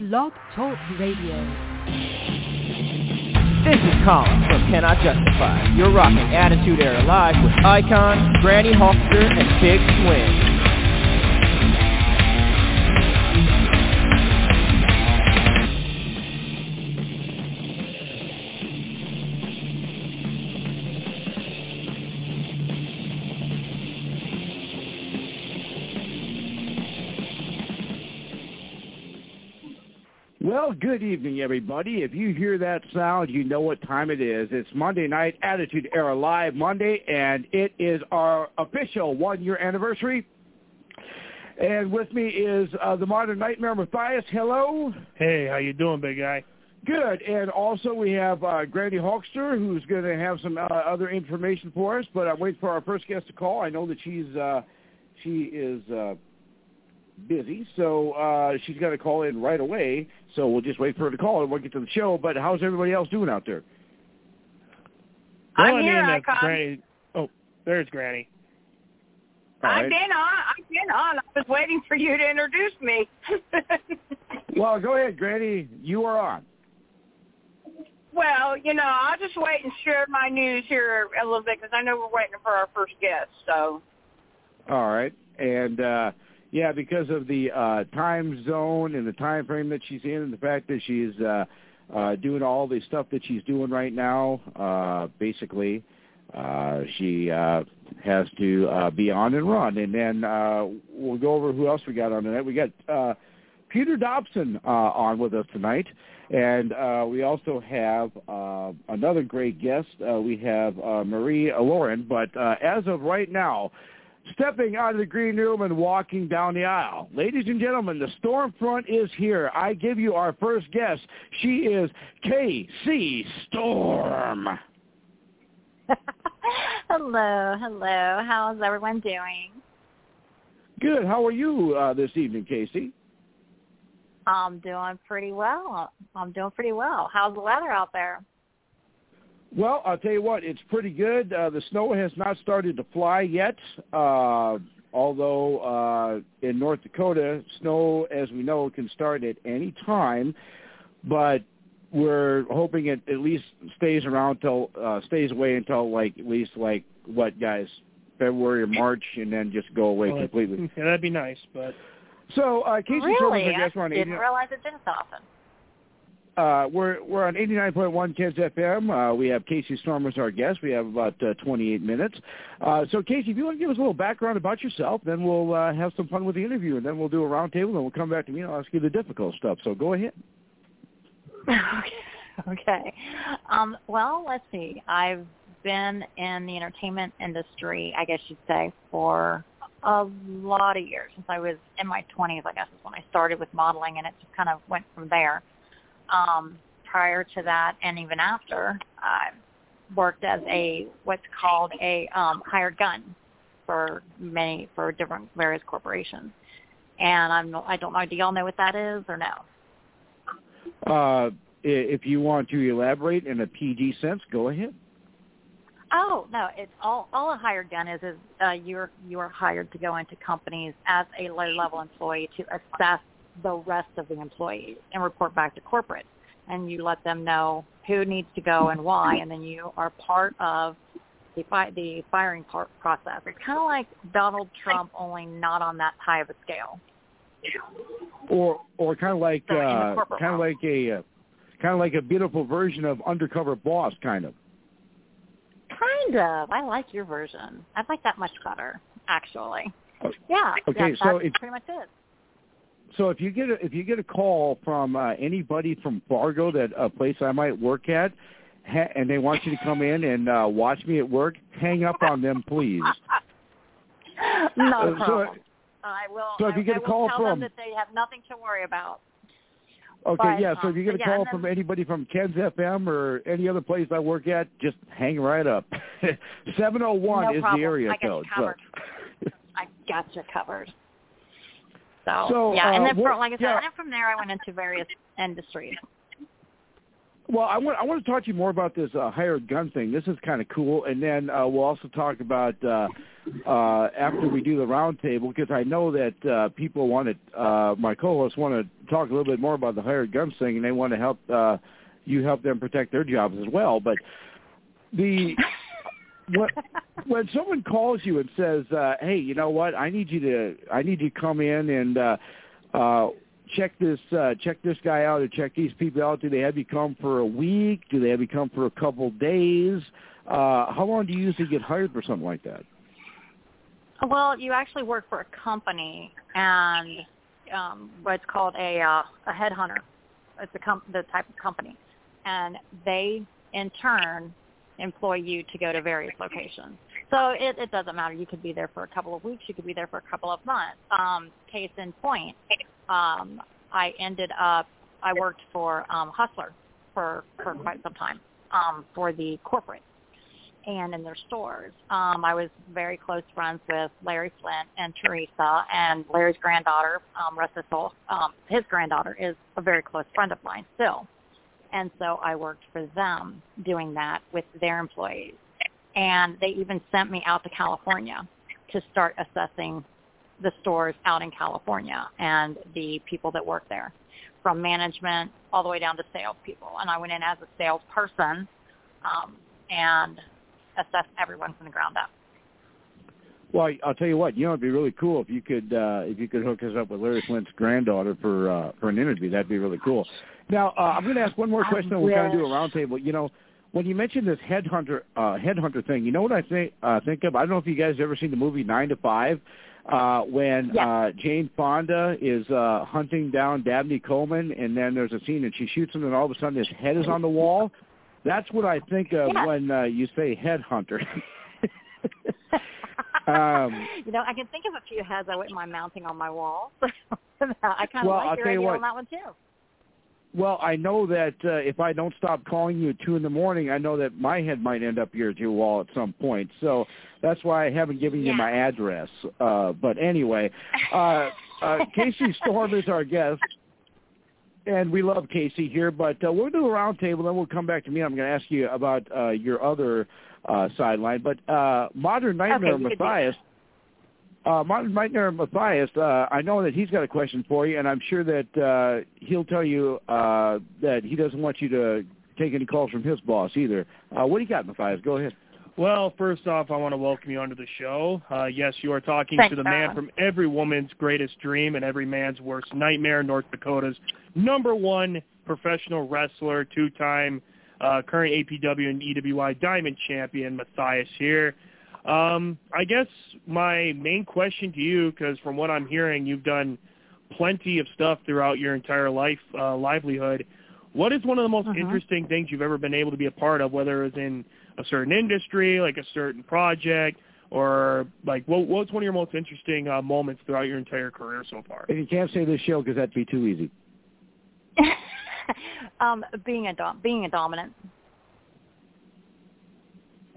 Blog Talk Radio. This is Colin from Cannot Justify. You're rocking Attitude Era Live with Icon, Granny Hawkster, and Big Swing. Good evening, everybody. If you hear that sound, you know what time it is. It's Monday night, Attitude Era Live Monday, and it is our official one-year anniversary. And with me is uh, the Modern Nightmare, Matthias. Hello. Hey, how you doing, big guy? Good. And also we have uh, Granny Hawkster, who's going to have some uh, other information for us. But I'm waiting for our first guest to call. I know that she's uh, she is uh, busy, so uh, she's got to call in right away. So we'll just wait for her to call and we'll get to the show. But how's everybody else doing out there? I'm Well, I here, mean, uh, Granny. Oh, there's Granny. All I've right. been on. I've been on. I was waiting for you to introduce me. Well, go ahead, Granny. You are on. well, you know, I'll just wait and share my news here a little bit because I know we're waiting for our first guest. So, All right. And uh yeah, because of the uh time zone and the time frame that she's in and the fact that she's uh uh doing all the stuff that she's doing right now, uh basically uh she uh has to uh be on and run. And then uh we'll go over who else we got on tonight. We got uh Peter Dobson uh on with us tonight. And uh we also have uh another great guest. Uh we have uh Marie Lauren, but uh as of right now, stepping out of the green room and walking down the aisle. Ladies and gentlemen, the storm front is here. I give you our first guest. She is KC Storm. hello, hello. How's everyone doing? Good. How are you uh, this evening, Casey? I'm doing pretty well. I'm doing pretty well. How's the weather out there? Well, I'll tell you what, it's pretty good. Uh, the snow has not started to fly yet, uh, although uh, in North Dakota, snow, as we know, can start at any time. But we're hoping it at least stays around till uh, stays away until like at least like what guys February or March, and then just go away Well, completely. Yeah, that'd be nice, but So, uh, Casey really? Storm, I I guess we're didn't realize it did so often. Uh, we're we're on 89.1 Ken's FM. Uh, we have Casey Storm as our guest. We have about uh, 28 minutes. Uh, so, Casey, if you want to give us a little background about yourself, then we'll uh, have some fun with the interview, and then we'll do a roundtable, and we'll come back to me and I'll ask you the difficult stuff. So, go ahead. okay. Okay. Um, well, let's see. I've been in the entertainment industry, I guess you'd say, for a lot of years. Since I was in my 20s, I guess is when I started with modeling, and it just kind of went from there. Um, prior to that, and even after, I worked as a what's called a um, hired gun for many for different various corporations. And I'm I don't know. Do y'all know what that is or no? Uh, if you want to elaborate in a PG sense, go ahead. Oh no, it's all all a hired gun is is uh, you're you're hired to go into companies as a low level employee to assess the rest of the employees and report back to corporate, and you let them know who needs to go and why, and then you are part of the fi- the firing part process. It's kind of like Donald Trump, only not on that high of a scale. Or or kind of like So uh, kind of like a uh, kind of like a beautiful version of Undercover Boss, kind of. Kind of. I like your version. I like that much better, actually. Oh, Yeah. okay, that, so that's if- pretty much it. So if you get a, if you get a call from uh, anybody from Fargo, that a place I might work at, ha- and they want you to come in and uh, watch me at work, hang up on them, please. no Uh, so- problem. I will. so if you get I a call from- them that they have nothing to worry about. Okay, But, yeah. So um, if you get a yeah, call then- from anybody from Ken's FM or any other place I work at, just hang right up. Seven oh one is problem. the area I code. covered. I got you covered. So, So, yeah, and uh, then from, like I said, yeah. and then from there I went into various industries. Well, I want I want to talk to you more about this uh, hired gun thing. This is kind of cool, and then uh, we'll also talk about uh, uh, after we do the roundtable because I know that uh, people want to. Uh, my co-hosts want to talk a little bit more about the hired guns thing, and they want to help uh, you help them protect their jobs as well. But the when, when someone calls you and says, uh, "Hey, you know what? I need you to I need you to come in and." Uh, uh, check this uh, check this guy out or check these people out? Do they have you come for a week? Do they have you come for a couple days? Uh, how long do you usually get hired for something like that? Well, you actually work for a company, and um, what's called a uh, a headhunter. It's a com- the type of company, and they in turn employ you to go to various locations. So it, it doesn't matter. You could be there for a couple of weeks. You could be there for a couple of months. Um, case in point, um, I ended up I worked for um, Hustler for for quite some time um, for the corporate and in their stores. Um, I was very close friends with Larry Flynt and Teresa, and Larry's granddaughter, um, rest um, his granddaughter is a very close friend of mine still. And so I worked for them doing that with their employees. And they even sent me out to California to start assessing the stores out in California and the people that work there, from management all the way down to salespeople. And I went in as a salesperson um, and assessed everyone from the ground up. Well, I'll tell you what. You know, it'd be really cool if you could uh, if you could hook us up with Larry Flynt's granddaughter for uh, for an interview. That'd be really cool. Now, uh, I'm going to ask one more question, and we'll kind of do a roundtable. You know, when you mentioned this headhunter uh, headhunter thing, you know what I think uh, think of? I don't know if you guys have ever seen the movie Nine to Five uh, when uh, Jane Fonda is uh, hunting down Dabney Coleman, and then there's a scene and she shoots him, and all of a sudden his head is on the wall. That's what I think of when uh, you say headhunter. um, you know, I can think of a few heads I wouldn't mind mounting on my wall. I kind of Well, like I'll your idea what. on that one too. Well, I know that uh, if I don't stop calling you at two in the morning, I know that my head might end up here at your wall at some point. So that's why I haven't given you my address. Uh, but anyway, uh, uh, Casey Storm is our guest. And we love Casey here, but uh, we'll do a roundtable, then we'll come back to me. I'm going to ask you about uh, your other uh, sideline. But uh, Modern Nightmare Okay, Matthias, uh, Modern Nightmare Matthias, uh, I know that he's got a question for you, and I'm sure that uh, he'll tell you uh, that he doesn't want you to take any calls from his boss either. Uh, what do you got, Matthias? Go ahead. Well, first off, I want to welcome you onto the show. Uh, yes, you are talking Thanks, to the man Alan. from every woman's greatest dream and every man's worst nightmare, North Dakota's number one professional wrestler, two-time uh, current APW and EWI Diamond Champion, Matthias here. Um, I guess my main question to you, because from what I'm hearing, you've done plenty of stuff throughout your entire life, uh, livelihood. What is one of the most Mhm. interesting things you've ever been able to be a part of, whether it's in a certain industry, like a certain project, or like what, what's one of your most interesting uh, moments throughout your entire career so far? And you can't say this show because that'd be too easy. um, being a dom- being a dominant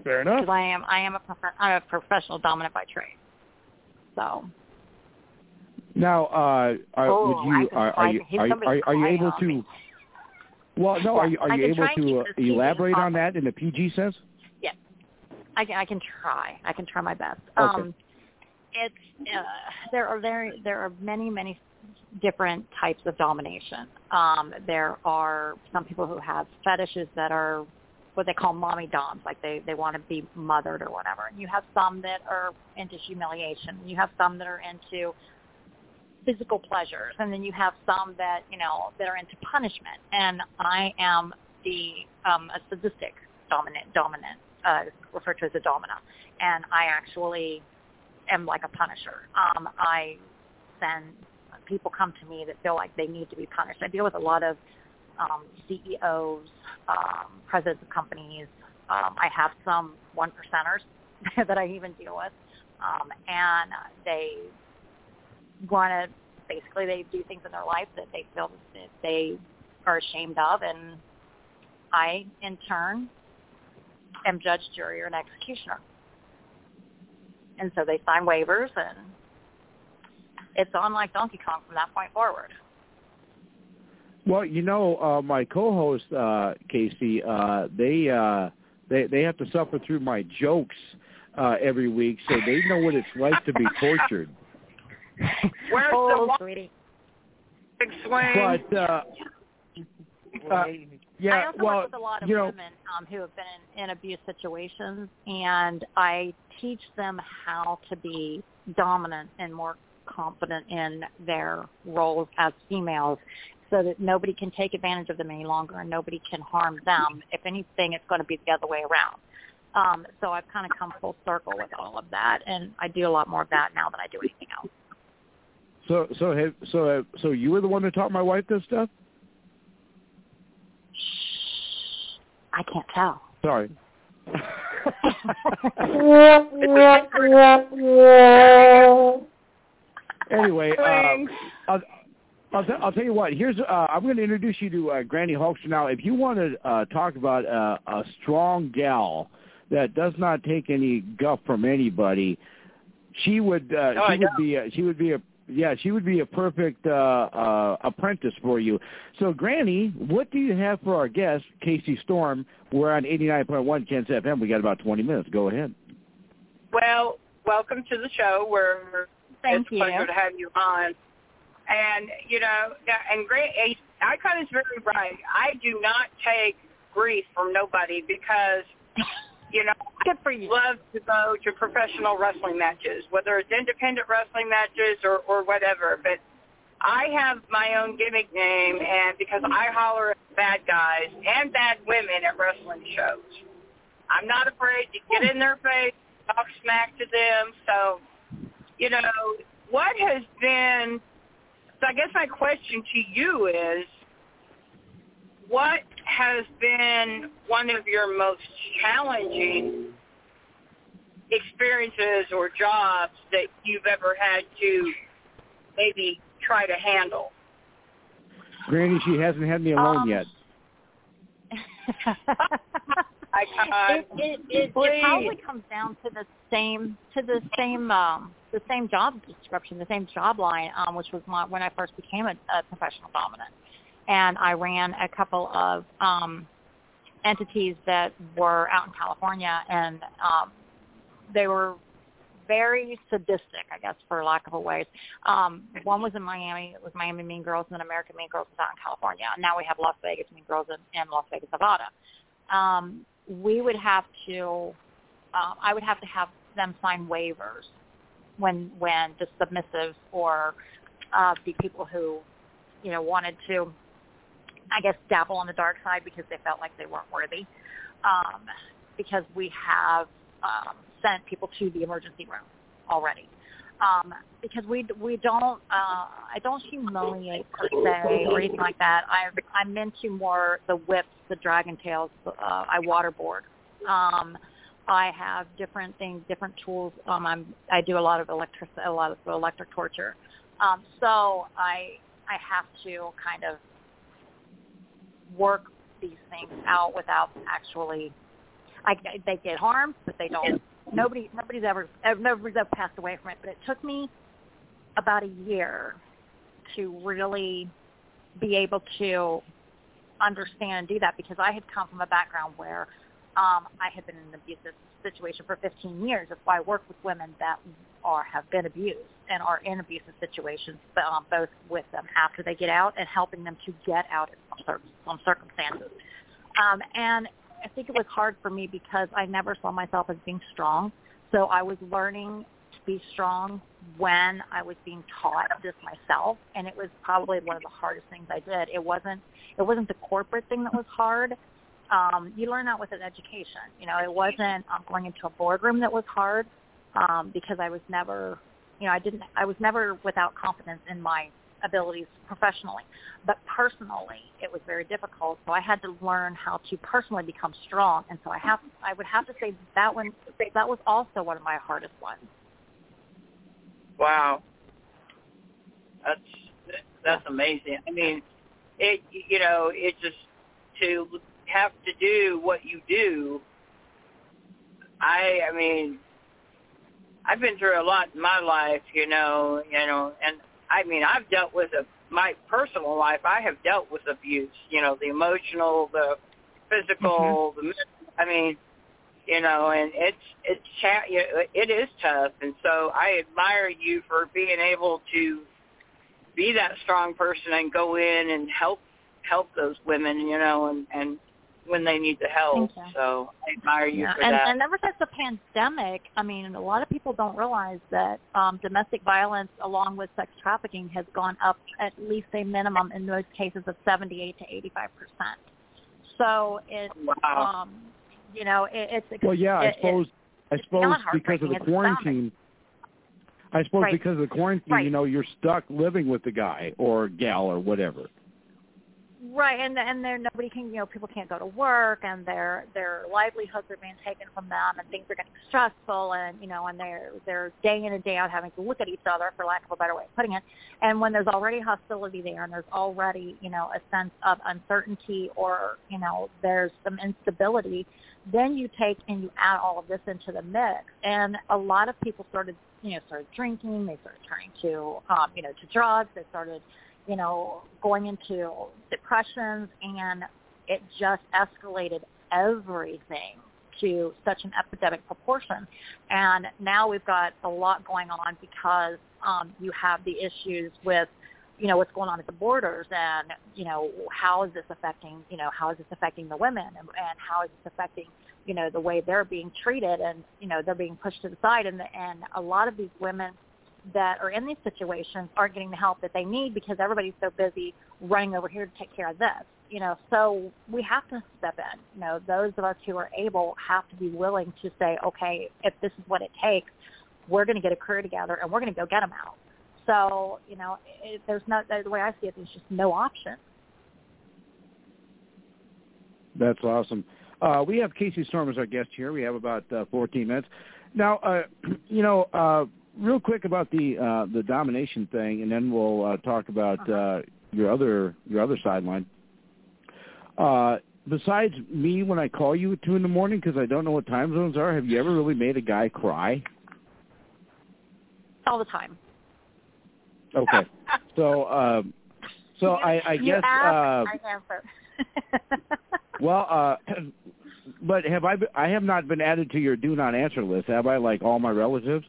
Fair enough. because I am I am a prof- I'm a professional dominant by trade. So Now, uh, are, Oh, would you are, are you are, are, are you able to? me. Well, no. Are you are you able try and keep to uh, elaborate on that in the PG sense? Yeah. I can I can try I can try my best. Okay. Um, it's uh, there are very there are many many different types of domination. Um, there are some people who have fetishes that are what they call mommy doms, like they they want to be mothered or whatever. And you have some that are into humiliation. You have some that are into physical pleasures, and then you have some that you know that are into punishment. And I am the um, a sadistic dominant dominant, uh, referred to as a domina, and I actually am like a punisher. Um, I send people come to me that feel like they need to be punished. I deal with a lot of um, CEOs, um, presidents of companies. Um, I have some one percenters that I even deal with, um, and they want to basically they do things in their life that they feel that they are ashamed of, and I in turn am judge, jury, or an executioner. And so they sign waivers, and it's on like Donkey Kong from that point forward. Well, you know, uh, my co-host uh, Casey, uh, they uh, they they have to suffer through my jokes uh, every week, so they know what it's like to be tortured. Where's oh, the sweetie. big swing? But uh, uh, yeah, I also well, work with a lot of you know, women um, who have been in, in abuse situations, and I teach them how to be dominant and more confident in their roles as females so that nobody can take advantage of them any longer and nobody can harm them. If anything, it's going to be the other way around. Um, so I've kind of come full circle with all of that, and I do a lot more of that now than I do anything else. so so have, so uh, so you were the one that taught my wife this stuff. I can't tell. Sorry. anyway, uh, I'll, I'll, t- I'll tell you what. Here's uh, I'm going to introduce you to uh, Granny Hulkster now. If you want to uh, talk about uh, a strong gal that does not take any guff from anybody, she would uh, Oh, she would be a, she would be a yeah she would be a perfect uh, uh, apprentice for you. So Granny, what do you have for our guest Casey Storm? We're on 89.1 Ken's FM. We got about 20 minutes. Go ahead. Well, welcome to the show. We're Thank it's you. a pleasure to have you on. And you know, and great. Icon is very right. I do not take grief from nobody because you know Good for you. love to go to professional wrestling matches, whether it's independent wrestling matches or, or whatever. But I have my own gimmick name, and because I holler at bad guys and bad women at wrestling shows, I'm not afraid to get in their face, talk smack to them. So, you know, what has been? So I guess my question to you is, what has been one of your most challenging experiences or jobs that you've ever had to maybe try to handle? Granny, she hasn't had me alone Um, yet. Icon, it, it, it, it probably comes down to the same to the same um the same job description, the same job line, um, which was my, when I first became a, a professional dominant, and I ran a couple of um, entities that were out in California, and um, they were very sadistic, I guess, for lack of a way. Um, one was in Miami. It was Miami Mean Girls, and then American Mean Girls was out in California. And now we have Las Vegas Mean Girls in, in Las Vegas, Nevada. Um, we would have to, um, I would have to have them sign waivers when when the submissives or uh, the people who, you know, wanted to, I guess, dabble on the dark side because they felt like they weren't worthy. Um, because we have um, sent people to the emergency room already. Um, because we we don't uh, I don't humiliate per se or anything like that. I I'm into more the whips, the dragon tails. Uh, I waterboard. Um, I have different things, different tools. Um, I'm I do a lot of electric a lot of electric torture. Um, so I I have to kind of work these things out without actually I, they get harmed, but they don't. Nobody, nobody's ever, nobody's ever passed away from it. But it took me about a year to really be able to understand and do that because I had come from a background where um, I had been in an abusive situation for 15 years. That's why I work with women that are have been abused and are in abusive situations, um, both with them after they get out and helping them to get out in some, cir- some circumstances. Um, and I think it was hard for me because I never saw myself as being strong. So I was learning to be strong when I was being taught this myself, and it was probably one of the hardest things I did. It wasn't it wasn't the corporate thing that was hard. Um, you learn that with an education. You know, it wasn't um, going into a boardroom that was hard um, because I was never, you know, I didn't, I was never without confidence in my abilities professionally. But personally, it was very difficult. So I had to learn how to personally become strong. And so I have, I would have to say that one, that was also one of my hardest ones. Wow. That's that's amazing. I mean, it you know, it just to have to do what you do. I I mean, I've been through a lot in my life, you know, you know, and I mean, I've dealt with a my personal life, I have dealt with abuse. You know, the emotional, the physical. Mm-hmm. The I mean, you know, and it's it's cha- it is tough, and so I admire you for being able to be that strong person and go in and help help those women, you know, and and when they need the help. So I admire you yeah. for and, that. And ever since the pandemic, I mean, a lot of people don't realize that um, domestic violence, along with sex trafficking, has gone up at least a minimum in most cases of 78 to 85 percent. So it's, wow. um, you know, it, it's well, yeah. I it, suppose it, I suppose because of the quarantine. I suppose right. because of the quarantine, right. you know, you're stuck living with the guy or gal or whatever. Right, and and there nobody can you know people can't go to work and their their livelihoods are being taken from them and things are getting stressful and you know and they're they're day in and day out having to look at each other for lack of a better way of putting it. And when there's already hostility there and there's already you know a sense of uncertainty or you know there's some instability then you take and you add all of this into the mix. And a lot of people started you know started drinking they started turning to um you know to drugs they started you know, going into depressions, and it just escalated everything to such an epidemic proportion. And now we've got a lot going on because um, you have the issues with, you know, what's going on at the borders and, you know, how is this affecting, you know, how is this affecting the women and, and how is this affecting, you know, the way they're being treated and, you know, they're being pushed to the side. And, and a lot of these women that are in these situations aren't getting the help that they need because everybody's so busy running over here to take care of this. You know, so we have to step in. You know, those of us who are able have to be willing to say, okay, if this is what it takes, we're going to get a crew together and we're going to go get them out. So, you know, it, there's no the way I see it, there's just no option. That's awesome. Uh, we have Casey Storm as our guest here. We have about uh, 14 minutes. Now, uh, you know, uh, real quick about the uh, the domination thing, and then we'll uh, talk about uh, your other your other sideline. Uh, besides me, when I call you at two in the morning because I don't know what time zones are, have you ever really made a guy cry? All the time. Okay, so um, so I, I guess ask, uh, I answer. well, uh, but have I? Been, I have not been added to your do not answer list, have I? Like all my relatives.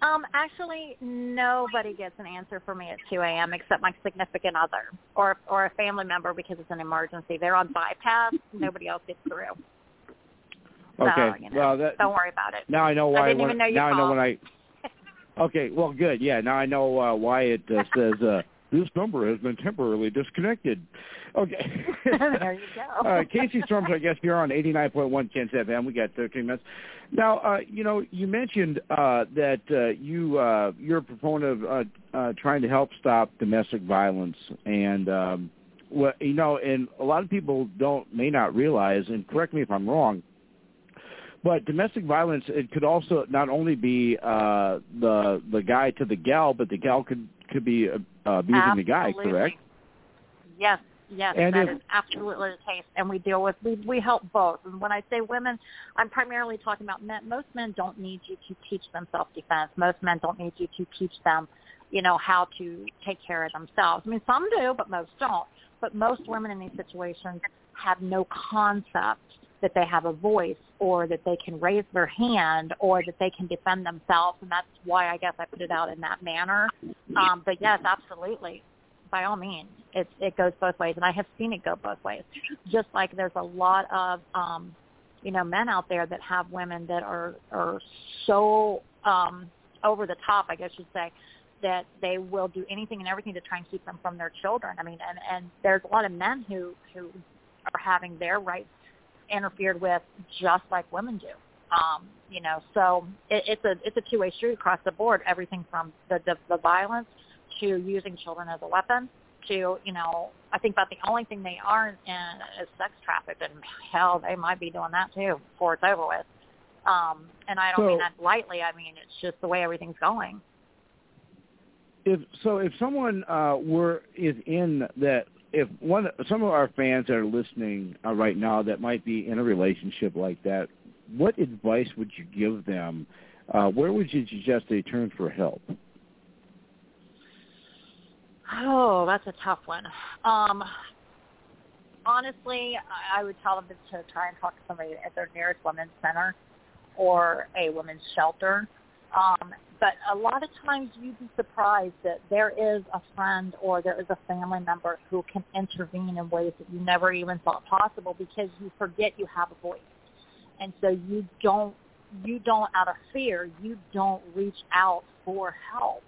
Um, actually, nobody gets an answer for me at 2 a.m. except my significant other or or a family member because it's an emergency. They're on bypass. Nobody else gets through. Okay. So, you know, well, that, don't worry about it. Now I know why. I didn't when, even know you now called. I know when I. Okay. Well, good. Yeah. Now I know uh, why it uh, says uh, this number has been temporarily disconnected. Okay. there you go. uh, Casey Storms, I guess you're on 89.1 Ken's FM. We got 13 minutes. Now, uh, you know, you mentioned uh, that uh, you uh, you're a proponent of uh, uh, trying to help stop domestic violence, and um, well, you know, and a lot of people don't may not realize, and correct me if I'm wrong, but domestic violence it could also not only be uh, the the guy to the gal, but the gal could could be uh, abusing Absolutely. the guy, correct? Yes, yes, And that if- is absolutely the case. And we deal with we we help both. And when I say women, I'm primarily talking about men. Most men don't need you to teach them self defense. Most men don't need you to teach them, you know, how to take care of themselves. I mean, some do, but most don't. But most women in these situations have no concept that they have a voice or that they can raise their hand or that they can defend themselves and that's why I guess I put it out in that manner. Um, but yes, absolutely. By all means. It it goes both ways and I have seen it go both ways. Just like there's a lot of um you know, men out there that have women that are are so um over the top, I guess you'd say, that they will do anything and everything to try and keep them from their children. I mean, and and there's a lot of men who who are having their rights interfered with just like women do. Um, you know, so it, it's a it's a two way street across the board. Everything from the, the the violence to using children as a weapon to you know I think about the only thing they aren't in is sex trafficked and hell they might be doing that too before it's over with. Um, and I don't mean that lightly. I mean it's just the way everything's going. if so if someone uh were is in that if one some of our fans that are listening uh, right now that might be in a relationship like that what advice would you give them uh where would you suggest they turn for help Oh, that's a tough one. Um, honestly, I would tell them to try and talk to somebody at their nearest women's center or a women's shelter. Um, but a lot of times you'd be surprised that there is a friend or there is a family member who can intervene in ways that you never even thought possible because you forget you have a voice. And so you don't, you don't out of fear, you don't reach out for help.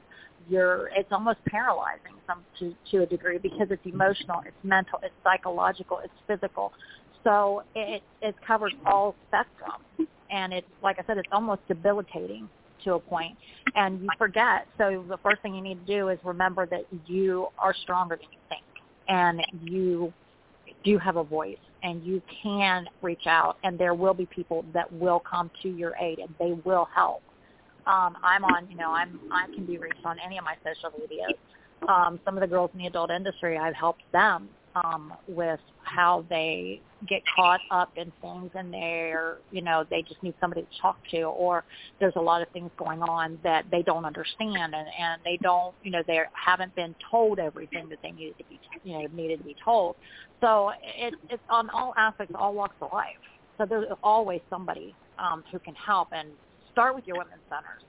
You're, it's almost paralyzing some to, to a degree because it's emotional, it's mental, it's psychological, it's physical. So it, it covers all spectrum. And it's, like I said, it's almost debilitating to a point and you forget. So the first thing you need to do is remember that you are stronger than you think and you do have a voice and you can reach out and there will be people that will come to your aid and they will help. Um, I'm on, you know, I'm I can be reached on any of my social medias. Um, some of the girls in the adult industry, I've helped them um, with how they get caught up in things and they're, you know, they just need somebody to talk to or there's a lot of things going on that they don't understand and, and they don't, you know, they haven't been told everything that they needed to be, you know, needed to be told. So it, it's on all aspects, all walks of life. So there's always somebody um, who can help and start with your women's centers.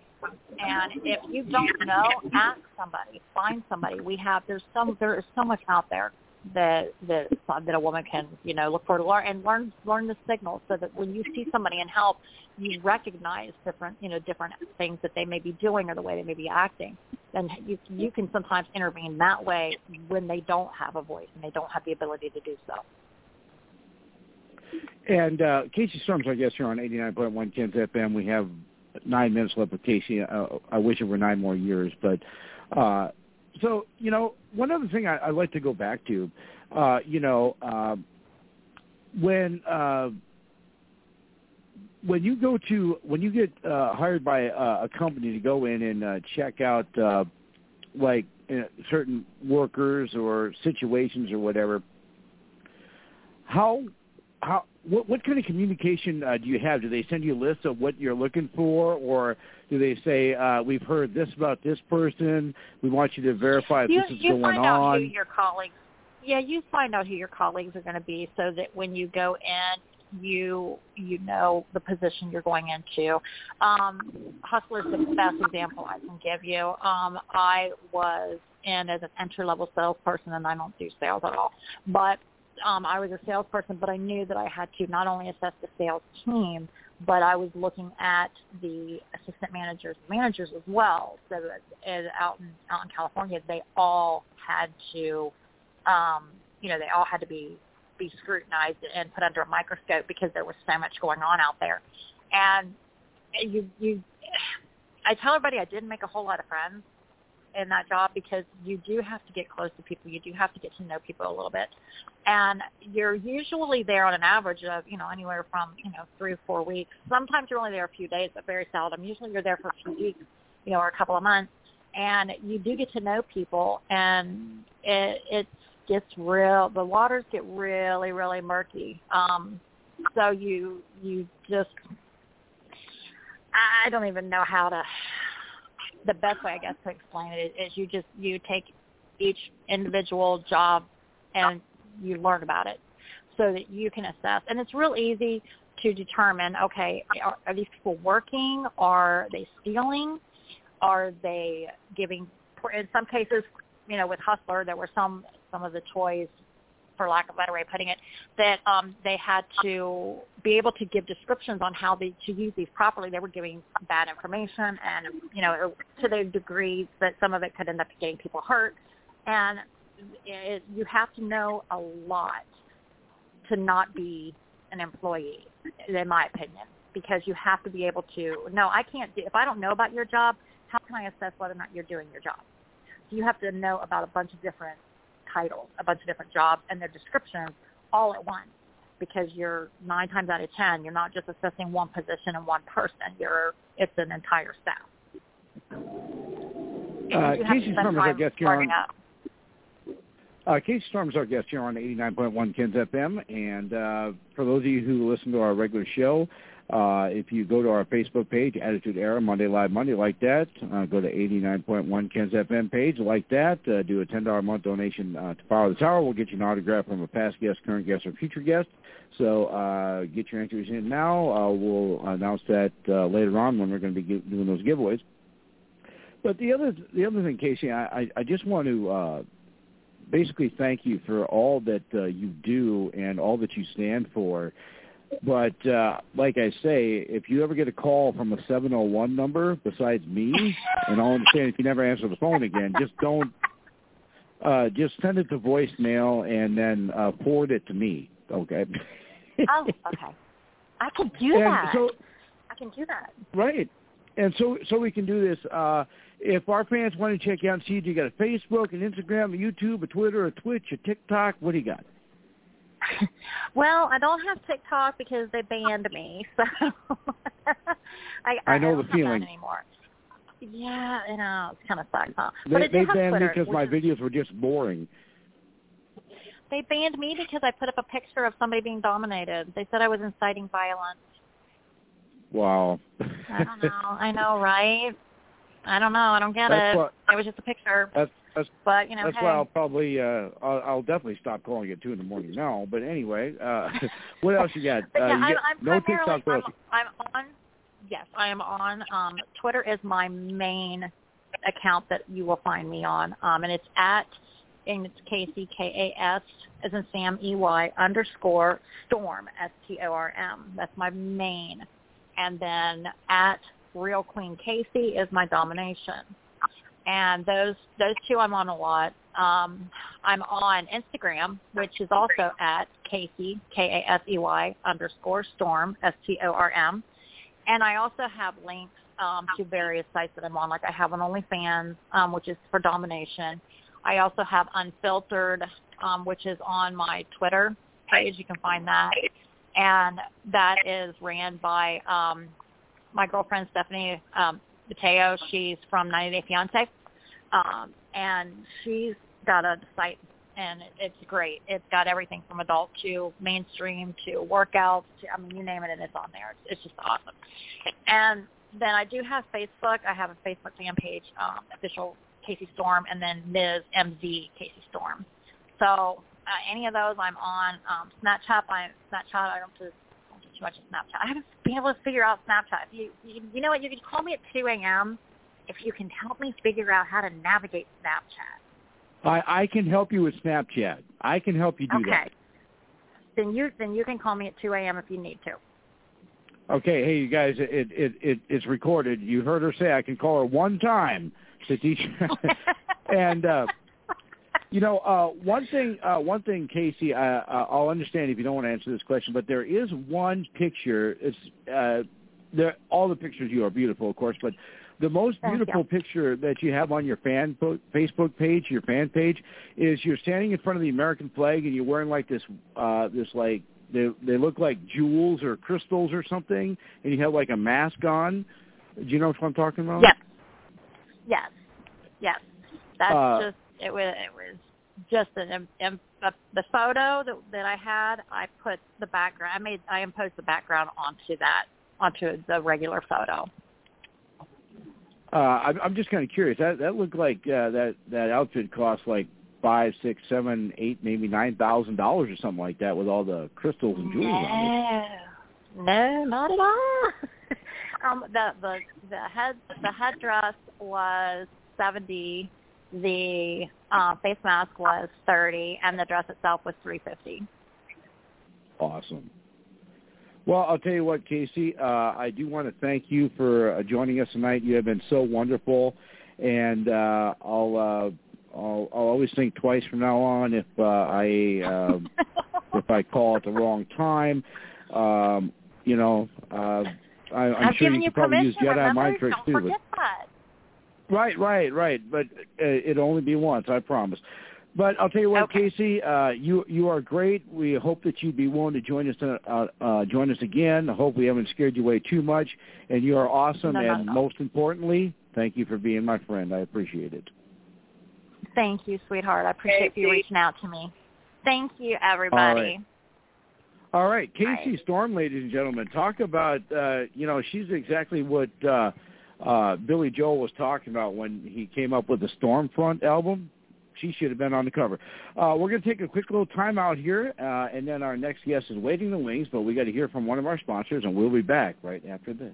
And if you don't know, ask somebody, find somebody. We have there's some there is so much out there that that that a woman can you know look for to learn and learn learn the signals so that when you see somebody in help you recognize different you know different things that they may be doing or the way they may be acting and you you can sometimes intervene that way when they don't have a voice and they don't have the ability to do so and uh casey storms i guess you're on 89.1 Ken's fm we have nine minutes left with casey. Uh, i wish it were nine more years but uh so you know one other thing I, I like to go back to, uh, you know, uh, when uh, when you go to when you get uh, hired by a, a company to go in and uh, check out uh, like uh, certain workers or situations or whatever, how how what what kind of communication uh, do you have? Do they send you a list of what you're looking for, or do they say uh, we've heard this about this person? We want you to verify if you, this is you going find on. Out who your colleagues, yeah, you find out who your colleagues are going to be, so that when you go in, you you know the position you're going into. Um, Hustler's the best example I can give you. Um, I was in as an entry level salesperson, and I don't do sales at all, but um, I was a salesperson, but I knew that I had to not only assess the sales team, but I was looking at the assistant managers and managers as well. So as out in out in California, they all had to, um, you know, they all had to be be scrutinized and put under a microscope because there was so much going on out there. And you you, I tell everybody I didn't make a whole lot of friends in that job because you do have to get close to people. You do have to get to know people a little bit. And you're usually there on an average of, you know, anywhere from, you know, three or four weeks. Sometimes you're only there a few days, but very seldom. Usually you're there for a few weeks, you know, or a couple of months. And you do get to know people and it, it gets real, the waters get really, really murky. Um, so you, you just, I don't even know how to the best way I guess to explain it is, you just you take each individual job and you learn about it so that you can assess. And it's real easy to determine, okay, are, are these people working? Are they stealing? Are they giving, in some cases, you know, with Hustler, there were some, some of the toys for lack of a better way of putting it, that um, they had to be able to give descriptions on how they, to use these properly. They were giving bad information, and you know, to the degree that some of it could end up getting people hurt. And it, you have to know a lot to not be an employee, in my opinion, because you have to be able to. No, I can't do. If I don't know about your job, how can I assess whether or not you're doing your job? You have to know about a bunch of different titles, a bunch of different jobs and their descriptions all at once because you're nine times out of ten, you're not just assessing one position and one person. You're it's an entire staff. Uh, Casey Summers, I guess you're on. Uh, Casey Storm's our guest here on 89.1 Ken's FM, and uh, for those of you who listen to our regular show, uh, if you go to our Facebook page, Attitude Era, Monday Live Monday, like that, uh, go to 89.1 Ken's FM page, like that, uh, do a $10 a month donation uh, to Power the Tower. We'll get you an autograph from a past guest, current guest, or future guest. So uh, get your entries in now. Uh, we'll announce that later on when we're going to be doing those giveaways. But the other the other thing, Casey, I, I, just want to uh, basically thank you for all that you do and all that you stand for. But uh, like I say, if you ever get a call from a 701 number besides me, and I'll understand if you never answer the phone again, just don't. Uh, just send it to voicemail and then uh, forward it to me. Okay. oh, okay. I can do and that. So, I can do that. Right. And so so we can do this. Uh, if our fans want to check you out and see you, you got a Facebook, an Instagram, a YouTube, a Twitter, a Twitch, a TikTok. What do you got? well, I don't have TikTok because they banned me. So I, I know the don't feeling anymore. Yeah, you know, it's kind of sucks, huh? They, but I they banned me because my videos were just boring. They banned me because I put up a picture of somebody being dominated. They said I was inciting violence. Wow. I don't know. I know, right? I don't know. I don't get That's it. what- it was just a picture. That's that's But you know, that's hey, why I'll probably uh I'll, I'll definitely stop calling at two in the morning now. But anyway, uh what else you got? But uh, yeah, you I'm, got I'm no TikTok. I'm. I'm on. Yes, I am on. Um, Twitter is my main account that you will find me on, um, and it's at and it's Casey K A S as in Sam E Y underscore Storm S T O R M. That's my main, and then at Real Queen Casey is my domination, and those those two I'm on a lot. Um, I'm on Instagram, which is also at Casey K A S E Y underscore Storm S T O R M, and I also have links um, to various sites that I'm on. Like I have on OnlyFans, um, which is for domination. I also have Unfiltrd, um, which is on my Twitter page. You can find that, and that is ran by um, my girlfriend Stephanie um, Matto. She's from 90 Day Fiance, um, and she's got a site, and it's great. It's got everything from adult to mainstream to workouts. To, I mean, you name it, and it's on there. It's, it's just awesome. And then I do have Facebook. I have a Facebook fan page, um, official Casey Storm, and then Ms. MZ Casey Storm. So uh, any of those I'm on. Um, Snapchat, I Snapchat. I don't do, don't do too much of Snapchat. I haven't been able to figure out Snapchat. You, you, you know what? You can call me at 2 a.m. if you can help me figure out how to navigate Snapchat. I I can help you with Snapchat. I can help you do okay. that. Okay. Then you then you can call me at 2 a.m. if you need to. Okay, hey you guys, it it it it's recorded. You heard her say I can call her one time to teach. and uh you know, uh one thing uh one thing Casey, uh, I'll understand if you don't want to answer this question, but there is one picture. It's uh there all the pictures you are beautiful, of course, but the most beautiful picture that you have on your fan po- Facebook page, your fan page, is you're standing in front of the American flag and you're wearing like this uh this like they they look like jewels or crystals or something, and you have like a mask on. Do you know what I'm talking about? Yes. Yes. Yes. That's Uh, just it was it was just an um, uh, the photo that that I had. I put the background. I made I imposed the background onto that onto the regular photo. Uh, I'm, I'm just kind of curious. That that looked like uh, that that outfit cost like five, six, seven, eight, maybe nine thousand dollars or something like that with all the crystals and jewels on it. No, no, not at all. um, the the the head the headdress was seventy. The uh, face mask was thirty, and the dress itself was three fifty. Awesome. Well, I'll tell you what, Casey. Uh, I do want to thank you for uh, joining us tonight. You have been so wonderful, and uh, I'll, uh, I'll I'll always think twice from now on if uh, I um, if I call at the wrong time. Um, you know, uh, I, I'm I've sure you you could probably use Jedi remember? mind tricks Don't too. But, that. Right, right, right. But uh, it'll only be once, I promise. But I'll tell you what, Okay. Casey, uh, you you are great. We hope that you'd be willing to join us uh, uh, join us again. I hope we haven't scared you away too much. And you are awesome. No, not and at all. most importantly, thank you for being my friend. I appreciate it. Thank you, sweetheart. I appreciate Casey. you reaching out to me. Thank you, everybody. All right, Casey Right. Storm, ladies and gentlemen, talk about uh, you know she's exactly what uh, uh, Billy Joel was talking about when he came up with the Stormfront album. She should have been on the cover. Uh, we're going to take a quick little time out here, uh, and then our next guest is waiting in the wings. But we got to hear from one of our sponsors, and we'll be back right after this.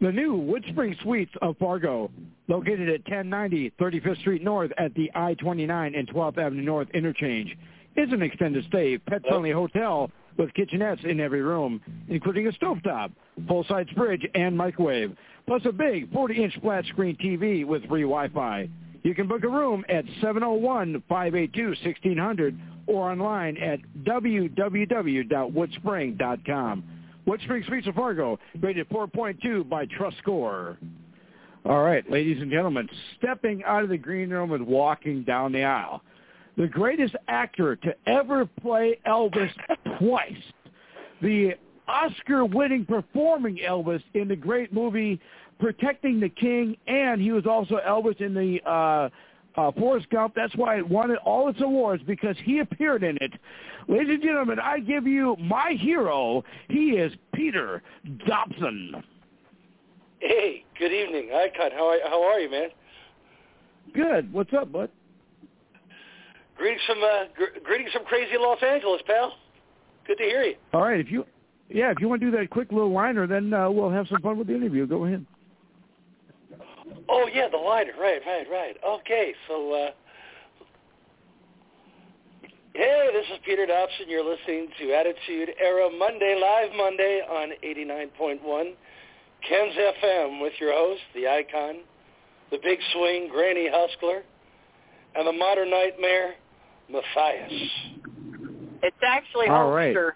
The new Woodspring Suites of Fargo, located at 1090 35th Street North at the I-29 and 12th Avenue North interchange, is an extended stay, pet-friendly hotel with kitchenettes in every room, including a stovetop, full-size fridge, and microwave, plus a big 40-inch flat-screen TV with free Wi-Fi. You can book a room at 701-582-1600 or online at www.woodspring.com. Woodspring Suites of Fargo, rated 4.2 by Trust Score. All right, ladies and gentlemen, stepping out of the green room and walking down the aisle. The greatest actor to ever play Elvis twice. The Oscar-winning performing Elvis in the great movie Protecting the King, and he was also Elvis in the uh, uh, Forrest Gump. That's why it won all its awards because he appeared in it. Ladies and gentlemen, I give you my hero. He is Peter Dobson. Hey, good evening, Icon. How are, how are you, man? Good. What's up, bud? Greetings from uh, gr- greetings from crazy Los Angeles, pal. Good to hear you. All right, if you, yeah, if you want to do that quick little liner, then uh, we'll have some fun with the interview. Go ahead. Oh yeah, the liner. Right, right, right. Okay, so uh, hey, this is Peter Dobson. You're listening to Attitude Era Monday, live Monday on 89.1 Ken's FM with your host, the icon, the big swing, Granny Huskler, and the modern nightmare, Matthias. It's actually All right. Hulkster.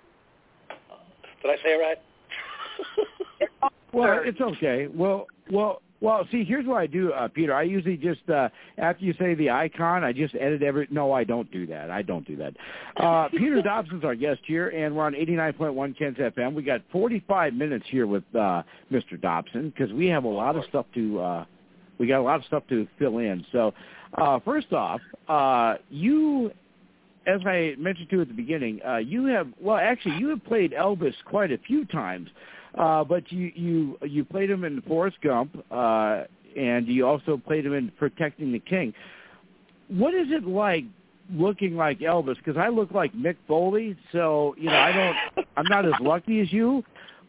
Did I say it right? It's Well, it's okay. Well, well, well. See, here's what I do, uh, Peter. I usually just uh, after you say the icon, I just edit every. No, I don't do that. I don't do that. Uh, Peter Dobson's our guest here, and we're on 89.1 Ken's FM. We got 45 minutes here with uh, Mr. Dobson because we have a lot of stuff to. Uh, we got a lot of stuff to fill in. So, uh, first off, uh, you as I mentioned to you at the beginning, uh, you have well, actually, you have played Elvis quite a few times, uh, but you you you played him in Forrest Gump, uh, and you also played him in Protecting the King. What is it like looking like Elvis? Because I look like Mick Foley, so you know I don't. I'm not as lucky as you,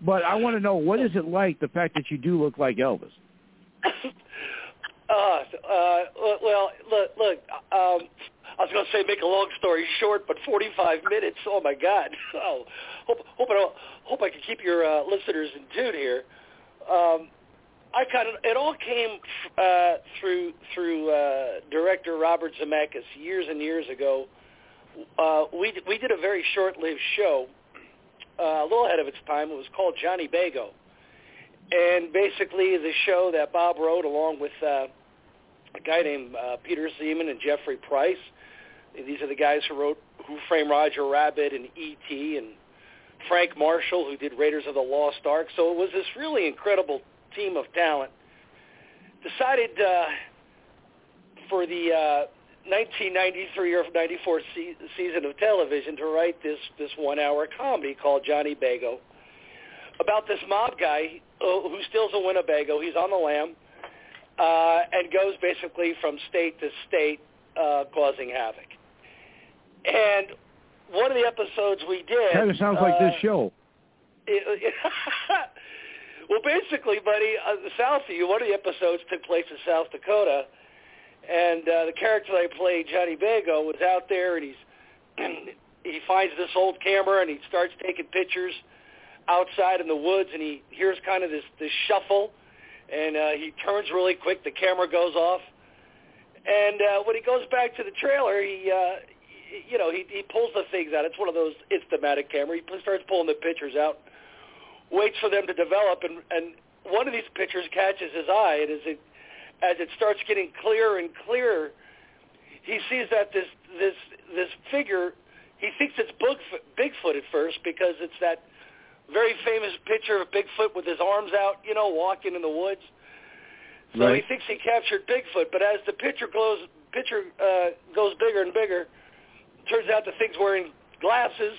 but I want to know what is it like the fact that you do look like Elvis. Uh, uh, well, look, look. Um, I was going to say make a long story short, but 45 minutes. Oh my God! Oh, hope hope I hope I can keep your uh, listeners in tune here. Um, I kind of it all came uh, through through uh, director Robert Zemeckis years and years ago. Uh, we we did a very short-lived show, uh, a little ahead of its time. It was called Johnny Bago, and basically the show that Bob wrote along with uh, a guy named uh, Peter Seaman and Jeffrey Price. These are the guys who wrote Who Framed Roger Rabbit and E.T. and Frank Marshall, who did Raiders of the Lost Ark. So it was this really incredible team of talent. Decided uh, for the uh, 1993 or 94 se- season of television to write this this one-hour comedy called Johnny Bago about this mob guy uh, who steals a Winnebago. He's on the lam uh, and goes basically from state to state uh, causing havoc. And one of the episodes we did Kind of sounds like this uh, show. it- well, basically, buddy, uh, south of you, one of the episodes took place in South Dakota, and uh, the character I played, Johnny Bago, was out there, and he's he finds this old camera, and he starts taking pictures outside in the woods, and he hears kind of this this shuffle, and uh, he turns really quick. The camera goes off, and uh, when he goes back to the trailer, he. Uh, you know, he he pulls the things out. It's one of those Instamatic camera. He starts pulling the pictures out, waits for them to develop, and and one of these pictures catches his eye, and as it as it starts getting clearer and clearer, he sees that this this this figure. He thinks it's Bigfoot, Bigfoot at first because it's that very famous picture of Bigfoot with his arms out, you know, walking in the woods. So right. he thinks he captured Bigfoot, but as the picture goes picture uh, goes bigger and bigger, turns out the thing's wearing glasses,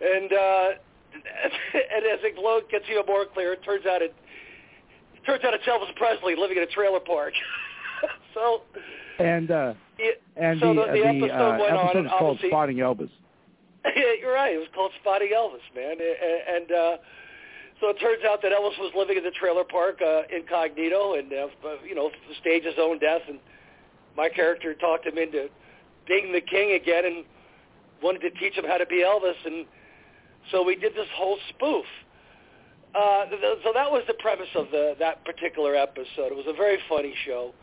and uh, and as it glow gets even more clear, it turns out it turns out it's Elvis Presley living in a trailer park. so and uh, it, and so the the, the episode uh, went episode is called Spotting Elvis. Yeah, you're right. It was called Spotting Elvis, man. And uh, so it turns out that Elvis was living in the trailer park uh, incognito and, uh, you know, staged his own death. And my character talked him into being the king again and wanted to teach him how to be Elvis. And so we did this whole spoof. Uh, so that was the premise of the, that particular episode. It was a very funny show.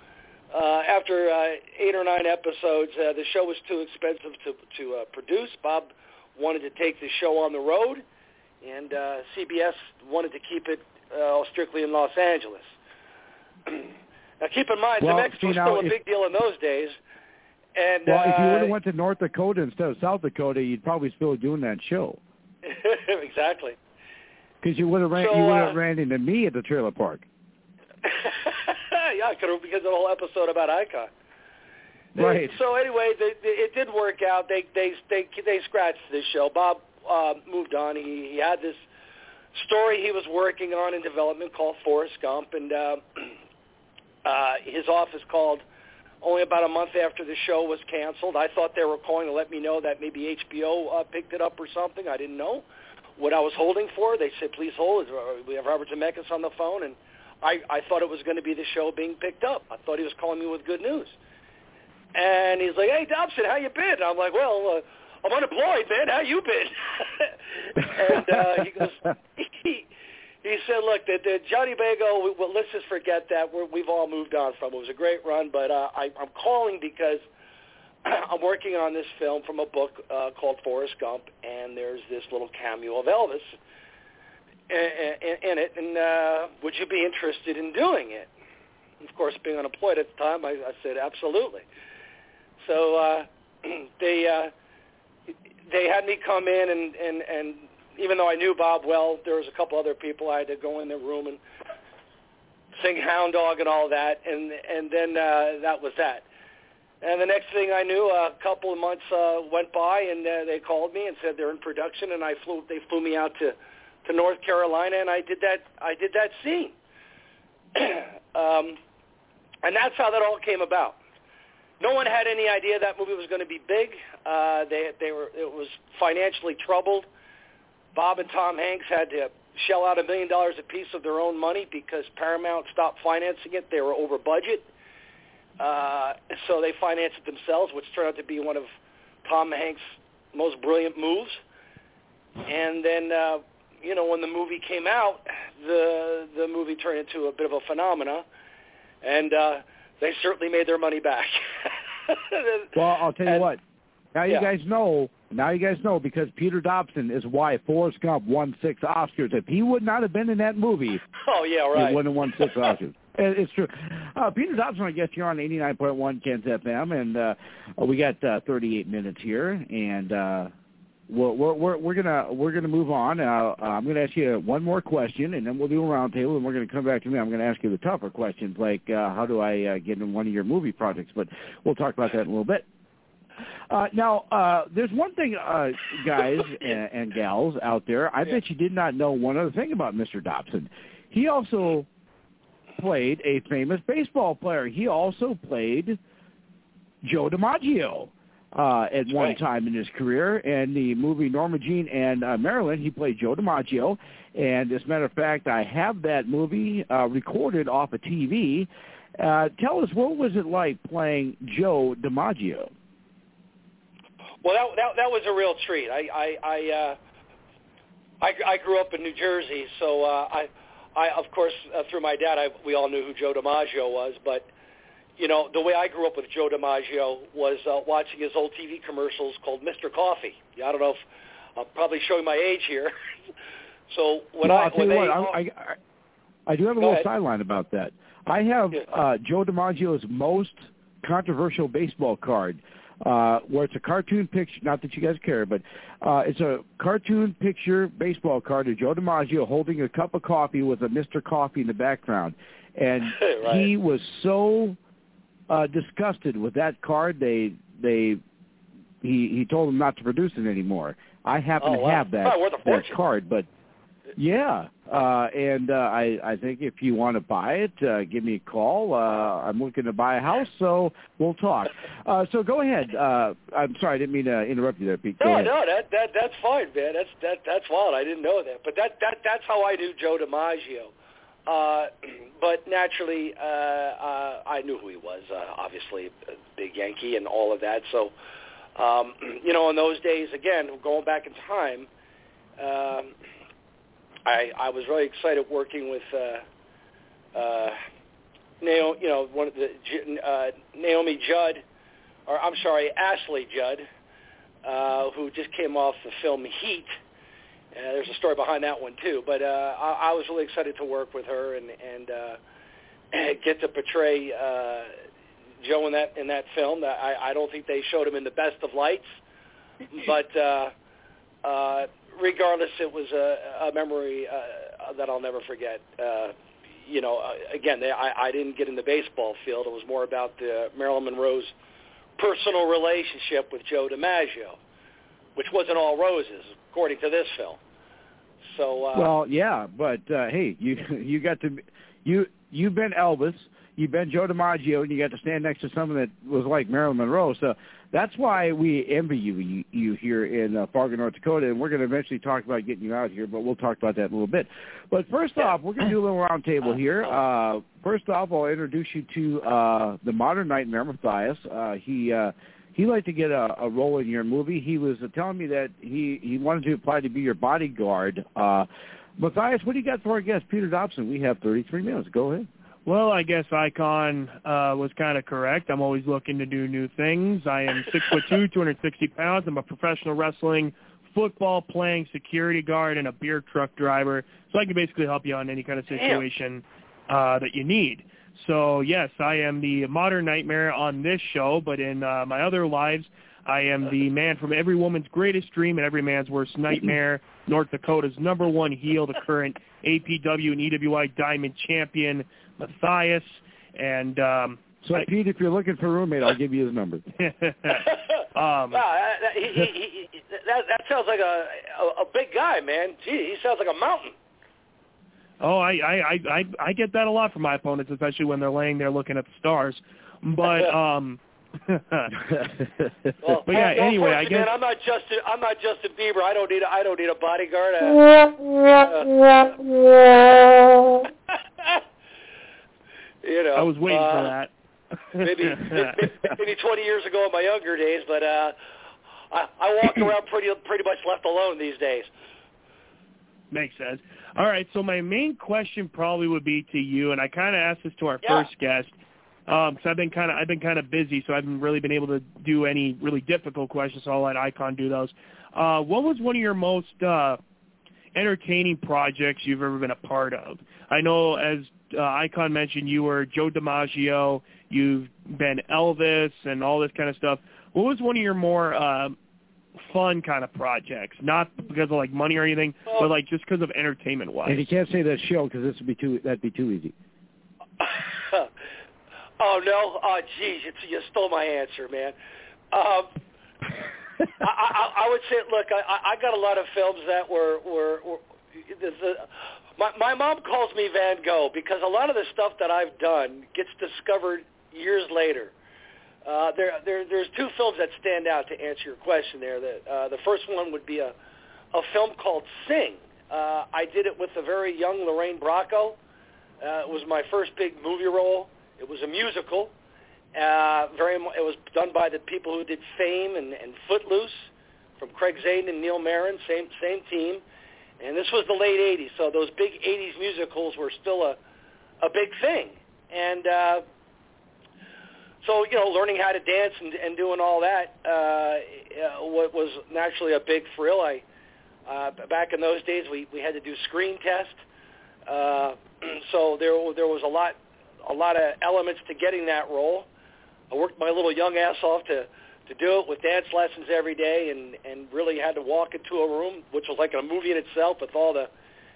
Uh, after uh, eight or nine episodes, uh, the show was too expensive to to uh, produce. Bob wanted to take the show on the road, and uh, CBS wanted to keep it uh, strictly in Los Angeles. now, keep in mind, Well, Mexico was now, still a if- big deal in those days. And Well, if you uh, would have went to North Dakota instead of South Dakota, you'd probably still be doing that show exactly. because you would have ran So, you would uh, ran into me at the trailer park. yeah, could have because of the whole episode about Icon. Right. So anyway, the, the, it did work out. They they they they scratched this show. Bob uh, moved on. He he had this story he was working on in development called Forrest Gump, and uh, uh, his office called only about a month after the show was canceled. I thought they were calling to let me know that maybe HBO uh, picked it up or something. I didn't know what I was holding for. They said, "Please hold. We have Robert Zemeckis on the phone," and I I thought it was going to be the show being picked up. I thought he was calling me with good news. And he's like, "Hey, Dobson, how you been?" I'm like, "Well, uh, I'm unemployed, man. How you been?" and uh, he goes, he, he said, "Look, the, the Johnny Bago. we- Well, let's just forget that. We're, we've all moved on from. It was a great run, but uh, I, I'm calling because I'm working on this film from a book uh, called Forrest Gump, and there's this little cameo of Elvis in, it. And uh, would you be interested in doing it?" Of course, being unemployed at the time, I, I said absolutely. So uh, they uh, they had me come in, and, and and even though I knew Bob well, there was a couple other people. I had to go in their room and sing Hound Dog and all that, and and then uh, that was that. And the next thing I knew, a couple of months uh, went by, and uh, they called me and said they're in production, and I flew. They flew me out to to North Carolina, and I did that. I did that scene, um, and that's how that all came about. No one had any idea that movie was going to be big. Uh, they they were it was financially troubled. Bob and Tom Hanks had to shell out a million dollars a piece of their own money because Paramount stopped financing it. They were over budget, uh, so they financed it themselves, which turned out to be one of Tom Hanks' most brilliant moves. And then, uh, you know, when the movie came out, the the movie turned into a bit of a phenomena, and uh, they certainly made their money back. Well, I'll tell you And- what. Now you yeah. guys know. Now you guys know because Peter Dobson is why Forrest Gump won six Oscars. If he would not have been in that movie, Oh yeah, he right. wouldn't have won six Oscars. It's true. Uh, Peter Dobson, I guess you're on 89.1 Ken's FM, and uh, we got uh, 38 minutes here, and uh, we're, we're we're we're gonna we're gonna move on. Uh, I'm gonna ask you one more question, and then we'll do a roundtable, and we're gonna come back to me. I'm gonna ask you the tougher questions, like uh, how do I uh, get in one of your movie projects? But we'll talk about that in a little bit. Uh, now, uh, there's one thing, uh, guys and, and gals out there. I bet you did not know one other thing about Mr. Dobson. He also played a famous baseball player. He also played Joe DiMaggio uh, at That's one right. time in his career. And the movie Norma Jean and uh, Marilyn, he played Joe DiMaggio. And as a matter of fact, I have that movie uh, recorded off a TV. Uh, tell us, what was it like playing Joe DiMaggio? Well, that that that was a real treat. I I I uh, I, I grew up in New Jersey, so uh, I I of course uh, through my dad, I we all knew who Joe DiMaggio was, but you know the way I grew up with Joe DiMaggio was uh, watching his old TV commercials called Mr. Coffee. Yeah, I don't know if I'm probably showing my age here. so when well, I when they what, I, I, I do have a little ahead. sideline about that. I have Yeah. uh, Joe DiMaggio's most controversial baseball card. uh, where it's a cartoon picture. Not that you guys care, but uh, it's a cartoon picture baseball card of Joe DiMaggio holding a cup of coffee with a Mr. Coffee in the background, and right. he was so uh, disgusted with that card. They they he he told them not to produce it anymore. I happen Oh, to wow. have that Probably that card, but yeah, uh, and uh, I I think if you want to buy it, uh, give me a call. Uh, I'm looking to buy a house, so we'll talk. Uh, so go ahead. Uh, I'm sorry, I didn't mean to interrupt you there, Pete. Go No, ahead. no, that that that's fine, man. That's that that's wild. I didn't know that, but that that that's how I knew Joe DiMaggio. Uh, but naturally, uh, uh, I knew who he was. Uh, obviously, a big Yankee and all of that. So, um, you know, in those days, again, going back in time, um, I I was really excited working with. Uh, uh, Naomi, you know, one of the uh, Naomi Judd, or I'm sorry, Ashley Judd, uh, who just came off the film Heat. Uh, there's a story behind that one too, but uh, I, I was really excited to work with her and and uh, get to portray uh, Joe in that in that film. I, I don't think they showed him in the best of lights, but uh, uh, regardless, it was a, a memory uh, that I'll never forget. Uh, you know, uh, again, they, I, I didn't get in the baseball field. It was more about the Marilyn Monroe's personal relationship with Joe DiMaggio, which wasn't all roses, according to this film. So, uh, Well, yeah, but uh, hey, you you got to you you've been Elvis, you've been Joe DiMaggio, and you got to stand next to someone that was like Marilyn Monroe. So that's why we envy you you, you here in uh, Fargo, North Dakota, and we're going to eventually talk about getting you out here, but we'll talk about that in a little bit. But first off, we're going to do a little round table here. Uh, first off, I'll introduce you to uh, the Modern Nightmare Matthias. Uh, he uh, he liked to get a, a role in your movie. He was uh, telling me that he he wanted to apply to be your bodyguard. Uh, Matthias, what do you got for our guest, Peter Dobson? We have 33 minutes. Go ahead. Well, I guess Icon uh, was kind of correct. I'm always looking to do new things. I am six foot two, 260 pounds. I'm a professional wrestling, football playing security guard, and a beer truck driver. So I can basically help you on any kind of situation uh, that you need. So yes, I am the modern nightmare on this show, but in uh, my other lives, I am the man from every woman's greatest dream and every man's worst nightmare. North Dakota's number one heel, the current APW and EWI Diamond Champion, Matthias. And um, So, I- Pete, if you're looking for a roommate, I'll give you his number. um, wow, that, that, he, he, he, that, that sounds like a, a a big guy, man. Gee, he sounds like a mountain. Oh, I, I, I, I, get that a lot from my opponents, especially when they're laying there looking at the stars. But um, Well, But yeah, well, anyway, I guess- man, I'm not Justin. I'm not Justin Bieber. I don't need. A, I don't need a bodyguard. Uh, you know, I was waiting uh, for that. maybe, maybe maybe 20 years ago in my younger days, but uh, I, I walk around pretty pretty much left alone these days. Makes sense. All right, so my main question probably would be to you, and I kind of asked this to our Yeah. first guest because I've been kind of I've been kind of busy, so I haven't really been able to do any really difficult questions. So I'll let Icon do those. Uh, what was one of your most uh, entertaining projects you've ever been a part of? I know, as uh, Icon mentioned, you were Joe DiMaggio. You've been Elvis and all this kind of stuff. What was one of your more uh, fun kind of projects? Not because of like money or anything, but like just because of entertainment wise. and you can't say that show because this would be too that'd be too easy. oh no! Oh geez, you, you stole my answer, man. Um, I, I, I would say, look, I, I I got a lot of films that were were, were the, the, my my mom calls me Van Gogh because a lot of the stuff that I've done gets discovered years later. Uh, there, there, there's two films that stand out to answer your question. There, the uh, the first one would be a a film called Sing. Uh, I did it with a very young Lorraine Bracco. Uh, it was my first big movie role. It was a musical. Uh, very, it was done by the people who did Fame and, and Footloose, from Craig Zadan and Neil Meron, same same team. And this was the late '80s, so those big '80s musicals were still a a big thing. And uh, so, you know, learning how to dance and, and doing all that uh, uh, was naturally a big thrill. I uh, back in those days, we we had to do screen test. Uh, so there there was a lot a lot of elements to getting that role. I worked my little young ass off to to do it with dance lessons every day, and and really had to walk into a room which was like a movie in itself with all the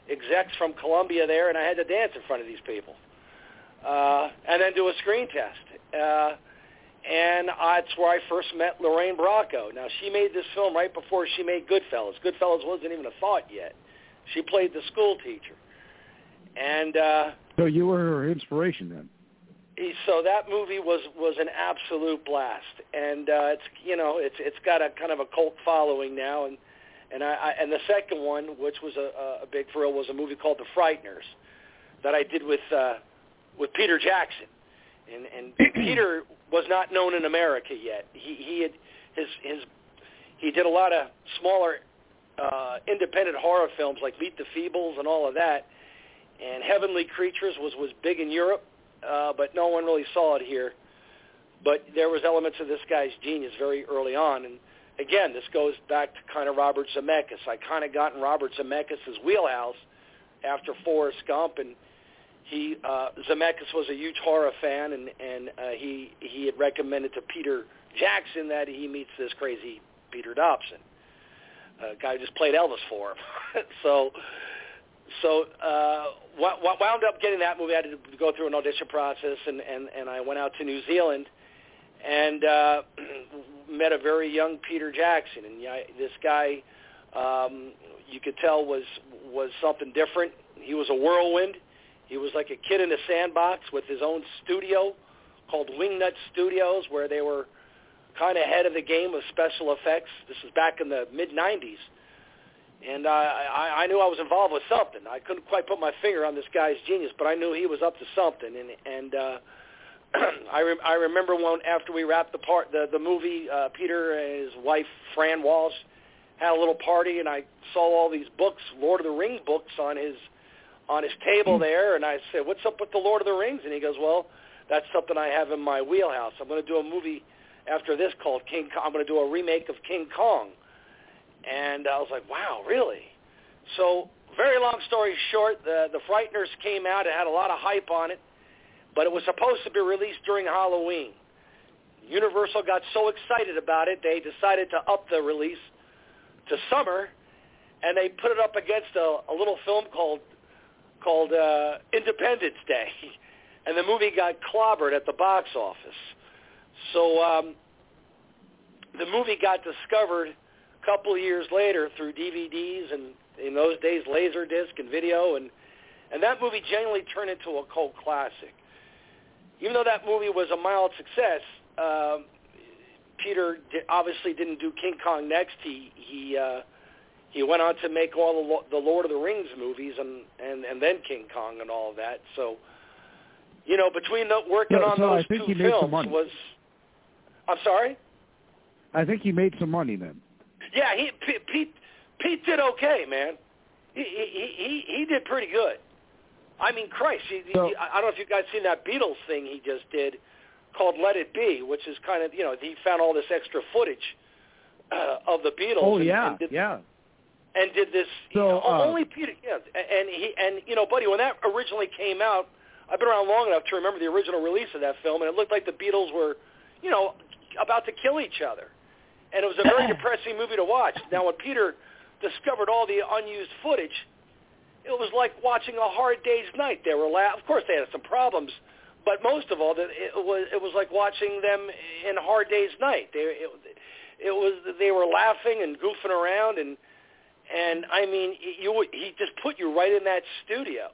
execs from Columbia there, and I had to dance in front of these people, uh, and then do a screen test. Uh, and that's where I first met Lorraine Bracco. Now she made this film right before she made Goodfellas. Goodfellas wasn't even a thought yet. She played the school teacher, and uh, so you were her inspiration then. So that movie was was an absolute blast, and uh, it's you know it's it's got a kind of a cult following now, and and I, I and the second one, which was a, a big thrill, was a movie called The Frighteners that I did with uh, with Peter Jackson, and and Peter was not known in America yet. He he had his his he did a lot of smaller uh, independent horror films like Meet the Feebles and all of that. And Heavenly Creatures was was big in Europe, uh, but no one really saw it here. But there was elements of this guy's genius very early on, and again, this goes back to kind of Robert Zemeckis. I kind of got in Robert Zemeckis' wheelhouse after Forrest Gump, and he uh, Zemeckis was a huge horror fan, and and uh, he he had recommended to Peter Jackson that he meets this crazy Peter Dobson, a guy who just played Elvis for him. so so uh, wound up getting that movie. I had to go through an audition process, and and and I went out to New Zealand, and uh, met a very young Peter Jackson, and yeah, this guy, um, you could tell was was something different. He was a whirlwind. He was like a kid in a sandbox with his own studio called Wingnut Studios, where they were kind of ahead of the game with special effects. This was back in the mid '90s, and I, I, I knew I was involved with something. I couldn't quite put my finger on this guy's genius, but I knew he was up to something. And and uh, I re- I remember when after we wrapped the part the the movie, uh, Peter and his wife Fran Walsh had a little party, and I saw all these books, Lord of the Rings books, on his on his table hmm. there, and I said, "What's up with the Lord of the Rings?" And he goes, "Well, that's something I have in my wheelhouse. I'm going to do a movie after this called King. Kong. I'm going to do a remake of King Kong." And I was like, "Wow, really?" So, very long story short, the the Frighteners came out. It had a lot of hype on it, but it was supposed to be released during Halloween. Universal got so excited about it, they decided to up the release to summer, and they put it up against a, a little film called called uh, Independence Day, and the movie got clobbered at the box office. So um, the movie got discovered a couple of years later through DVDs and in those days Laserdisc and video, and and that movie generally turned into a cult classic. Even though that movie was a mild success, um, Peter obviously didn't do King Kong next. He he uh, he went on to make all the, the Lord of the Rings movies and, and, and then King Kong and all of that. So, you know, between the, working so, on so those I think two he made films some money. was, I'm sorry. I think he made some money then. Yeah, he Pete Pete, Pete did okay, man. He he he he did pretty good. I mean, Christ, he, so, he, I don't know if you guys seen that Beatles thing he just did called "Let It Be," which is kind of you know he found all this extra footage uh, of the Beatles. Oh and, yeah, and did, yeah and did this. So, you know, uh, only Peter. Yeah, and he and you know, buddy, when that originally came out, I've been around long enough to remember the original release of that film, and it looked like the Beatles were, you know, about to kill each other, and it was a very depressing movie to watch. Now, when Peter discovered all the unused footage, it was like watching a hard day's night. They were, la- of course, they had some problems, but most of all, it was it was like watching them in Hard Day's Night. They it, it was they were laughing and goofing around and and I mean, you he just put you right in that studio,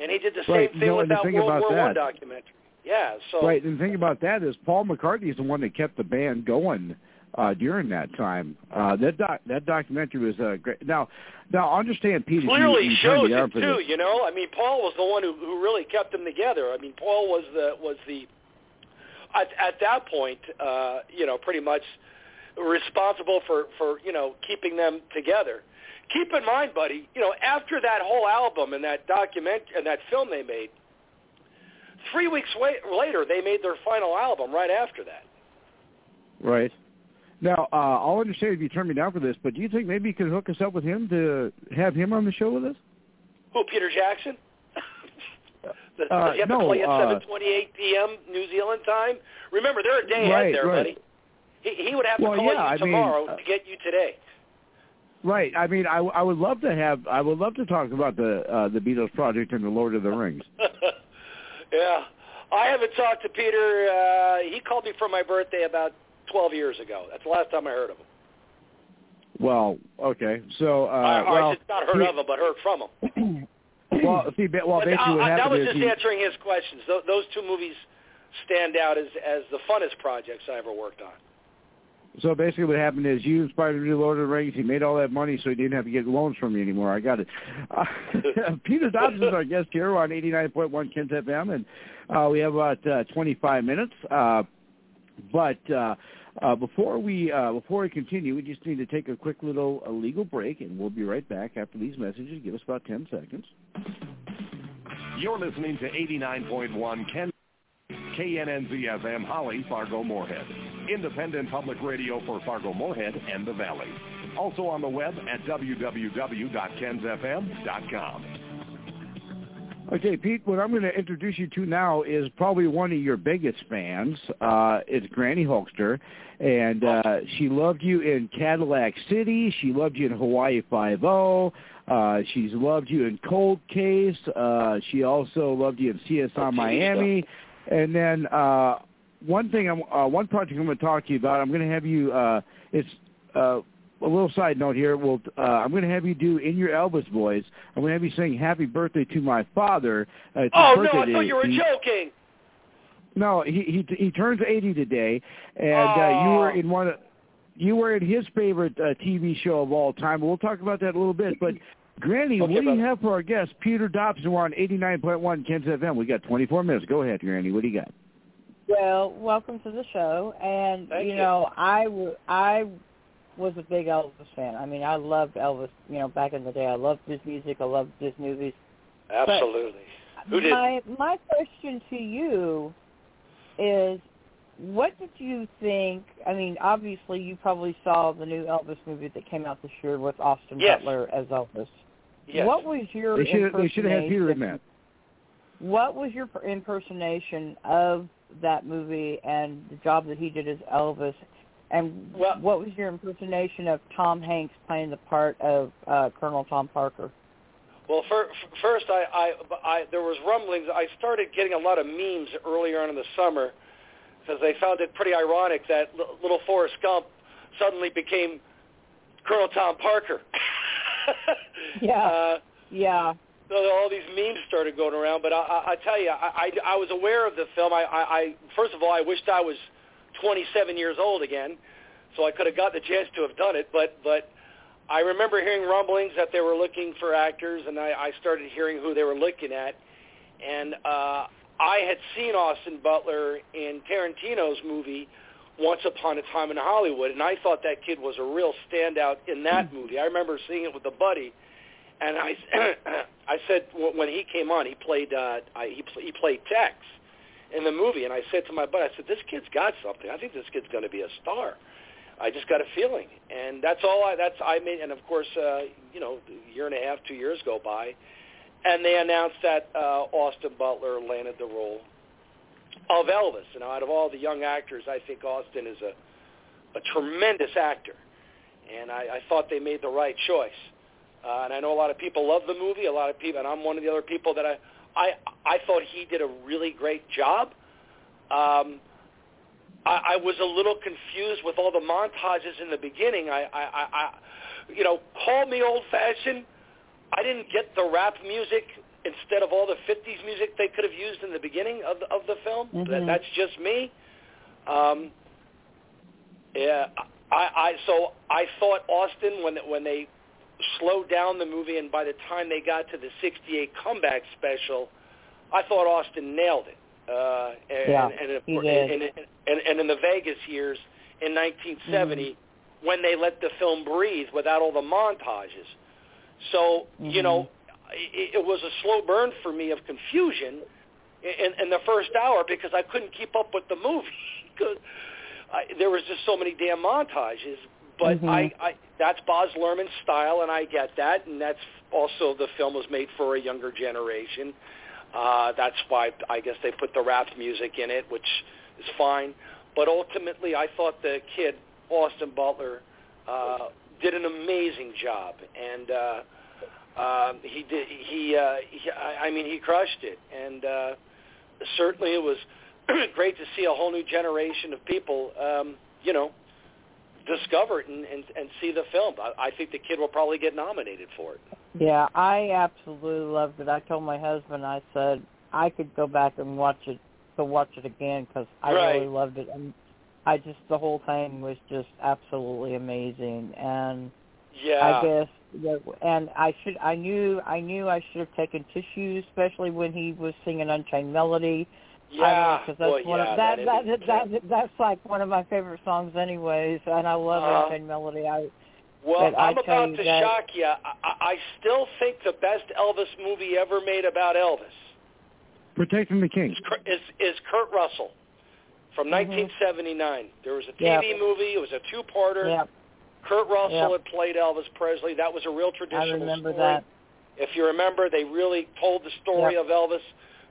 and he did the right. same thing no, with that World War that, One documentary. Yeah, so right. And the thing about that is Paul McCartney is the one that kept the band going uh, during that time. Uh, that doc, that documentary was uh, great. Now, now understand, Peter. Clearly you, you shows it too. This. You know, I mean, Paul was the one who, who really kept them together. I mean, Paul was the was the at, at that point, uh, you know, pretty much responsible for for you know keeping them together. Keep in mind, buddy, you know after that whole album and that document and that film they made, three weeks wait, later they made their final album. Right after that. Right. Now, uh, I'll understand if you turn me down for this, but do you think maybe you could hook us up with him to have him on the show with us? Who, Peter Jackson? the, uh, you have no, to play at uh, 7:28 p.m. New Zealand time. Remember, they're a day right, ahead there, right. buddy. He, he would have to Well, call yeah, you I mean, tomorrow uh, to get you today. Right. I mean, I, I would love to have. I would love to talk about the uh, the Beatles project and the Lord of the Rings. yeah, I haven't talked to Peter. Uh, he called me for my birthday about 12 years ago. That's the last time I heard of him. Well, okay. So, uh, I, well, I just not heard he- of him, but heard from him. well, see, well, basically uh, what that was just he, answering his questions. Th- those two movies stand out as as the funnest projects I ever worked on. So basically what happened is you inspired him to do Lord of the Rings. He made all that money, so he didn't have to get loans from me anymore. I got it. Uh, Peter Dobson is our guest here on 89.1 Ken's FM, and uh, we have about uh, 25 minutes. Uh, but uh, uh, before we uh, before we continue, we just need to take a quick little uh, legal break, and we'll be right back after these messages. Give us about 10 seconds. You're listening to 89.1 Ken KNNZ FM Holly, Fargo Moorhead. Independent public radio for Fargo Moorhead and the Valley. Also on the web at www.kensfm.com. Okay, Pete, what I'm going to introduce you to now is probably one of your biggest fans. Uh, it's Granny Hulkster, and uh, she loved you in Cadillac City. She loved you in Hawaii Five-O. Uh, she's loved you in Cold Case. Uh, she also loved you in CSI Miami. And then uh, one thing, I'm, uh, one project I'm going to talk to you about, I'm going to have you, uh, it's uh, a little side note here. Well, uh, I'm going to have you do in your Elvis voice. I'm going to have you sing "Happy Birthday to My Father." Uh, Oh no, I thought you were He- joking. No, he he he turns 80 today, and uh, you were Oh. in one. Of, you were in his favorite uh, TV show of all time. We'll talk about that a little bit, but. Granny, Okay, what do you brother. have for our guest, Peter Dobson? We're on 89.1 Ken's FM. We got 24 minutes. Go ahead, Granny. What do you got? Well, welcome to the show. And Thank you you. know, I w- I was a big Elvis fan. I mean, I loved Elvis. You know, back in the day, I loved his music. I loved his movies. Absolutely. Who did? My my question to you is, what did you think? I mean, obviously, you probably saw the new Elvis movie that came out this year with Austin Yes. Butler as Elvis. Yes. What was your They should they should have had Peter in that. What was your impersonation of that movie and the job that he did as Elvis? And Well- what was your impersonation of Tom Hanks playing the part of uh, Colonel Tom Parker? Well, fir- f- first, I, I, I, there was rumblings. I started getting a lot of memes earlier on in the summer because they found it pretty ironic that l- little Forrest Gump suddenly became Colonel Tom Parker. Yeah. Uh, Yeah. So all these memes started going around. But I, I, I tell you, I, I, I was aware of the film. I, I, I, first of all, I wished I was 27 years old again, so I could have got the chance to have done it. But, but I remember hearing rumblings that they were looking for actors, and I, I started hearing who they were looking at. And uh, I had seen Austin Butler in Tarantino's movie Once Upon a Time in Hollywood, and I thought that kid was a real standout in that movie. I remember seeing it with a buddy, and I, I said when he came on, he played uh, I, he pl- he played Tex in the movie, and I said to my buddy, I said, this kid's got something. I think this kid's going to be a star. I just got a feeling, and that's all. I that's I made, and of course, uh, you know, a year and a half, two years go by, and they announced that uh, Austin Butler landed the role of Elvis. You know, out of all the young actors, I think Austin is a a tremendous actor, and I, I thought they made the right choice. Uh, and I know a lot of people love the movie. A lot of people, and I'm one of the other people that I I I thought he did a really great job. Um, I, I was a little confused with all the montages in the beginning. I, I, I, I you know, call me old-fashioned. I didn't get the rap music instead of all the 50s music they could have used in the beginning of the, of the film. That, Mhm. that's just me. Um, yeah, I, I so I thought Austin when when they slowed down the movie and by the time they got to the 68 comeback special, I thought Austin nailed it. Uh, and, Yeah, and, and, he and, did. and, and, and in the Vegas years in 1970, when they let the film breathe without all the montages. So, you Mhm. know, it, it was a slow burn for me of confusion in, in the first hour because I couldn't keep up with the movie. 'Cause I, there was just so many damn montages. But Mhm. I, I, that's Baz Luhrmann's style, and I get that. And that's also the film was made for a younger generation. Uh, that's why I guess they put the rap music in it, which is fine. but ultimately, I thought the kid Austin Butler uh, did an amazing job, and uh, um, he did. He, uh, he, I mean, he crushed it, and uh, certainly it was great to see a whole new generation of people, um, you know, discover it and, and, and see the film. I, I think the kid will probably get nominated for it. Yeah, I absolutely loved it. I told my husband, I said I could go back and watch it, to watch it again because I Right. really loved it, and I just the whole thing was just absolutely amazing. And Yeah. I guess, and I should, I knew, I knew I should have taken tissues, especially when he was singing Unchained Melody. Yeah, because that's boy, one yeah, of that, that that, is that, that that's like one of my favorite songs, anyways. And I love Uh-huh. Unchained Melody. I Well, I I'm tell about you to that- shock you. I, I still think the best Elvis movie ever made about Elvis Protecting the King. is, is, is Kurt Russell from Mhm. 1979. There was a Yeah. TV movie. It was a two-parter. yeah, Kurt Russell Yeah. had played Elvis Presley. That was a real tradition. I traditional remember story. that. If you remember, they really told the story Yep. of Elvis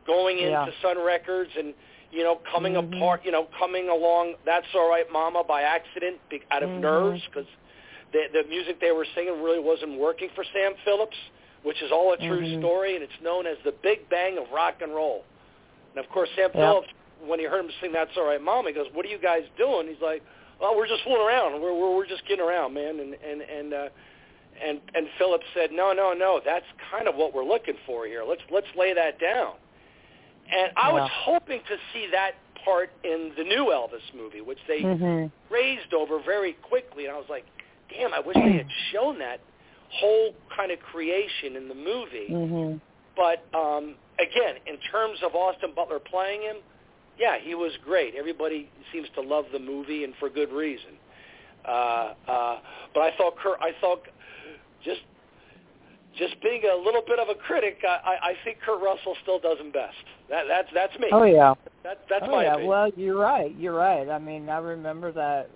going into Yeah. Sun Records and you know coming Mhm. apart, you know coming along. That's all right, Mama, by accident, out of Mhm. nerves because the the music they were singing really wasn't working for Sam Phillips, which is all a true Mhm. story, and it's known as the Big Bang of rock and roll. And of course, Sam Yep. Phillips, when he heard him sing "That's All Right, Mama," he goes, "What are you guys doing?" He's like, "Well, we're just fooling around. We're we're, we're just kidding around, man." And and and uh, and and Phillips said, "No, no, no. That's kind of what we're looking for here. Let's let's lay that down." And I was Yeah. hoping to see that part in the new Elvis movie, which they Mhm. grazed over very quickly, and I was like, "Damn, I wish they had shown that whole kind of creation in the movie." Mhm. But um, again, in terms of Austin Butler playing him, yeah, he was great. Everybody seems to love the movie, and for good reason. Uh, uh, but I thought Kurt, I thought just just being a little bit of a critic, I, I, I think Kurt Russell still does him best. That that's that's me. Oh yeah. That, that's oh my yeah. opinion. Well, you're right. You're right. I mean, I remember that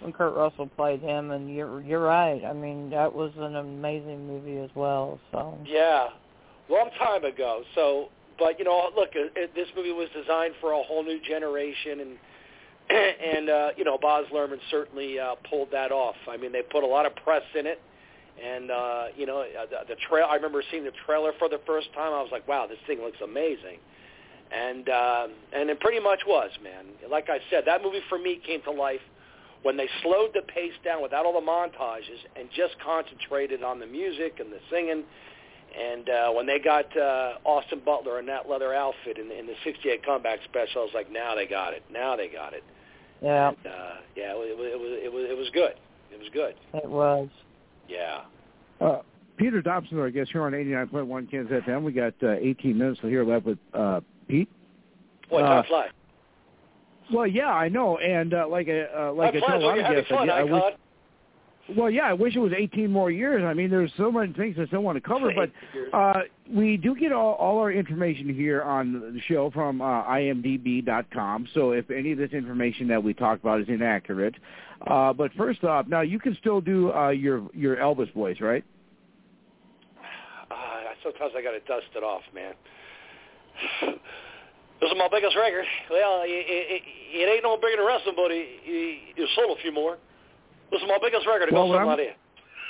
when Kurt Russell played him, and you're you're right. I mean, that was an amazing movie as well. So. Yeah, long time ago. So, but you know, look, it, it, this movie was designed for a whole new generation, and and uh, you know, Baz Luhrmann certainly uh, pulled that off. I mean, they put a lot of press in it, and uh, you know, uh, the, the trail. I remember seeing the trailer for the first time. I was like, wow, this thing looks amazing. And uh, and it pretty much was, man. Like I said, that movie for me came to life when they slowed the pace down without all the montages and just concentrated on the music and the singing. And uh, when they got uh, Austin Butler in that leather outfit in, in the '68 comeback special, I was like, now they got it. Now they got it. Yeah, And, uh, yeah, it, was- it was it was it was good. It was good. it was. Yeah. Uh, Peter Dobson, I guess, here on 89.1 Kansas FM. We got uh, 18 minutes to here left with uh, Pete. Boy, Uh, time flies. Well, yeah, I know, and uh, like a uh, like I tell a when of guests, I, fun, I wish. Well, yeah, I wish it was 18 more years. I mean, there's so many things I still want to cover, but uh, we do get all, all our information here on the show from uh, imdb.com. So if any of this information that we talk about is inaccurate, uh, but first off, now you can still do uh, your your Elvis voice, right? Uh, sometimes I got to dust it off, man. This is my biggest record. Well, it, it, it ain't no bigger than wrestling, but it, it, it sold a few more. This is my biggest record. Well, what something I'm- like that.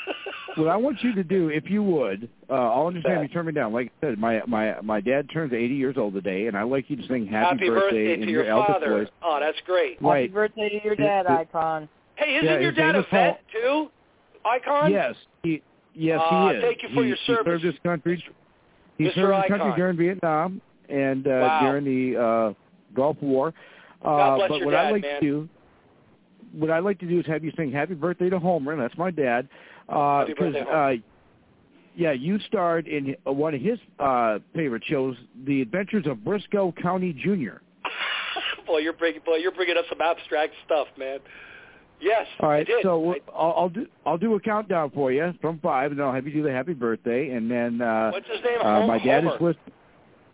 What I want you to do, if you would, uh, I'll understand if you turn me down. Like I said, my my my dad turns 80 years old today, and I like you to sing "Happy, Happy birthday in to your, your father. voice. Oh, that's great. Happy birthday to your dad, It- it- Icon. Hey, isn't Yeah, your dad a is vet too? Icon? Yes, he yes Uh, he is. thank you for he, your He served his country. He Mr. served his country during Vietnam and uh, Wow. during the uh, Gulf War. Uh, God bless but your what dad, I like man. to do, what I'd like to do is have you sing "Happy Birthday" to Homer, and that's my dad. Uh, Because uh, yeah, you starred in uh, one of his uh, favorite shows, "The Adventures of Brisco County Jr." boy, you're bringing boy, you're bringing up some abstract stuff, man. Yes, All right, I did. so I- I'll, I'll do I'll do a countdown for you from five, and I'll have you do the happy birthday, and then uh, what's his name? uh, my dad is list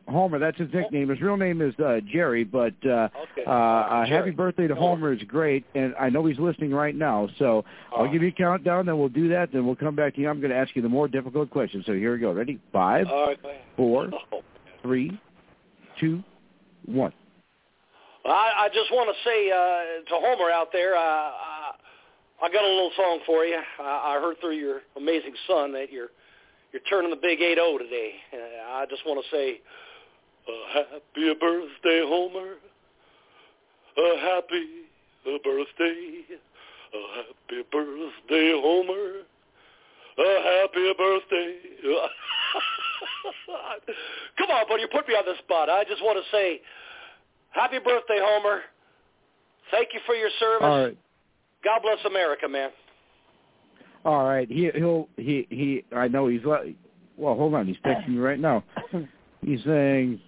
Homer. That's his nickname. His real name is uh, Jerry, but uh, Okay. uh, uh, Jerry. happy birthday to Homer is great, and I know he's listening right now. So I'll give you a countdown, then we'll do that, then we'll come back to you. I'm going to ask you the more difficult questions. So here we go. Ready? Five, All right, man. four, Oh, three, two, one. I, I just want to say uh, to Homer out there, uh, I, I got a little song for you. I, I heard through your amazing son that you're you're turning the big 8-0 today. Uh, I just want to say, uh, happy birthday, Homer. A happy birthday. A happy birthday, Homer. A happy birthday. Come on, buddy, you put me on the spot. I just want to say, happy birthday, Homer. Thank you for your service. All right. God bless America, man. All right. He he'll he he. I know he's well. Hold on. He's texting me right now. He's saying,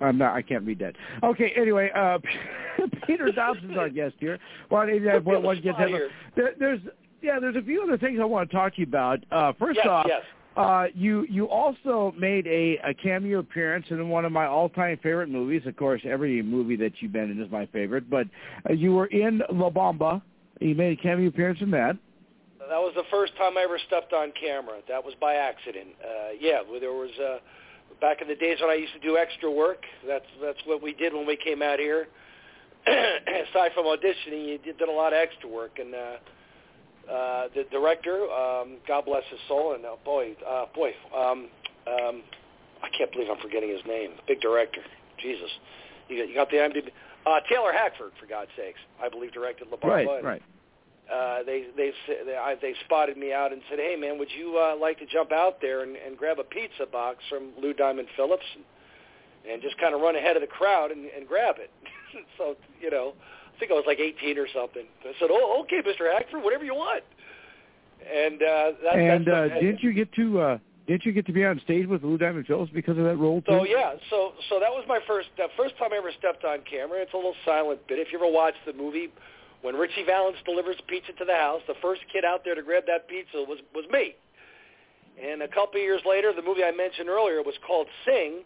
"I'm not. I can't read that." Okay. Anyway, uh, Peter Dobson's our guest here. One eighty nine point one gets here. there, There's yeah. There's a few other things I want to talk to you about. Uh, first yes, off, yes. uh, you you also made a, a cameo appearance in one of my all time favorite movies. Of course, every movie that you've been in is my favorite. But uh, you were in La Bamba. You made a cameo appearance in that. That was the first time I ever stepped on camera. That was by accident. Uh, yeah, there was uh, back in the days when I used to do extra work. That's that's what we did when we came out here. Aside from auditioning, you did, did a lot of extra work, and uh, uh, the director, um, God bless his soul, and uh, boy, uh, boy, um, um, I can't believe I'm forgetting his name. Big director, Jesus. You got, you got the IMDb. Uh, Taylor Hackford, for God's sakes, I believe directed La Bamba. Right, right. Uh, they they they, I, they spotted me out and said, "Hey man, would you uh, like to jump out there and, and grab a pizza box from Lou Diamond Phillips and, and just kind of run ahead of the crowd and, and grab it?" so you know, I think I was like 18 or something. I said, "Oh, okay, Mr. Hackford, whatever you want." And uh, that, and that's uh, didn't you get to uh, didn't you get to be on stage with Lou Diamond Phillips because of that role too? So yeah, so so that was my first uh, first time I ever stepped on camera. It's a little silent bit. If you ever watched the movie, when Ritchie Valens delivers pizza to the house, the first kid out there to grab that pizza was was me. And a couple of years later, the movie I mentioned earlier was called Sing,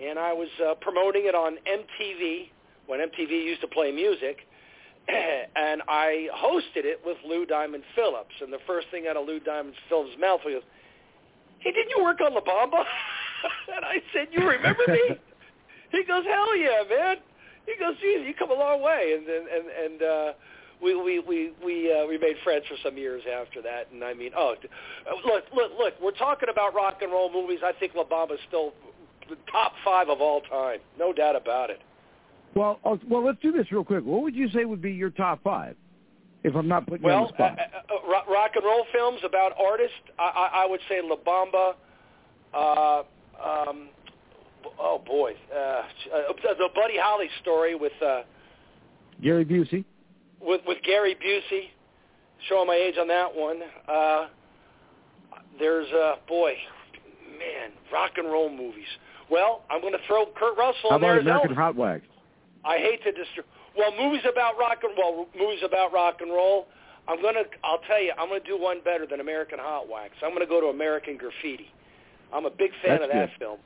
and I was uh, promoting it on MTV when MTV used to play music. and I hosted it with Lou Diamond Phillips. And the first thing out of Lou Diamond Phillips' mouth was, hey, didn't you work on La Bamba? and I said, you remember me? he goes, hell yeah, man. He goes, geez, you come a long way. And and and, and uh, we we we we uh, we made friends for some years after that. And I mean, oh, look, look, look. We're talking about rock and roll movies. I think La Bamba is still the top five of all time, no doubt about it. Well, uh, well, let's do this real quick. What would you say would be your top five? If I'm not putting you Well, on the spot. uh, uh, rock and roll films about artists, I, I, I would say La Bamba. Uh, um, oh boy, uh, uh, the Buddy Holly story with uh, Gary Busey. with with Gary Busey. Showing my age on that one. Uh, there's uh, boy, man, rock and roll movies. Well, I'm going to throw Kurt Russell How in there about as American. Hot Wax? I hate to destroy. Well, movies about rock and well, movies about rock and roll. I'm gonna. I'll tell you. I'm gonna do one better than American Hot Wax. I'm gonna go to American Graffiti. I'm a big fan That's of that good. film,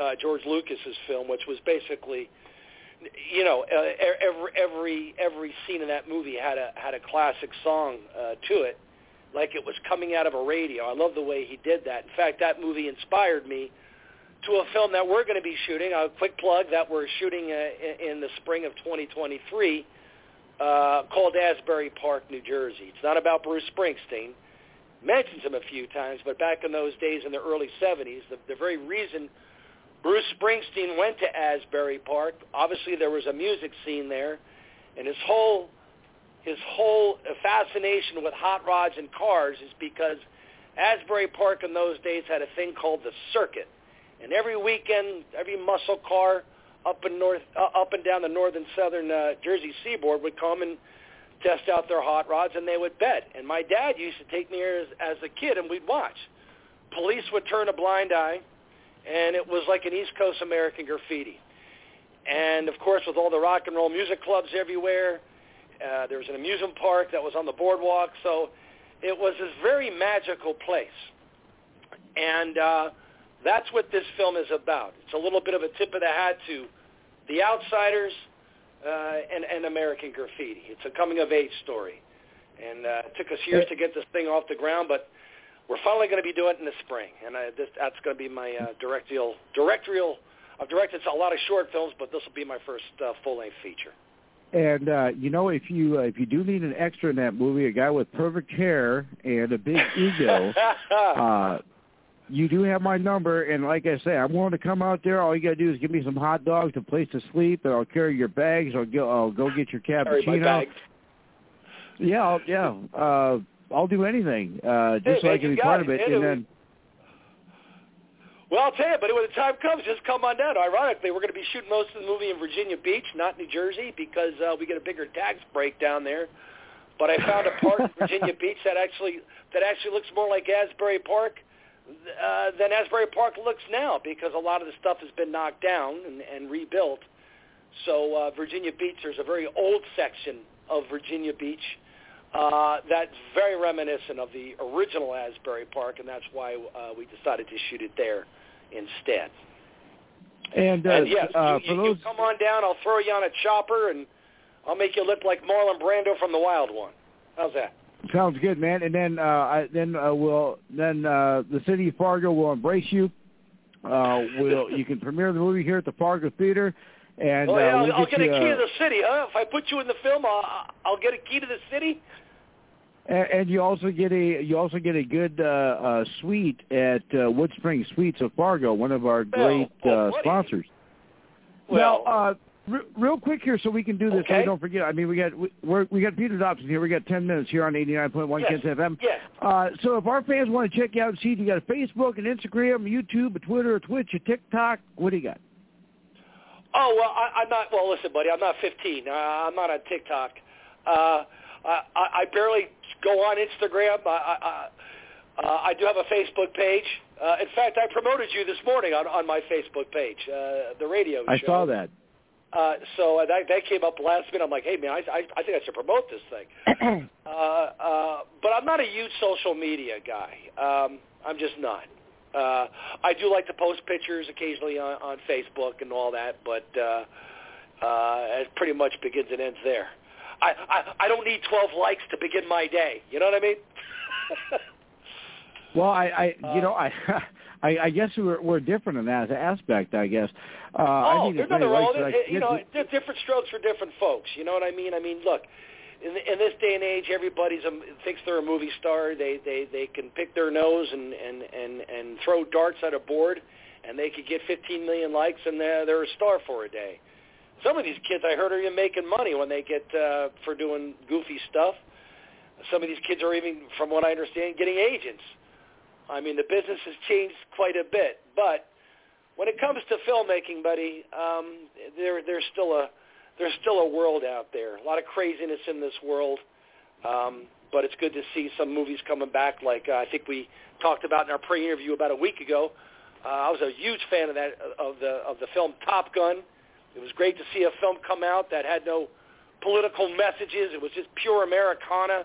uh, George Lucas's film, which was basically, you know, uh, every every every scene in that movie had a had a classic song uh, to it, like it was coming out of a radio. I love the way he did that. In fact, that movie inspired me to a film that we're going to be shooting. A quick plug that we're shooting uh, in- in the spring of 2023 uh, called Asbury Park, New Jersey. It's not about Bruce Springsteen. Mentions him a few times, but back in those days in the early 70s, the, the very reason Bruce Springsteen went to Asbury Park, obviously there was a music scene there, and his whole his whole fascination with hot rods and cars is because Asbury Park in those days had a thing called the circuit. And every weekend, every muscle car up and north, uh, up and down the northern southern uh, Jersey seaboard would come and test out their hot rods, and they would bet. And my dad used to take me as, as a kid, and we'd watch. Police would turn a blind eye, and it was like an East Coast American graffiti. And of course, with all the rock and roll music clubs everywhere, uh, there was an amusement park that was on the boardwalk, so it was this very magical place. And uh, that's what this film is about. It's a little bit of a tip of the hat to The Outsiders uh, and, and American Graffiti. It's a coming-of-age story. And uh, it took us years to get this thing off the ground, but we're finally going to be doing it in the spring. And I, this, that's going to be my uh, directorial, directorial I've directed a lot of short films, but this will be my first uh, full-length feature. And uh, you know, if you uh, if you do need an extra in that movie, a guy with perfect hair and a big ego, uh, you do have my number. And like I say, I'm willing to come out there. All you gotta do is give me some hot dogs, a place to sleep, and I'll carry your bags. I'll go. I'll go get your Carry my cappuccino. bags. Yeah, I'll, yeah. Uh, I'll do anything uh, just Hey, so I can be part it, of it. man. And then Well, I'll tell you, but when the time comes, just come on down. Ironically, we're going to be shooting most of the movie in Virginia Beach, not New Jersey, because uh, we get a bigger tax break down there. But I found a part in Virginia Beach that actually that actually looks more like Asbury Park uh, than Asbury Park looks now, because a lot of the stuff has been knocked down and, and rebuilt. So uh, Virginia Beach, there's a very old section of Virginia Beach uh, that's very reminiscent of the original Asbury Park, and that's why uh, we decided to shoot it there instead. and, uh, and yes, uh, you, for you, those you come on down. I'll throw you on a chopper, and I'll make you look like Marlon Brando from The Wild One. How's that? Sounds good, man. And then, uh, I, then uh, we'll then uh, the city of Fargo will embrace you. Uh, we'll you can premiere the movie here at the Fargo Theater, and oh, yeah, uh, I'll, we'll I'll get get you, a key uh, to the city, huh? If I put you in the film, I'll, I'll get a key to the city. And, and you also get a you also get a good uh, uh, suite at uh, Wood Spring Suites of Fargo, one of our great oh, uh, sponsors. Well, now, uh, re- real quick here, so we can do this. So Okay. we don't forget. I mean, we got we, we're, we got Peter Dobson here. We got ten minutes here on eighty nine point one. Ken's FM. Yes. Uh, so if our fans want to check you out and see, if you got a Facebook, an Instagram, a YouTube, a Twitter, a Twitch, a TikTok. What do you got? Oh well, I, I'm not. Well, listen, buddy, I'm not 15. Uh, I'm not on TikTok. Uh, I I barely go on Instagram. I, I, uh, I do have a Facebook page. Uh, in fact, I promoted you this morning on, on my Facebook page, uh, the radio I show. saw that. Uh, so that, that came up last minute. I'm like, hey man, I, I, I think I should promote this thing. uh, uh, but I'm not a huge social media guy. Um, I'm just not. Uh, I do like to post pictures occasionally on, on Facebook and all that, but uh, uh, it pretty much begins and ends there. I, I I don't need 12 likes to begin my day. You know what I mean? Well, I, I you know, I, I, I guess we're we're different in that aspect. I guess. Uh, oh, I need there's nothing wrong it. You know, there's different strokes for different folks. You know what I mean? I mean, look, in, in this day and age, everybody's a, thinks they're a movie star. They they they can pick their nose and and and and throw darts at a board, and they could get 15 million likes, and they're they're a star for a day. Some of these kids I heard are even making money when they get uh, for doing goofy stuff. Some of these kids are even, from what I understand, getting agents. I mean, the business has changed quite a bit, but when it comes to filmmaking, buddy, um, there there's still a there's still a world out there. A lot of craziness in this world, um, but it's good to see some movies coming back. Like uh, I think we talked about in our pre-interview about a week ago. Uh, I was a huge fan of that of the of the film Top Gun. It was great to see a film come out that had no political messages. It was just pure Americana.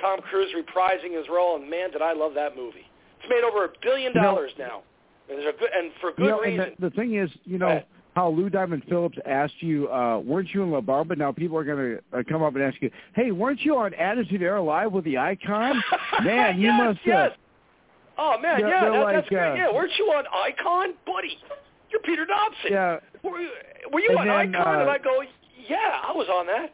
Tom Cruise reprising his role, and man, did I love that movie. It's made over a billion You know- dollars now, and, there's a good, and for good You know, reason. the, the thing is, you know, how Lou Diamond Phillips asked you, uh, weren't you in La Bamba? Now people are going to uh, come up and ask you, hey, weren't you on Attitude Era Live with the Icon? Man, you yes, must. Yes. Uh, Oh man, yeah, that, like, that's great. uh, yeah, weren't you on Icon, buddy? You're Peter Dobson. yeah, Were, you- were you And on then, Icon? uh, and I go, yeah, I was on that.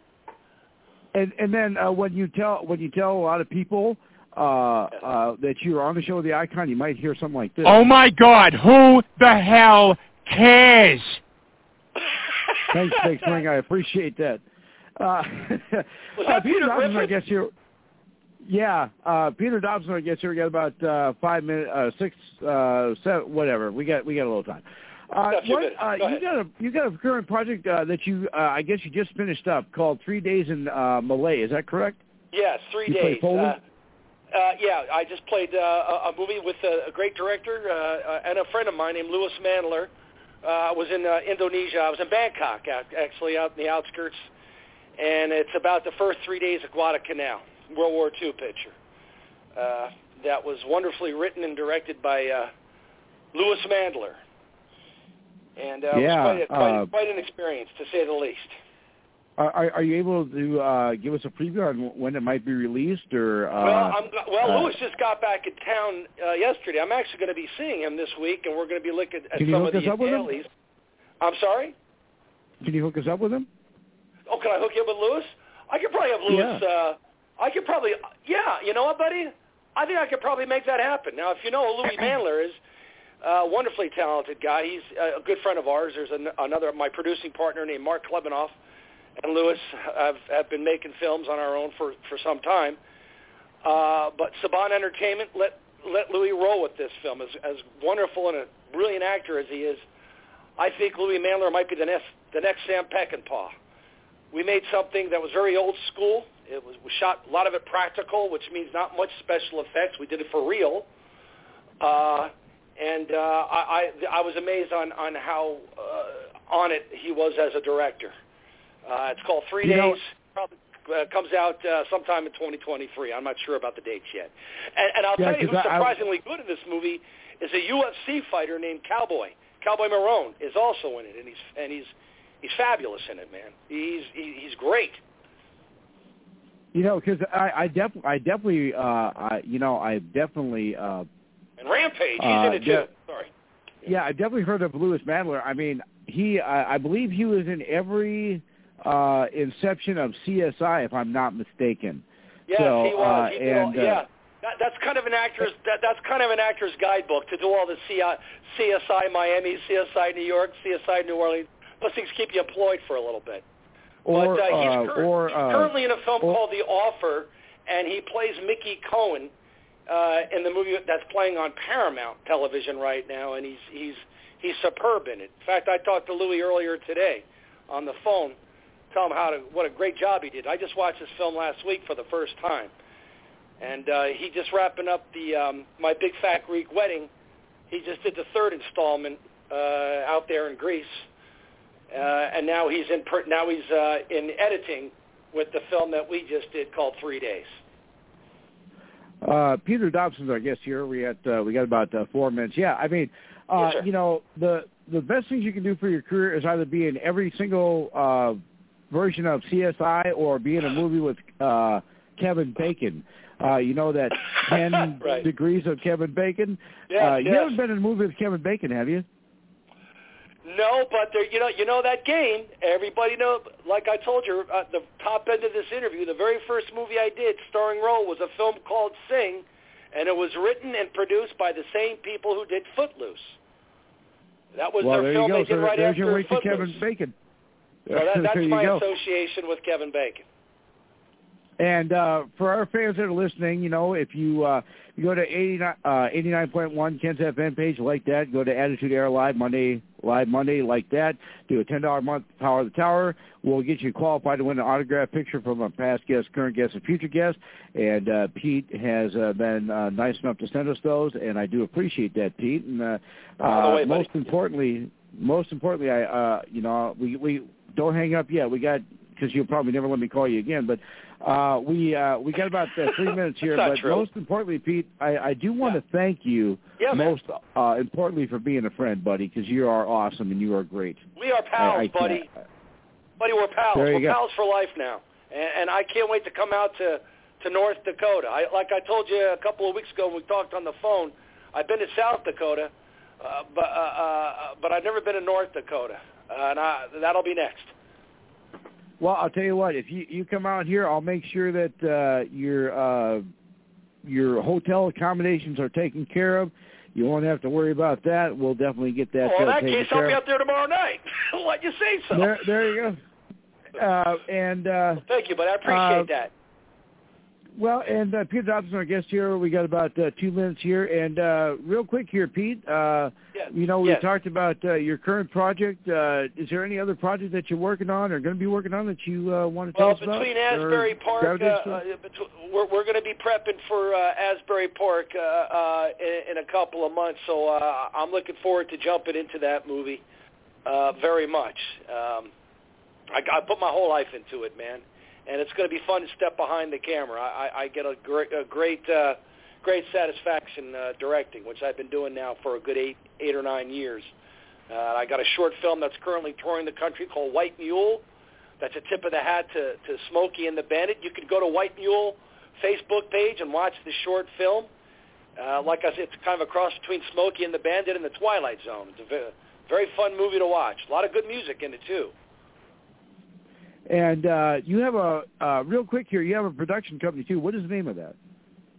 and and then uh, when you tell when you tell a lot of people uh, uh, that you're on the show with the Icon, you might hear something like this. Oh my God, who the hell cares? Thanks, thanks, Swing. I appreciate that. Uh, Was uh, that Peter Dobson, I guess you. Yeah, uh, Peter Dobson. I guess you. We got about uh, five minutes, uh, six, uh, seven, whatever. We got we got a little time. Uh, what, uh, Go you got a you got a current project uh, that you uh, I guess you just finished up called Three Days in uh, Malay. Is that correct? Yes, three You days. Uh, uh, yeah, I just played uh, a, a movie with a, a great director uh, uh, and a friend of mine named Louis Mandylor. Uh, I was in uh, Indonesia. I was in Bangkok, out, actually, out in the outskirts, and it's about the first three days of Guadalcanal, World War II picture. Uh, that was wonderfully written and directed by uh, Louis Mandylor, and uh, Yeah, it was quite, a, quite, uh, quite an experience, to say the least. Are, are, are you able to uh, give us a preview on when it might be released, or uh, Well, I'm well. uh, Lewis just got back in town uh, yesterday. I'm actually going to be seeing him this week, and we're going to be looking at some of the us up with him? dailies. I'm sorry. Can you hook us up with him? Oh, can I hook you up with Lewis? I could probably have Lewis. Yeah. Uh, I could probably. Yeah, you know what, buddy? I think I could probably make that happen. Now, if you know who Louis Mandylor is, uh, wonderfully talented guy. He's a good friend of ours. There's an, another my producing partner named Mark Klebanoff, and Lewis have, have been making films on our own for for some time. Uh, but Saban Entertainment let let Louis roll with this film. As as wonderful and a brilliant actor as he is, I think Louis Mandylor might be the next the next Sam Peckinpah. We made something that was very old school. It was we shot a lot of it practical, which means not much special effects. We did it for real. Uh, and uh, I, I I was amazed on on how uh, on it he was as a director. Uh, it's called Three You know- Days. Probably uh, comes out uh, sometime in 2023. I'm not sure about the dates yet. And, and I'll Yeah, tell you who's I- I- surprisingly good in this movie is a UFC fighter named Cowboy. Cowboy Cerrone is also in it, and he's and he's he's fabulous in it, man. He's he, he's great. You know, because I, I definitely, I definitely, uh, I, you know, I definitely, uh, And Rampage, he's Uh, in it too. yeah. Sorry. yeah, I definitely heard of Lewis Mandylor. I mean, he, I, I believe he was in every uh inception of CSI, if I'm not mistaken. Yes, So, he was. uh, he did all, and, uh, yeah. That, that's kind of an actor's that, that's kind of an actor's guidebook to do all the CI, CSI Miami, CSI New York, CSI New Orleans. Those things keep you employed for a little bit. Or, but uh, he's, uh, cur- or, he's uh, currently in a film or- called The Offer, and he plays Mickey Cohen uh, in the movie that's playing on Paramount Television right now, and he's he's he's superb in it. In fact, I talked to Louis earlier today on the phone, tell him how to what a great job he did. I just watched this film last week for the first time, and uh, he just wrapping up the um, my big fat Greek wedding. He just did the third installment uh, out there in Greece uh, and now he's in now he's uh, in editing with the film that we just did called Three Days. Uh, Peter Dobson's our guest here. We got uh, we got about uh, four minutes. Yeah, I mean, uh, Yes, you know, the the best things you can do for your career is either be in every single uh, version of CSI or be in a movie with uh, Kevin Bacon. Uh, you know that ten Right. degrees of Kevin Bacon. Yes, uh, you yes. haven't been in a movie with Kevin Bacon, have you? No, but there, you know, you know that game. Everybody know. Like I told you, uh, the top end of this interview, the very first movie I did, starring role, was a film called Sing, and it was written and produced by the same people who did Footloose. That was well, their there film you go. they did So right there's after your to Footloose. Kevin Bacon. So that, that's my go. association with Kevin Bacon. And uh, for our fans that are listening, you know, if you uh, you go to 89, uh, 89.1 Ken's FM page like that, go to Attitude Era Live Monday, Live Monday like that, do a $10 a month Power of the Tower. We'll get you qualified to win an autograph picture from a past guest, current guest, and future guest. And uh, Pete has uh, been uh, nice enough to send us those, and I do appreciate that, Pete. And uh, uh, way, most importantly, most importantly, I uh, you know we we don't hang up yet. We got because you'll probably never let me call you again, but uh, we uh, we got about uh, three minutes here. But true. most importantly, Pete, I, I do want to thank you Yeah, most uh, importantly for being a friend, buddy, because you are awesome and you are great. We are pals, I, I buddy. can't- Buddy, we're pals. We're go. pals for life now, and, and I can't wait to come out to to North Dakota. I, like I told you a couple of weeks ago when we talked on the phone, I've been to South Dakota, uh, but uh, uh, but I've never been to North Dakota, uh, and I, that'll be next. Well, I'll tell you what. If you you come out here, I'll make sure that uh, your uh, your hotel accommodations are taken care of. You won't have to worry about that. We'll definitely get that well, in that case, I'll be out there tomorrow night. Let you say so. There, there you go. Uh, and uh, Thank you, but I appreciate Uh, that. Well, and uh, Peter Dobson, our guest here. We got about uh, two minutes here, and uh, real quick here, Pete. Uh, Yes. You know, we Yes. talked about uh, your current project. Uh, is there any other project that you're working on or going to be working on that you uh, want to tell Well, us about? Well, between Asbury Park, uh, uh, we're, we're going to be prepping for uh, Asbury Park uh, uh, in, in a couple of months, so uh, I'm looking forward to jumping into that movie uh, very much. Um, I, I put my whole life into it, man, and it's going to be fun to step behind the camera. I, I, get a great, a great, uh, great satisfaction uh, directing, which I've been doing now for a good eight, eight or nine years. Uh, I got a short film that's currently touring the country called White Mule. That's a tip of the hat to, to Smokey and the Bandit. You can go to White Mule Facebook page and watch the short film. Uh, like I said, it's kind of a cross between Smokey and the Bandit and the Twilight Zone. It's a ve- Very fun movie to watch. A lot of good music in it too. And uh, you have a uh, real quick here. You have a production company too. What is the name of that?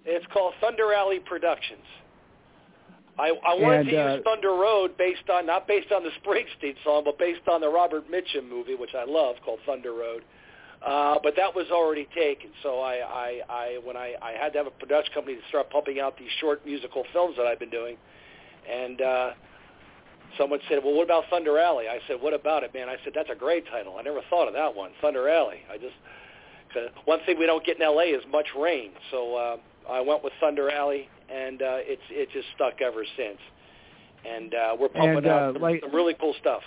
It's called Thunder Alley Productions. I, I wanted And, to uh, use Thunder Road based on not based on the Springsteen song, but based on the Robert Mitchum movie, which I love, called Thunder Road. Uh, but that was already taken, so I, I, I when I, I had to have a production company to start pumping out these short musical films that I've been doing, and uh, someone said, "Well, what about Thunder Alley?" I said, "What about it, man?" I said, "That's a great title. I never thought of that one, Thunder Alley." I just cause one thing we don't get in L.A. is much rain, so uh, I went with Thunder Alley, and uh, it's it just stuck ever since. And uh, we're pumping And, out uh, some, like- some really cool stuff.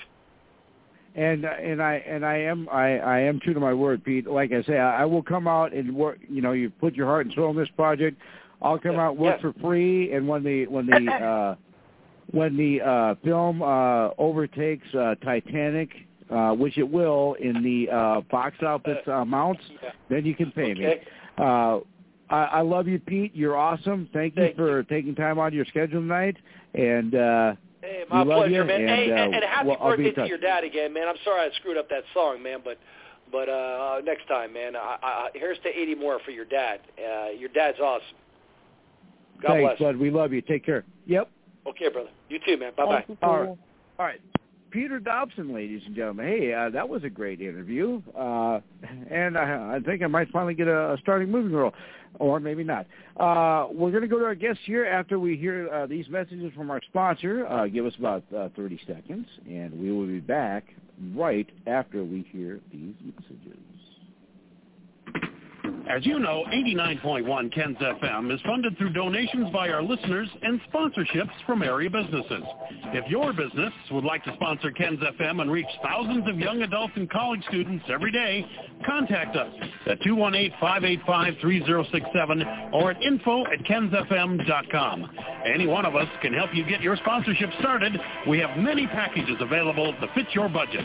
And and I and I am I I am true to my word, Pete. Like I say, I, I will come out and work. You know, you put your heart and soul in this project. I'll come out work for free, and when the when the uh, when the uh, film uh, overtakes uh, Titanic, uh, which it will in the uh, box office uh, amounts, Yeah. then you can pay me. Okay. Uh, I, I love you, Pete. You're awesome. Thank you Thank for taking time out of your schedule tonight. And uh, Hey, my pleasure, you, man. and, hey, uh, and, and happy well, birthday to your dad again, man. I'm sorry I screwed up that song, man, but but uh next time, man. I, I, here's to 80 more for your dad. Uh, your dad's awesome. God Thanks, bless. bud. We love you. Take care. Yep. Okay, brother. You too, man. Bye bye. All right. All right. Peter Dobson, ladies and gentlemen. Hey, uh, that was a great interview, uh, and I, I think I might finally get a, a starting moving role, or maybe not. Uh, we're going to go to our guests here after we hear uh, these messages from our sponsor. Uh, give us about uh, 30 seconds, and we will be back right after we hear these messages. As you know, 89.1 Ken's FM is funded through donations by our listeners and sponsorships from area businesses. If your business would like to sponsor Ken's FM and reach thousands of young adults and college students every day, contact us at 218-585-3067 or at info at kensfm.com. Any one of us can help you get your sponsorship started. We have many packages available to fit your budget.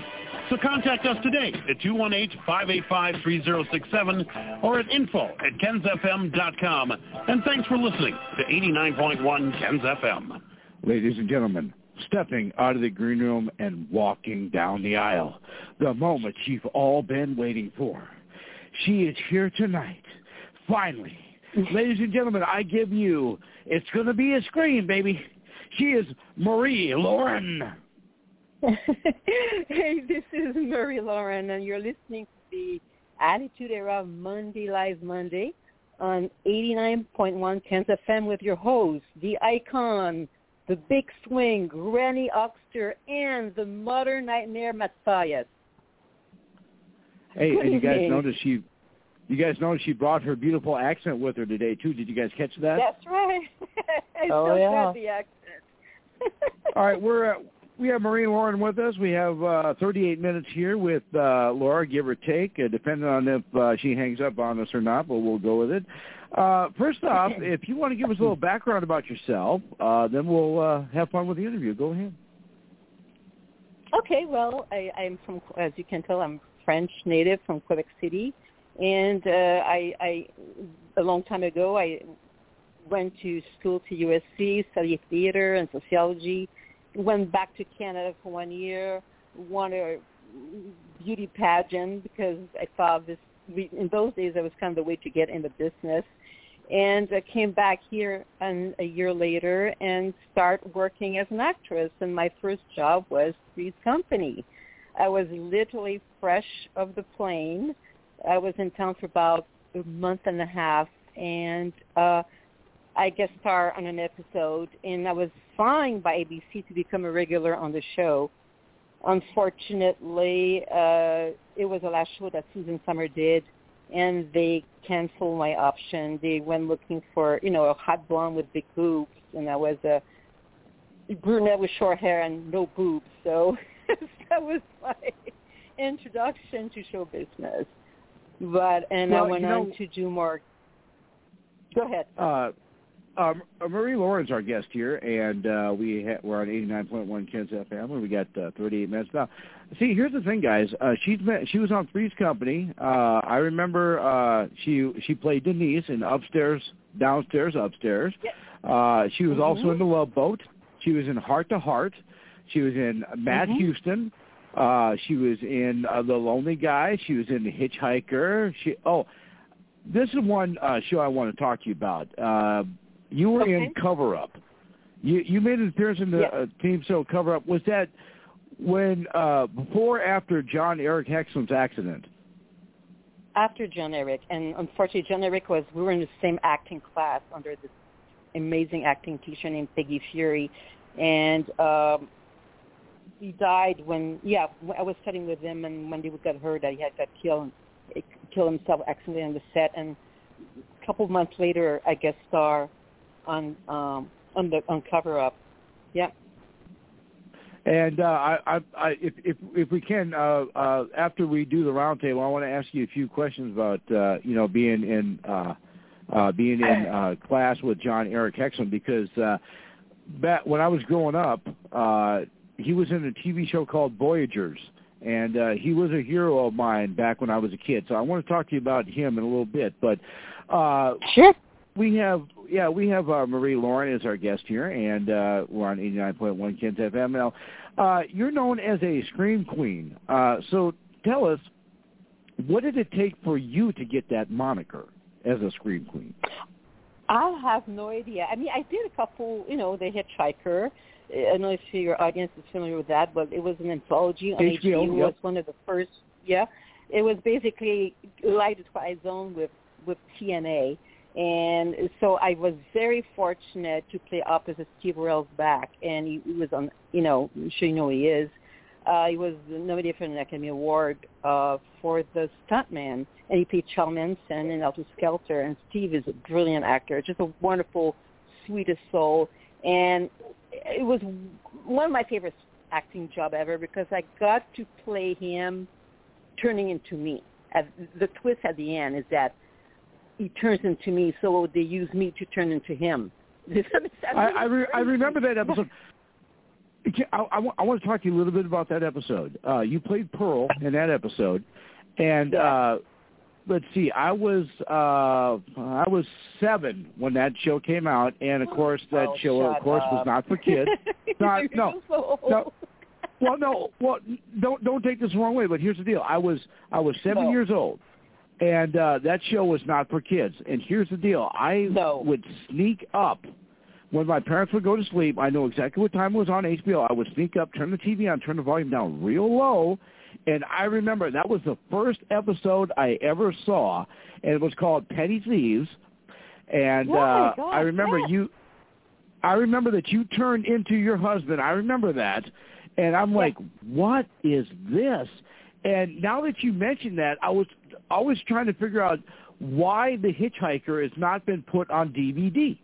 So contact us today at 218-585-3067 or at info at kensfm.com. And thanks for listening to 89.1 Kens FM. Ladies and gentlemen, stepping out of the green room and walking down the aisle, the moment you've all been waiting for. She is here tonight. Finally. Ladies and gentlemen, I give you, it's going to be a scream, baby. She is Marie Laurin. Hey, this is Marie Laurin, and you're listening to the Attitude Era Monday Live Monday on 89.1 Ken's FM with your host, the icon, the big swing, Granny Oxter, and the modern nightmare Matthias. Hey, Good and you guys evening. noticed she, you guys noticed she brought her beautiful accent with her today too. Did you guys catch that? That's right. I Oh, still yeah. got the accent. All right, we're uh, we have Marie Laurin with us. We have uh, 38 minutes here with uh, Laura, give or take, uh, depending on if uh, she hangs up on us or not. But we'll go with it. Uh, first off, if you want to give us a little background about yourself, uh, then we'll uh, have fun with the interview. Go ahead. Okay, well, I, I'm from, as you can tell, I'm French native from Quebec City, and uh, I, I, a long time ago, I went to school to USC, studied theater and sociology, went back to Canada for one year, won a beauty pageant because I thought this, in those days, that was kind of the way to get in the business. And I came back here and a year later and start working as an actress. And my first job was Three's Company. I was literally fresh of the plane. I was in town for about a month and a half, and uh, I guest star on an episode, and I was signed by ABC to become a regular on the show. Unfortunately, uh, it was the last show that Suzanne Somers did, and they canceled my option. They went looking for, you know, a hot blonde with big boobs, and I was a brunette with short hair and no boobs. So that was my introduction to show business. But and I Well, went you on know- to do more. Go ahead. Uh, um, uh, Marie Laurin's our guest here, and uh, we ha- we're on 89.1 Kens FM, and we got uh, 38 minutes now. See, here's the thing, guys. Uh, she's been, she was on Three's Company. Uh, I remember uh, she she played Denise in Upstairs, Downstairs, Upstairs. Uh, she was also in The Love Boat. She was in Hart to Hart. She was in Matt Mhm. Houston. Uh, she was in uh, The Lonely Guy. She was in The Hitchhiker. She oh, this is one uh, show I want to talk to you about. Uh, you were in Cover Up. You you made an appearance in the Yes. uh, team show Cover Up. Was that when uh, before or after Jon-Erik Hexum's accident? After Jon-Erik, and unfortunately, Jon-Erik was we were in the same acting class under this amazing acting teacher named Peggy Feury, and um, he died when yeah I was studying with him, and when he got hurt, that he had got killed, killed himself accidentally on the set, and a couple of months later, I guest star on um, on the on Cover Up. Yep. And uh, I, I, I, if, if if we can, uh, uh, after we do the roundtable, I want to ask you a few questions about uh, you know being in uh, uh, being in uh, class with Jon-Erik Hexum because uh, back when I was growing up, uh, he was in a TV show called Voyagers, and uh, he was a hero of mine back when I was a kid. So I want to talk to you about him in a little bit, but uh, Sure. we have yeah we have uh, Marie Laurin as our guest here, and uh, we're on 89.1 Ken's FM. Now, uh, you're known as a scream queen. Uh, so tell us, what did it take for you to get that moniker as a scream queen? I have no idea. I mean, I did a couple, you know, The Hitchhiker. I don't know if your audience is familiar with that, but it was an anthology on HBO, HBO. It was one of the first. Yeah, it was basically Light Twilight Zone with with TNA, and so I was very fortunate to play opposite Steve Railsback, and he, he was on. You know, I'm sure you know he is. Uh, he was nominated for an Academy Award uh, for the stuntman, and he played Charles Manson in Helter Skelter. And Steve is a brilliant actor, just a wonderful, sweetest soul. And it was one of my favorite acting job ever because I got to play him turning into me. At, the twist at the end is that he turns into me, so they use me to turn into him. Does that make sense? I I, re- I remember that episode. I, I, I want to talk to you a little bit about that episode. Uh, you played Pearl in that episode, and uh, let's see, I was uh, I was seven when that show came out, and of course that Oh, show, of course, was not for kids. not no, so no. Well, no, well, don't don't take this the wrong way, but here's the deal. I was I was seven No. years old, and uh, that show was not for kids. And here's the deal: I No. would sneak up when my parents would go to sleep. I know exactly what time it was on HBO. I would sneak up, turn the TV on, turn the volume down real low, and I remember that was the first episode I ever saw, and it was called Petty Thieves. And Oh, uh, God, I remember yes. you. I remember that you turned into your husband. I remember that. And I'm like, what is this? And now that you mentioned that, I was always trying to figure out why The Hitchhiker has not been put on DVD.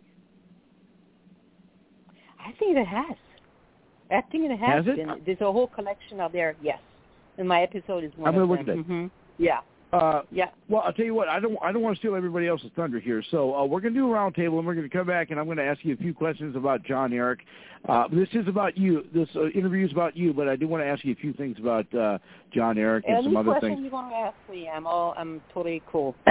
I think it has. I think it has, Has it? been. There's a whole collection out there. Yes, and my episode is one I'm gonna look at hmm Yeah, Uh, yeah. well, I'll tell you what. I don't. I don't want to steal everybody else's thunder here. So uh, we're going to do a roundtable, and we're going to come back, and I'm going to ask you a few questions about Jon-Erik. Uh, this is about you. This uh, interview is about you, but I do want to ask you a few things about uh, Jon-Erik and Any some other question things. you want to ask me, I'm all. I'm totally cool.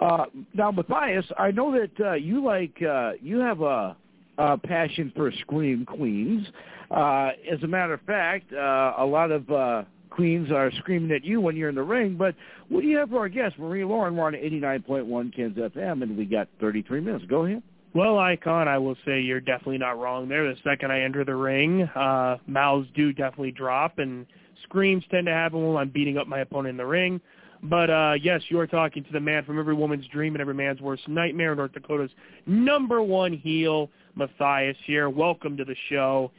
Uh, now, Matthias, I know that uh, you like uh, you have a, a passion for scream queens. Uh, as a matter of fact, uh, a lot of uh, queens are screaming at you when you're in the ring. But what do you have for our guest, Marie Laurin? We're on 89.1 Kens FM, and we got 33 minutes. Go ahead. Well, Icon, I will say you're definitely not wrong there. The second I enter the ring, uh, mouths do definitely drop, and screams tend to happen when I'm beating up my opponent in the ring. But uh, yes, you are talking to the man from every woman's dream and every man's worst nightmare, North Dakota's number one heel, Matthias here. Welcome to the show.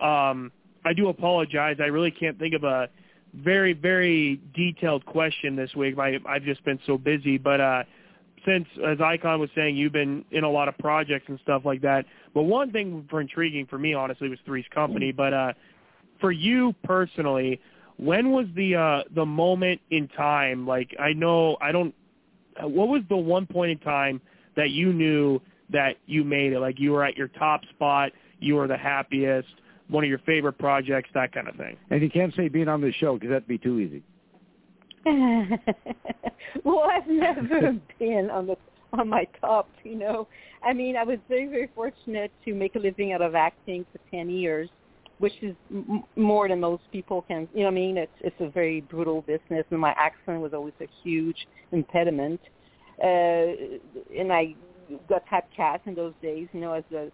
Um, I do apologize. I really can't think of a very, very detailed question this week. I, I've just been so busy. But uh, since, as Icon was saying, you've been in a lot of projects and stuff like that. But one thing for intriguing for me, honestly, was Three's Company. But uh, for you personally, when was the uh, the moment in time? Like I know I don't. What was the one point in time that you knew that you made it? Like you were at your top spot, you were the happiest, one of your favorite projects, that kind of thing. And you can't say being on this show because that'd be too easy. well, I've never been on the on my top. You know, I mean, I was very very fortunate to make a living out of acting for ten years, which is m- more than most people can. You know I mean? It's it's a very brutal business, and my accent was always a huge impediment. Uh, and I got typecast in those days, you know, as the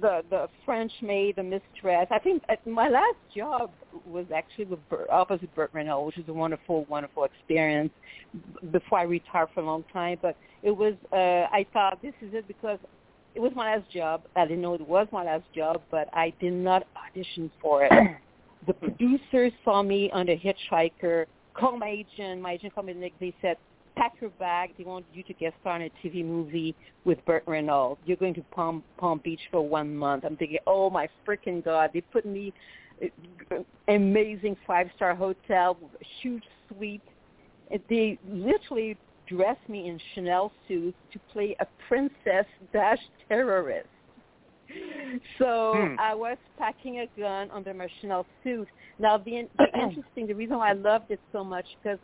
the the French maid, the mistress. I think uh, my last job was actually with Burt, opposite Burt Reynolds, which was a wonderful, wonderful experience. Before I retired for a long time, but it was. uh I thought this is it because it was my last job. I didn't know it was my last job, but I did not audition for it. the producers saw me on the Hitchhiker. Called my agent. My agent called me. Nick. They said, "Pack your bag. They want you to guest star in a TV movie with Burt Reynolds. You're going to Palm Palm Beach for one month." I'm thinking, "Oh my freaking god!" They put me amazing five star hotel, huge suite. And They literally dressed me in Chanel suits to play a princess dash terrorist. So Hmm. I was packing a gun under my Chanel suit. Now the, the interesting, the reason why I loved it so much because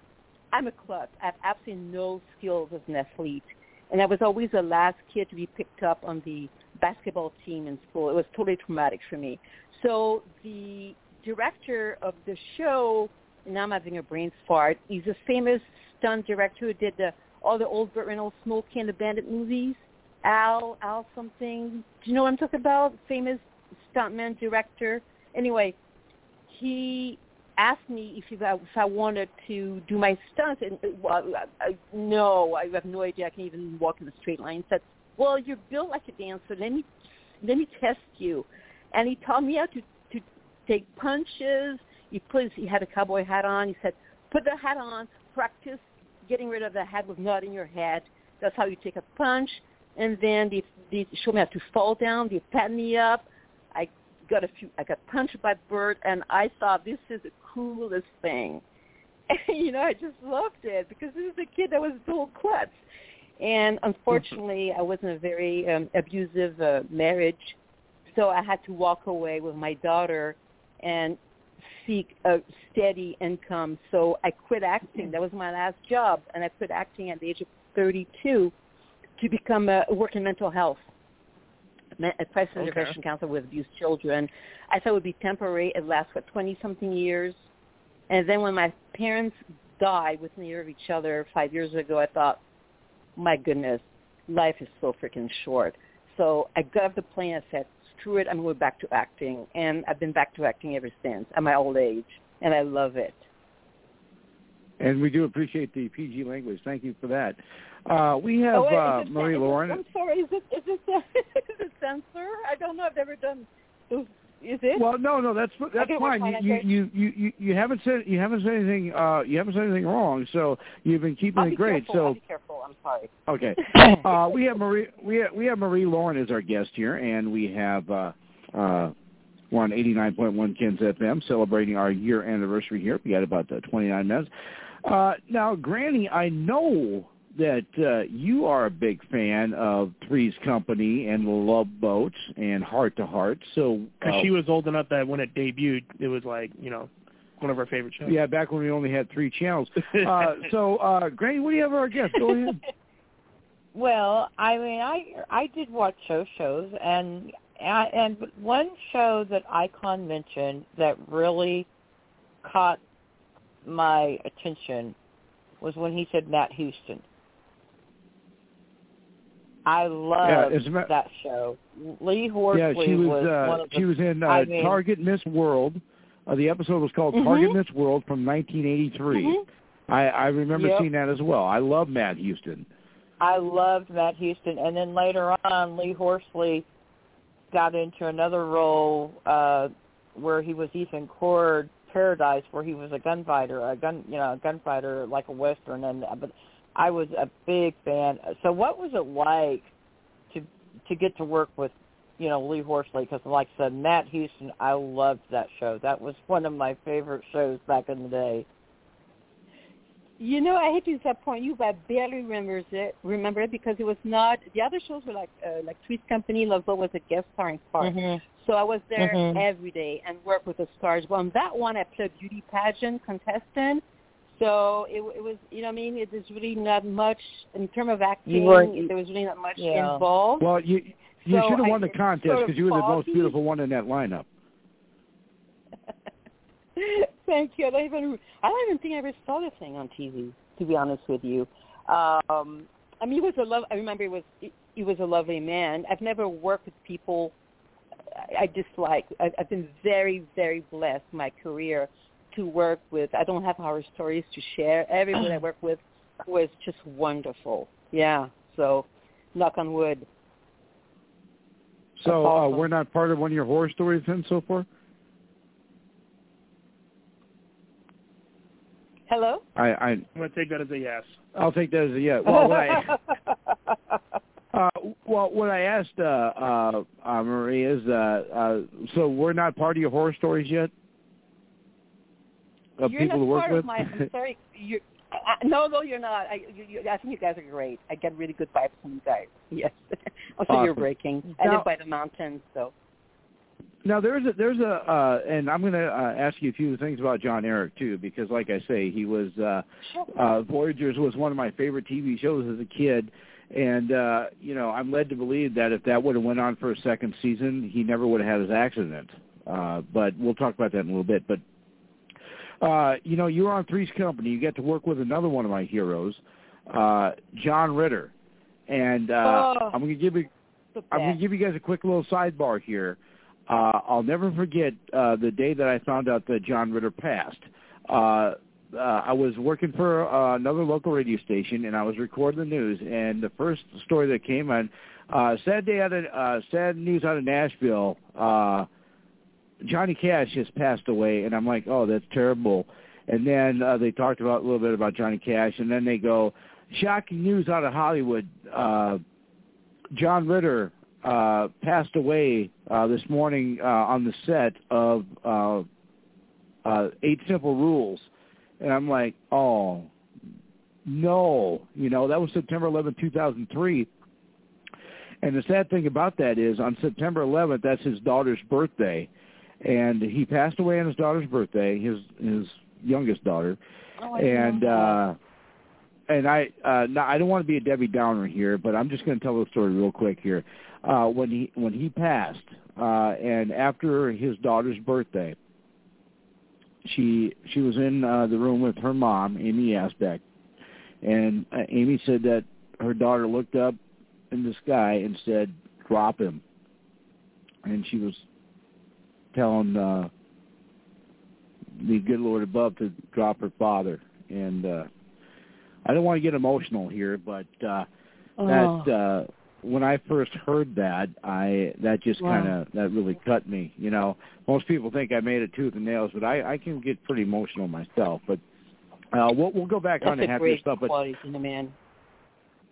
I'm a klutz. I have absolutely no skills as an athlete, and I was always the last kid to be picked up on the basketball team in school. It was totally traumatic for me. So the director of the show, now I'm having a brain fart. He's a famous stunt director who did the all the old Burt Reynolds Smokey and the Bandit movies. Al, Al something. Do you know what I'm talking about? Famous stuntman director. Anyway, he asked me if, I, if I wanted to do my stunts, and uh, well, I, I, no, I have no idea. I can even walk in a straight line. He said, "Well, you're built like a dancer. Let me let me test you." And he taught me how to to take punches. He put he had a cowboy hat on. He said, "Put the hat on. Practice getting rid of the hat with nut in your head. That's how you take a punch." And then they they showed me how to fall down. They pat me up. I got a few. I got punched by Burt, and I thought this is the coolest thing. And, you know, I just loved it because this is a kid that was dual klutz. And unfortunately, I was in a very um, abusive uh, marriage, so I had to walk away with my daughter and seek a steady income. So I quit acting. That was my last job, and I quit acting at the age of 32 to become a work in mental health crisis Okay. intervention counselor with abused children. I thought it would be temporary. It lasts for 20 something years. And then when my parents died within a year of each other five years ago, I thought, my goodness, life is so freaking short. So I got off the plane and said, screw it, I'm going back to acting. And I've been back to acting ever since at my old age. And I love it. And we do appreciate the PG language. Thank you for that. Uh, we have oh, wait, uh, Marie is it- Laurin. I'm sorry, is it, is it, is it censor? I don't know. I've never done. Is it? Well, no, no, that's that's fine. You, you you you you haven't said you haven't said anything. Uh, you haven't said anything wrong. So you've been keeping I'll it be great. careful. I'll So be careful. I'm sorry. okay, uh, we have Marie we have, we have Marie Laurin as our guest here, and we have uh, uh, we're on eighty nine point one Ken's FM, celebrating our year anniversary here. We got about uh, twenty nine minutes. Uh, now, Granny, I know that uh, you are a big fan of Three's Company and Love Boats and Hart to Hart. So Because uh, she was old enough that when it debuted, it was like you know one of our favorite shows. Yeah, back when we only had three channels. Uh, so, uh, Granny, what do you have for our guest? Go ahead. Well, I mean, I I did watch show shows, and I, and one show that Icon mentioned that really caught my attention was when he said Matt Houston. I love ma- that show. Lee Horsley yeah, she was, was uh, one of the, she was in uh, I mean, Target Miss World. Uh, the episode was called Mhm. Target Miss World from 1983. Mhm. I, I remember Yep. seeing that as well. I love Matt Houston. I loved Matt Houston, and then later on, Lee Horsley got into another role uh, where he was Ethan Cord, Paradise, where he was a gunfighter, a gun, you know, a gunfighter like a western, and but I was a big fan. So, what was it like to to get to work with, you know, Lee Horsley? Because, like I said, Matt Houston, I loved that show. That was one of my favorite shows back in the day. You know, I hate to disappoint you, but I barely remembers it. Remember it because it was not. The other shows were like uh, like Three's Company. Love Boat was a guest starring part. Mhm. So I was there Mhm. every day and worked with the stars. Well, on that one, I played a beauty pageant contestant. So it, it was, you know, what I mean, it was really not much in terms of acting. weren't- there was really not much Yeah. involved. Well, you you So should have I- won the it's contest sort of because you were the most beautiful one in that lineup. Thank you. I don't even I don't even think I ever saw the thing on TV. To be honest with you, um, I mean, it was a love. I remember it was he was a lovely man. I've never worked with people I, I dislike. I've, I've been very very blessed my career to work with. I don't have horror stories to share. Everyone I work with was just wonderful. Yeah. So, knock on wood. So uh, we're not part of one of your horror stories then so far? Hello? I, I I'm going to take that as a yes. I'll take that as a yes. Well, what I, uh, well, what I asked uh, uh, uh, Marie is, uh, uh, so we're not part of your horror stories yet. Of you're people not to work part with. of my. I'm sorry. You're, I, no, no, you're not. I, you, you, I think you guys are great. I get really good vibes from you guys. Yes. also, you're breaking. I Now- live by the mountains, so. Now there's a there's a uh, and I'm going to uh, ask you a few things about Jon-Erik too because like I say he was uh, uh, Voyagers was one of my favorite TV shows as a kid and uh, you know I'm led to believe that if that would have went on for a second season he never would have had his accident uh, but we'll talk about that in a little bit but uh, you know you were on Three's Company you get to work with another one of my heroes uh, John Ritter and uh, Oh. I'm going to give you I'm going to give you guys a quick little sidebar here. Uh, I'll never forget uh, the day that I found out that John Ritter passed. Uh, uh, I was working for uh, another local radio station, and I was recording the news. And the first story that came on, uh, sad day out of uh, sad news out of Nashville. Uh, Johnny Cash just passed away, and I'm like, oh, that's terrible. And then uh, they talked about a little bit about Johnny Cash, and then they go, shocking news out of Hollywood. Uh, John Ritter uh, passed away uh, this morning uh, on the set of uh, uh, Eight Simple Rules, and I'm like, oh no, you know that was September 11, 2003. And the sad thing about that is, on September 11th, that's his daughter's birthday, and he passed away on his daughter's birthday, his his youngest daughter, Oh, and uh and I uh now I don't want to be a Debbie Downer here, but I'm just going to tell the story real quick here. Uh when he when he passed uh and after his daughter's birthday, she she was in uh the room with her mom, Amy Yasbeck. And uh, Amy said that her daughter looked up in the sky and said, "Drop him." And she was telling uh the good Lord above to drop her father. And uh I don't want to get emotional here, but uh that uh when I first heard that, I that just Wow. kind of that really cut me. You know, most people think I made it tooth and nails, but I I can get pretty emotional myself. But uh we'll we'll go back on to happier great stuff. But in a man.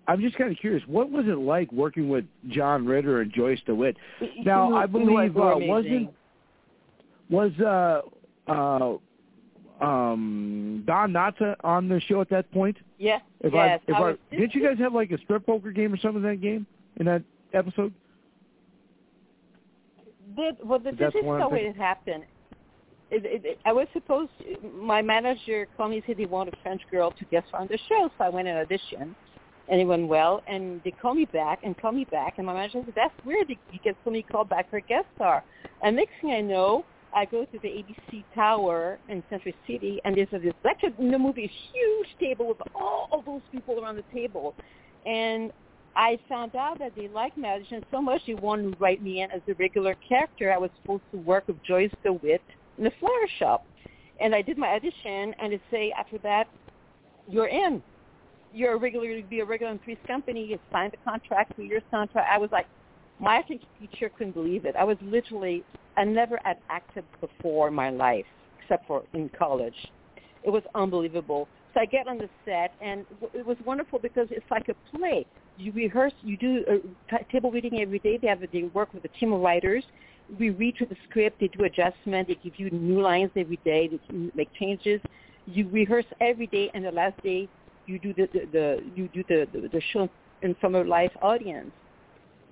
I'm just kind of curious, what was it like working with John Ritter and Joyce DeWitt? Now I believe uh, wasn't was uh uh um Don Knotts on the show at that point? Yes, If yes. I if I I, was, didn't you guys have like a strip poker game or something in that game in that episode? Did, well, the, this is how it happened. It, it, it, I was supposed. my manager called me and said he wanted a French girl to guest on the show, so I went and auditioned, and it went well. And they called me back and called me back, and my manager said, "That's weird. You you get so many called back for a guest star." And next thing I know, I go to the ABC Tower in Century City, and there's a this lecture in the movie, a huge table with all of those people around the table, and I found out that they liked my audition so much they wanted to write me in as a regular character. I was supposed to work with Joyce DeWitt in the flower shop. And I did my audition and they say after that, you're in. You're a regular you be a regular in Three's Company, you signed the contract, three years contract. I was like my acting teacher couldn't believe it. I was literally I never had acted before in my life, except for in college. It was unbelievable. So I get on the set, and it was wonderful because it's like a play. You rehearse, you do a t- table reading every day. They have they work with a team of writers. We read through the script. They do adjustment. They give you new lines every day. They make changes. You rehearse every day, and the last day you do the the, the you do the, the the show in front of a live audience.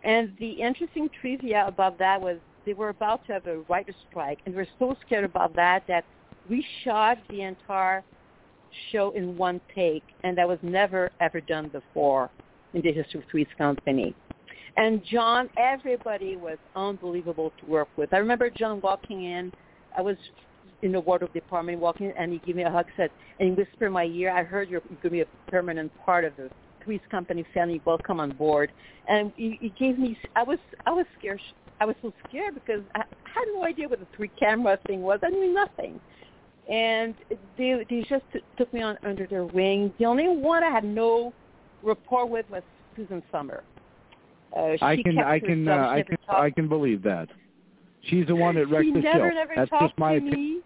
And the interesting trivia about that was they were about to have a writer's strike, and we were so scared about that that we shot the entire show in one take, and that was never ever done before in the history of Three's Company. And John, everybody was unbelievable to work with. I remember John walking in. I was in the wardrobe department, walking, in, and he gave me a hug, said, and he whispered in my ear, "I heard you're going to be a permanent part of the Three's Company family. Welcome on board." And he, he gave me. I was I was scared. I was so scared because I had no idea what the three camera thing was. I knew nothing. And they they just t- took me on under their wing. The only one I had no rapport with was Suzanne Somers. Uh, she I can I can uh, I can talked. I can believe that. She's the one that wrecked she the never, show. Never That's talked just my to opinion. me.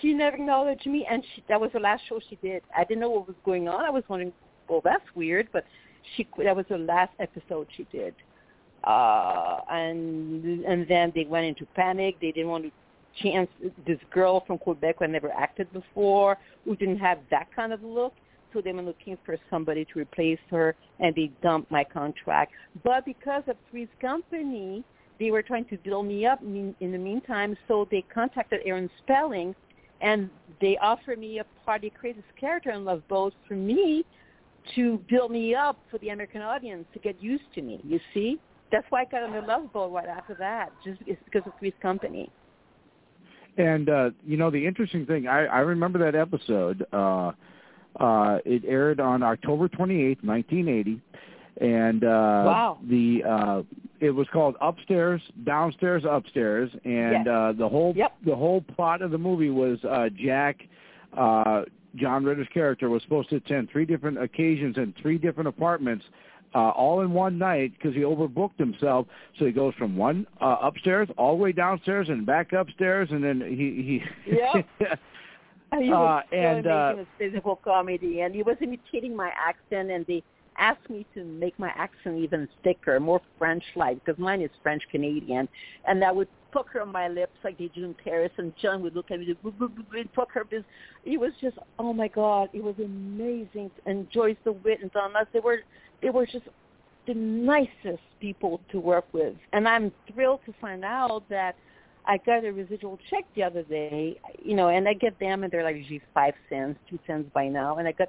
She never acknowledged me, and she, that was the last show she did. I didn't know what was going on. I was wondering, well, that's weird, but she that was the last episode she did. Uh, and and then they went into panic. They didn't want to chance this girl from Quebec who had never acted before, who didn't have that kind of look. So they were looking for somebody to replace her, and they dumped my contract. But because of Three's Company, they were trying to build me up in the meantime. So they contacted Aaron Spelling, and they offered me a part. They created this character in Love Boat for me to build me up for the American audience to get used to me. You see, that's why I got on the Love Boat right after that, just it's because of Three's Company. And uh, you know the interesting thing, I, I remember that episode. Uh, uh, it aired on October twenty eighth, 1980, and uh, Wow. the uh, it was called Upstairs, Downstairs, Upstairs, and Yes. uh, the whole Yep. the whole plot of the movie was uh, Jack. Uh, John Ritter's character was supposed to attend three different occasions in three different apartments uh, all in one night because he overbooked himself. So he goes from one uh, upstairs all the way downstairs and back upstairs, and then he he. Yep. He was Uh, and, uh, with physical comedy, and he was imitating my accent, and they asked me to make my accent even thicker, more French-like, because mine is French-Canadian, and I would pucker on my lips like they do in Paris, and John would look at me and pucker. his- It was just, oh my God, it was amazing. And Joyce DeWitt and Thomas, they were, they were just the nicest people to work with, and I'm thrilled to find out that I got a residual check the other day, you know, and I get them, and they're like usually five cents, two cents by now, and I got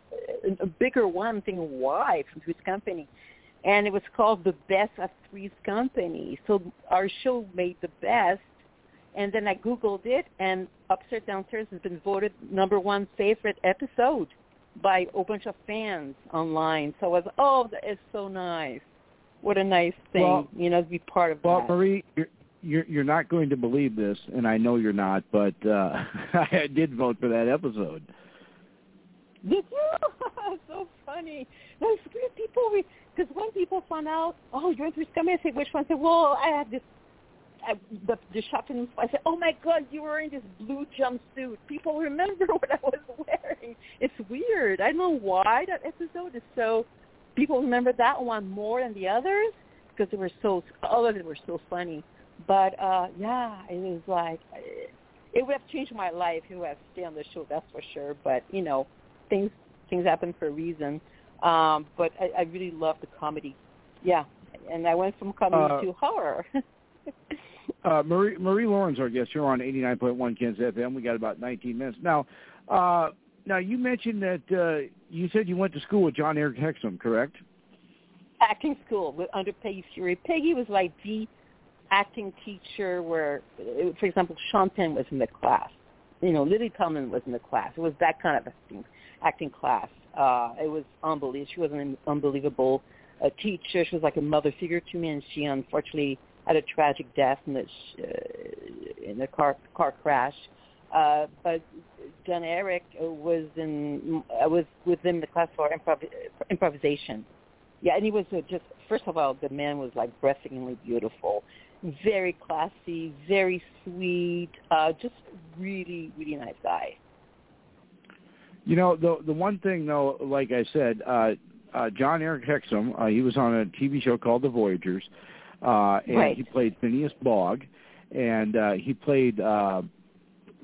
a, bigger one. Thinking, why? From Three's Company, and it was called the Best of Three's Company. So our show made the best, and then I googled it, and Upstairs Downstairs has been voted number one favorite episode by a bunch of fans online. So I was, oh, that is so nice. What a nice thing, Well- you know, to be part of Well, that. Well, Marie, you're, you're you're not going to believe this, and I know you're not, but uh, I did vote for that episode. Did you? so funny. Three people, because when people found out, oh, you're Three's Company, I said, which one? I said, well, I had this, I, the, the shopping. I said, oh my God, you were wearing this blue jumpsuit. People remember what I was wearing. It's weird. I don't know why that episode is so, people remember that one more than the others because they were so, all of them were so funny. But uh yeah, it was like, it would have changed my life if I had stayed on the show, that's for sure. But, you know, things things happen for a reason. Um, but I, I really love the comedy. Yeah. And I went from comedy Uh, to horror. Uh, Marie Marie Laurin's our guest. You're on 89.1 Ken's FM. We got about 19 minutes now. Uh, now you mentioned that uh, you said you went to school with Jon-Erik Hexum, correct? acting school with under Peggy Feury. Peggy was like the acting teacher where, uh, for example, Sean Penn was in the class. You know, Lily Tomlin was in the class. It was that kind of acting, acting class. Uh, it was unbelievable. She was an unbelievable uh, teacher. She was like a mother figure to me, and she unfortunately had a tragic death in the uh, in a car car crash. Uh, but Jon-Erik uh, was in I was with him in the class for improv- improvisation. Yeah, and he was uh, just first of all, the man was like breathtakingly beautiful, very classy, very sweet, uh, just really really nice guy. You know, the the one thing though, like I said, uh, uh, Jon-Erik Hexum, uh, he was on a TV show called The Voyagers, uh, and Right. he played Phineas Bogg, and uh, he played uh,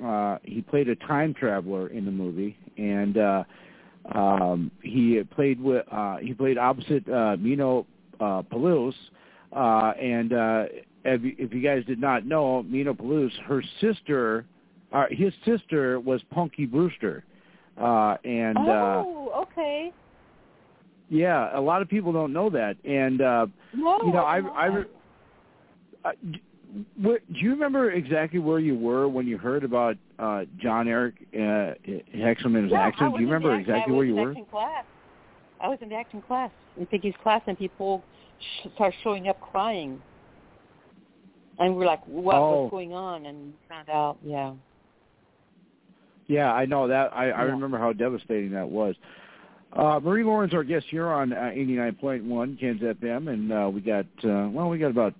uh, he played a time traveler in the movie, and uh, um, he played with uh, he played opposite uh, Meeno uh, Peluce, uh, and uh, if, you- if you guys did not know, Meeno Peluce, her sister, uh, his sister was Punky Brewster. Uh, and uh, oh, okay. Yeah, a lot of people don't know that. And uh, No, you know, I, I. I, what, do you remember exactly where you were when you heard about uh, Jon-Erik uh, his yeah, accident? Do you remember act- exactly I where was you in were? acting Class. I was in the acting class in Piggy's class, and people sh- start showing up crying, and we're like, "What Oh. was going on?" And we found out, yeah. Yeah, I know that. I, I Yeah. remember how devastating that was. Uh, Marie Laurin's, our guest here on uh, 89.1 Ken's FM, and uh, we got uh, well, we got about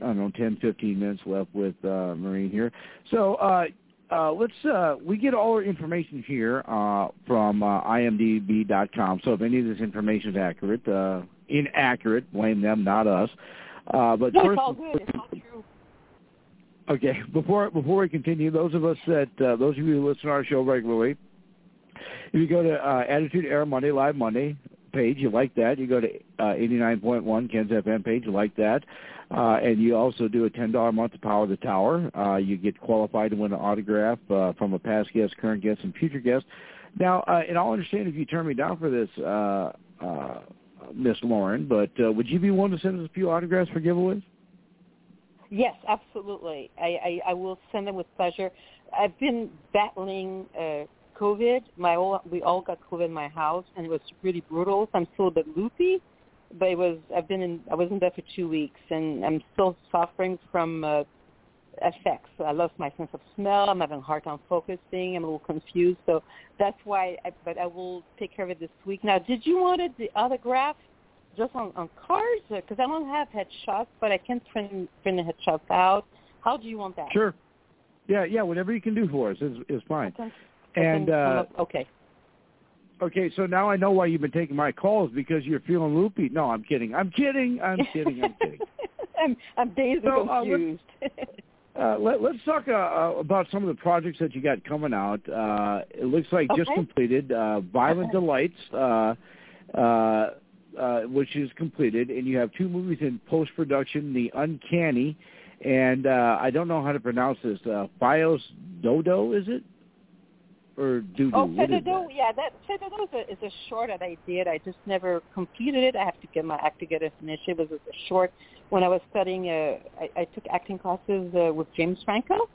I don't know 10, 15 minutes left with uh, Marie here. So uh, uh, let's uh, we get all our information here uh, from uh, IMDb.com. So if any of this information is accurate, uh, inaccurate, blame them, not us. Uh, but No, first, it's all good. It's all true. Okay, before before we continue, those of us that uh, those of you who listen to our show regularly, if you go to uh, Attitude Era Monday Live Monday page, you like that. You go to uh, 89.1 Ken's FM page, you like that, uh, and you also do a ten dollar a month to power the tower. Uh, you get qualified to win an autograph uh, from a past guest, current guest, and future guest. Now, uh, and I'll understand if you turn me down for this, uh, uh, Miss Laurin, but uh, would you be willing to send us a few autographs for giveaways? Yes, absolutely. I, I, I will send them with pleasure. I've been battling uh, COVID. My all, we all got COVID in my house, and it was really brutal. So I'm still a bit loopy, but it was. I've been in. I was in bed for two weeks, and I'm still suffering from uh, effects. I lost my sense of smell. I'm having a hard time focusing. I'm a little confused. So that's why. I, but I will take care of it this week. Now, did you want the autograph just on, on cards? Because I don't have headshots, but I can print print the headshots out. How do you want that? Sure. Yeah, yeah. Whatever you can do for us is is fine. Okay. And Okay, uh, okay. okay, so now I know why you've been taking my calls because you're feeling loopy. No, I'm kidding. I'm kidding. I'm kidding. I'm kidding. I'm I'm dazed So, and uh, let's- confused. Uh, let, let's talk uh, uh, about some of the projects that you got coming out. Uh, it looks like just completed uh, Violent Delights, uh, uh, uh, which is completed, and you have two movies in post production: The Uncanny, and uh, I don't know how to pronounce this. Uh, Bios Dodo, is it? Or Doodoo? oh, what is Fedodo, that? yeah, that Fedodo is a, is a short that I did. I just never completed it. I have to get my act together to finish it. It was a short. When I was studying, uh, I, I took acting classes uh, with James Franco,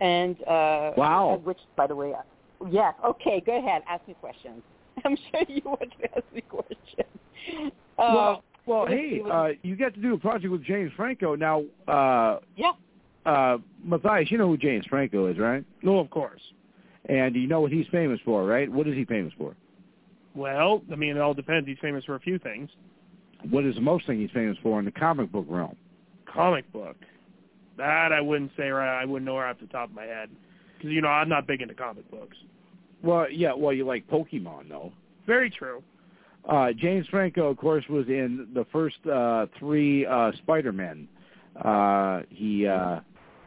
and uh, Wow. Which, by the way, uh, yeah. Okay, go ahead. Ask me questions. I'm sure you want to ask me questions. Uh, well, well, hey, uh, you got to do a project with James Franco. Now, uh, yeah. uh, Matthias, you know who James Franco is, right? No, of course. And you know what he's famous for, right? What is he famous for? Well, I mean, it all depends. He's famous for a few things. What is the most thing he's famous for in the comic book realm? Comic book. That I wouldn't say right. I wouldn't know right off the top of my head because you know I'm not big into comic books. Well, yeah, well, you like Pokemon, though. Very true. Uh, James Franco, of course, was in the first uh, three uh, Spider-Men. Uh, he uh,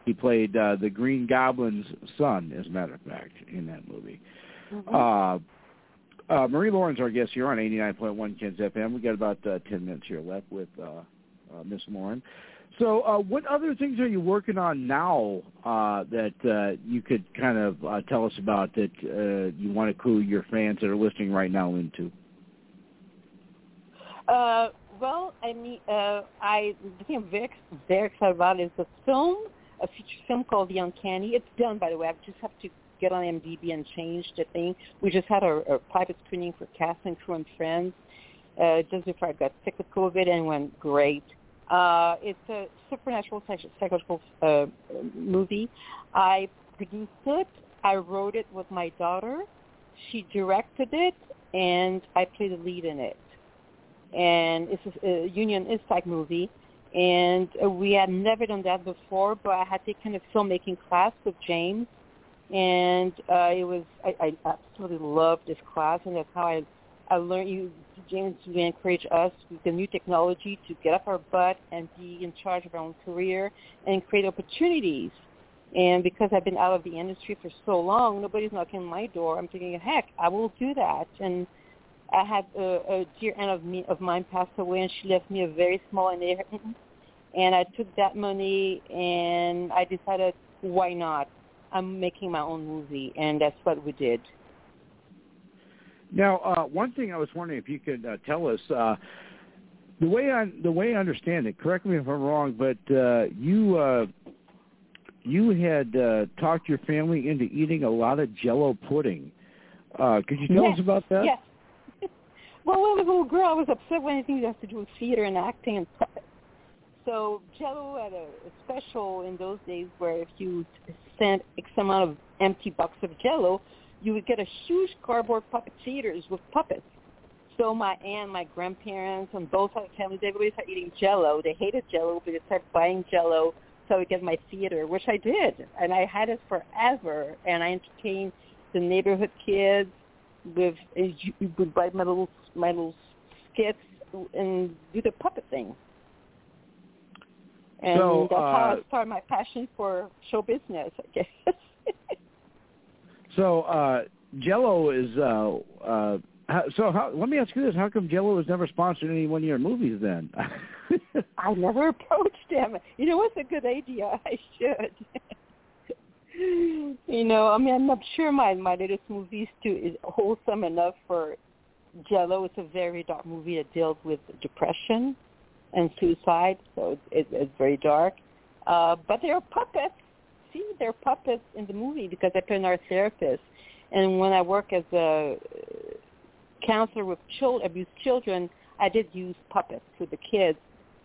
he played uh, the Green Goblin's son, as a matter of fact, in that movie. Uh, uh, Marie Laurin's our guest here on 89.1 Ken's FM. We got about uh, 10 minutes here left with uh, uh, Miss Lauren. So, uh, what other things are you working on now uh, that uh, you could kind of uh, tell us about that uh, you want to clue your fans that are listening right now into? Uh, well, I mean, uh, I the thing I'm very, very excited about is the film, a feature film called The Uncanny. It's done, by the way. I just have to get on MDB and change the thing. We just had a, a private screening for cast and crew and friends uh, just before I got sick with COVID and went great. Uh, it's a supernatural psychological uh, movie. I produced it. I wrote it with my daughter. She directed it, and I played the lead in it and it's a, a union inside movie. And uh, we had never done that before, but I had taken a filmmaking class with James, and uh, it was I, I absolutely loved this class, and that's how I I learned. You James really encouraged us with the new technology to get off our butt and be in charge of our own career and create opportunities. And because I've been out of the industry for so long, nobody's knocking on my door. I'm thinking, heck, I will do that. And I had a, a dear aunt of me of mine passed away, and she left me a very small inheritance. And I took that money, and I decided, why not? I'm making my own movie, and that's what we did. Now, uh, one thing I was wondering if you could uh, tell us, uh, the way I the way I understand it, correct me if I'm wrong, but uh, you uh, you had uh, talked your family into eating a lot of Jello pudding. Uh, could you tell yes. us about that? Yes. Well, when I was a little girl, I was upset with anything that has to do with theater and acting and puppets. So Jello had a, a special in those days where if you sent X amount of empty box of Jello, you would get a huge cardboard puppet theaters with puppets. So my aunt, my grandparents, and both our families, everybody started eating Jello. They hated Jello, but they started buying Jello so I would get my theater, which I did, and I had it forever. And I entertained the neighborhood kids with would buy my little my little skits and do the puppet thing. And so, that's uh, how I started my passion for show business, I guess. so uh, Jello is. Uh, uh, how, so how, let me ask you this: How come Jello has never sponsored any one of your movies then? I never approached him. You know, what's a good idea. I should. you know, I mean, I'm not sure my my latest movie is too is wholesome enough for Jello. It's a very dark movie that deals with depression and suicide, so it, it's very dark. Uh, but they're puppets. See, they're puppets in the movie because I play an art therapist, and when I work as a counselor with child, abused children, I did use puppets with the kids,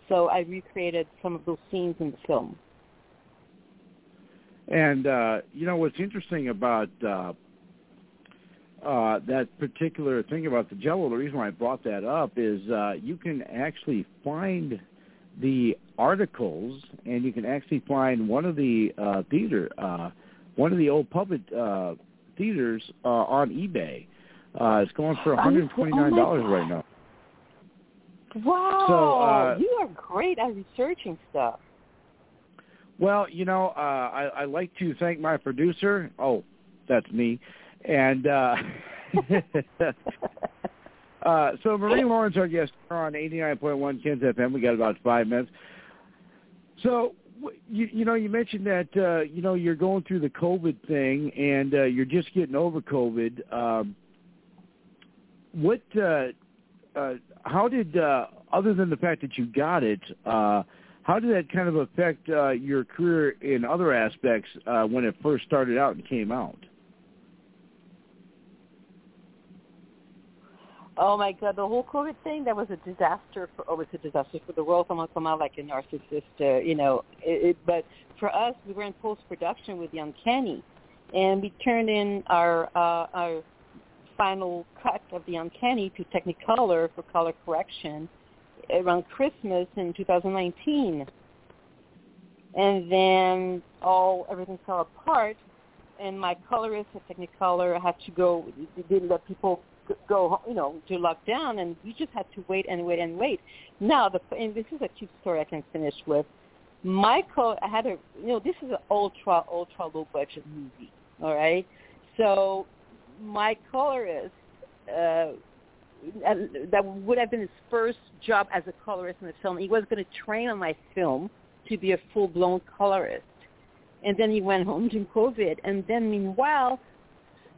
so I recreated some of those scenes in the film. And uh, you know what's interesting about uh, uh, that particular thing about the Jello? The reason why I brought that up is uh, you can actually find the articles, and you can actually find one of the uh, theater, uh, one of the old puppet uh, theaters uh, on eBay. Uh, it's going for $129 oh right now. Wow, So, uh, you are great at researching stuff. Well, you know, uh, I, I like to thank my producer. Oh, that's me. And uh, uh, so Marie Laurin's, our guest on 89.1 Ken's FM. We got about five minutes. So, you, you know, you mentioned that, uh, you know, you're going through the COVID thing and uh, you're just getting over COVID. Um, what, uh, uh, how did, uh, other than the fact that you got it, uh, how did that kind of affect uh, your career in other aspects uh, when it first started out and came out? Oh my God, the whole COVID thing, that was a disaster for, oh, it was a disaster for the world. Someone come out like a narcissist, uh, you know, it, it, but for us, we were in post-production with the Uncanny, and we turned in our, uh, our final cut of the Uncanny to Technicolor for color correction around Christmas in 2019. And then all, everything fell apart, and my colorist at Technicolor had to go, didn't let people go, you know, to lockdown, and you just had to wait and wait and wait. Now, the and this is a cute story I can finish with. Michael, I had a, you know, this is an ultra, ultra low budget movie, all right? So my colorist, uh, that would have been his first job as a colorist in the film. He was going to train on my film to be a full-blown colorist. And then he went home during COVID. And then meanwhile,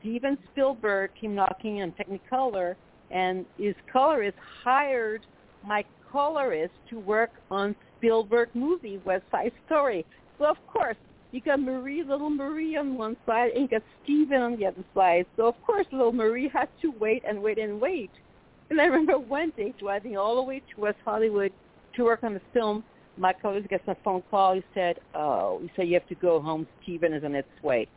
Steven Spielberg came knocking on Technicolor, and his colorist hired my colorist to work on Spielberg movie, West Side Story. So of course, you got Marie, little Marie on one side, and you got Steven on the other side. So of course, little Marie had to wait and wait and wait. And I remember one day driving all the way to West Hollywood to work on the film. My colleague gets a phone call. He said, "Oh, he said you have to go home. Steven is on its way."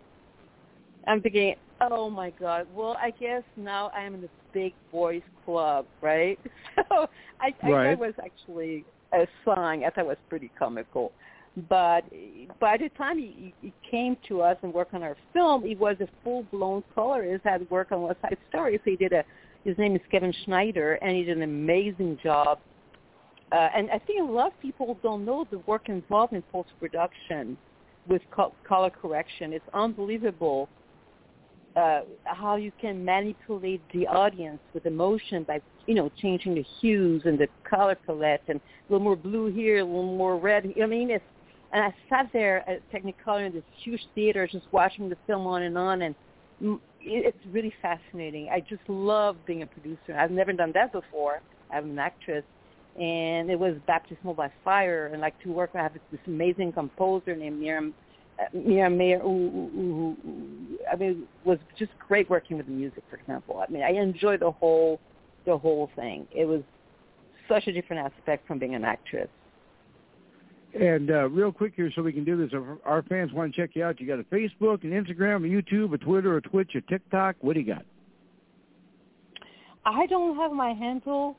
I'm thinking, oh my God. Well, I guess now I'm in the big boys club, right? So I, I Right. that was actually a song. I thought it was pretty comical. But by the time he, he came to us and worked on our film, he was a full-blown colorist, had worked on West Side Story. So he did a, his name is Kevin Schneider, and he did an amazing job. Uh, and I think a lot of people don't know the work involved in post-production with co- color correction. It's unbelievable uh, how you can manipulate the audience with emotion by, you know, changing the hues and the color palette and a little more blue here, a little more red. I mean, it's, and I sat there at Technicolor in this huge theater just watching the film on and on, and it's really fascinating. I just love being a producer. I've never done that before. I'm an actress. and it was baptismal by fire. And like to work, I have this amazing composer named Miriam. Uh, Miriam Mayer, who, who, who, I mean, was just great working with the music. For example, I mean, I enjoyed the whole, the whole thing. It was such a different aspect from being an actress. And uh, real quick here, so we can do this, if our fans want to check you out, you got a Facebook, an Instagram, a YouTube, a Twitter, a Twitch, a TikTok. What do you got? I don't have my handle.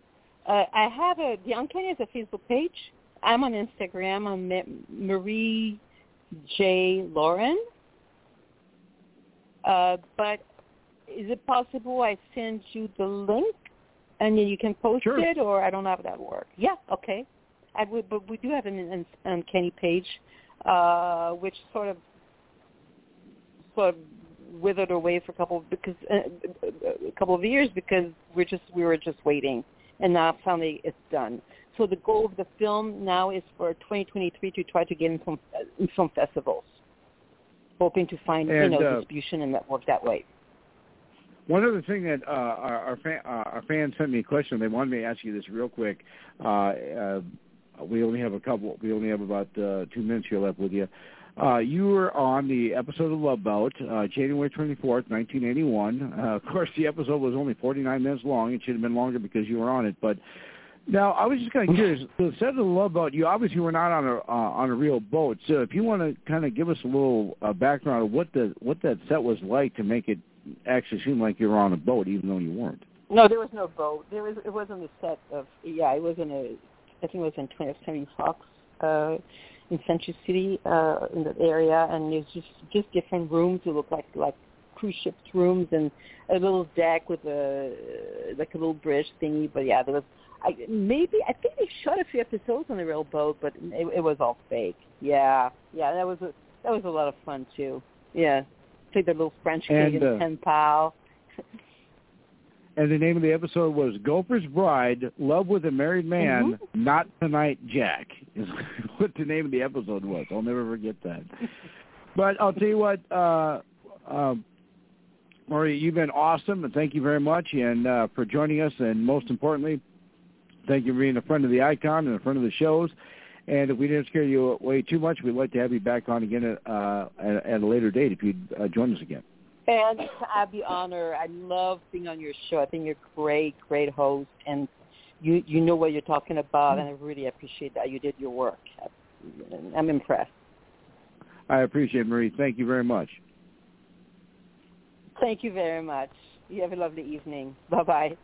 Uh, I have a the Uncanny is a Facebook page. I'm on Instagram. I'm Marie J Laurin. Uh, but is it possible I send you the link and then you can post sure. it, or I don't know how that works? Yeah, okay. I would, but we do have an Uncanny page, uh, which sort of sort of withered away for a couple because uh, a couple of years because we're just we were just waiting, and now finally it's done. So the goal of the film now is for 2023 to try to get in some in festivals, hoping to find and, you know uh, distribution and network that way. One other thing that uh, our our, fan, uh, our fans sent me a question. They wanted me to ask you this real quick. Uh, uh, we only have a couple. We only have about uh, two minutes here left with you. Uh, you were on the episode of Love Boat, uh, January 24th, 1981. Uh, of course, the episode was only 49 minutes long. It should have been longer because you were on it. But now, I was just kind of curious. The set of the Love Boat, you obviously were not on a uh, on a real boat. So, if you want to kind of give us a little uh, background of what the what that set was like to make it actually seem like you were on a boat, even though you weren't. No, there was no boat. There was it wasn't a set of yeah. It wasn't a. I think it was in 20th Century Fox. Uh, in Century City uh, in that area, and there's just just different rooms that look like like cruise ships rooms and a little deck with a like a little bridge thingy. But yeah, there was I maybe I think they shot a few episodes on the real boat, but it, it was all fake. Yeah, yeah, that was a that was a lot of fun too. Yeah, played the little French kid and, uh, in pen pal. and the name of the episode was Gopher's Bride, Love with a Married Man, Mm-hmm. Not Tonight Jack, is what the name of the episode was. I'll never forget that. but I'll tell you what, uh, um, Maria, you've been awesome, and thank you very much and uh, for joining us, and most importantly, thank you for being a friend of the Icon and a friend of the shows. And if we didn't scare you away too much, we'd like to have you back on again at, uh, at, at a later date if you'd uh, join us again. And I'd be honored. I love being on your show. I think you're a great, great host, and you you know what you're talking about, and I really appreciate that you did your work. I'm impressed. I appreciate it, Marie. Thank you very much. Thank you very much. You have a lovely evening. Bye bye.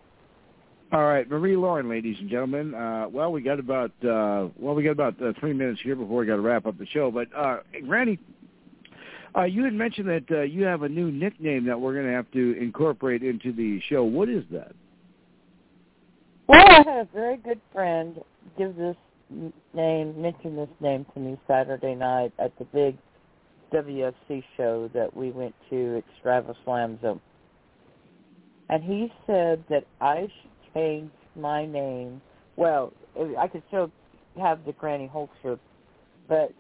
All right, Marie Laurin, ladies and gentlemen. Uh, well, we got about uh, well, we got about uh, three minutes here before we got to wrap up the show. But uh, Granny, uh, you had mentioned that uh, you have a new nickname that we're going to have to incorporate into the show. What is that? Well, I had a very good friend give this name, mention this name to me Saturday night at the big WFC show that we went to at Stravaslamzo. And he said that I should change my name. Well, I could still have the Granny Holster, but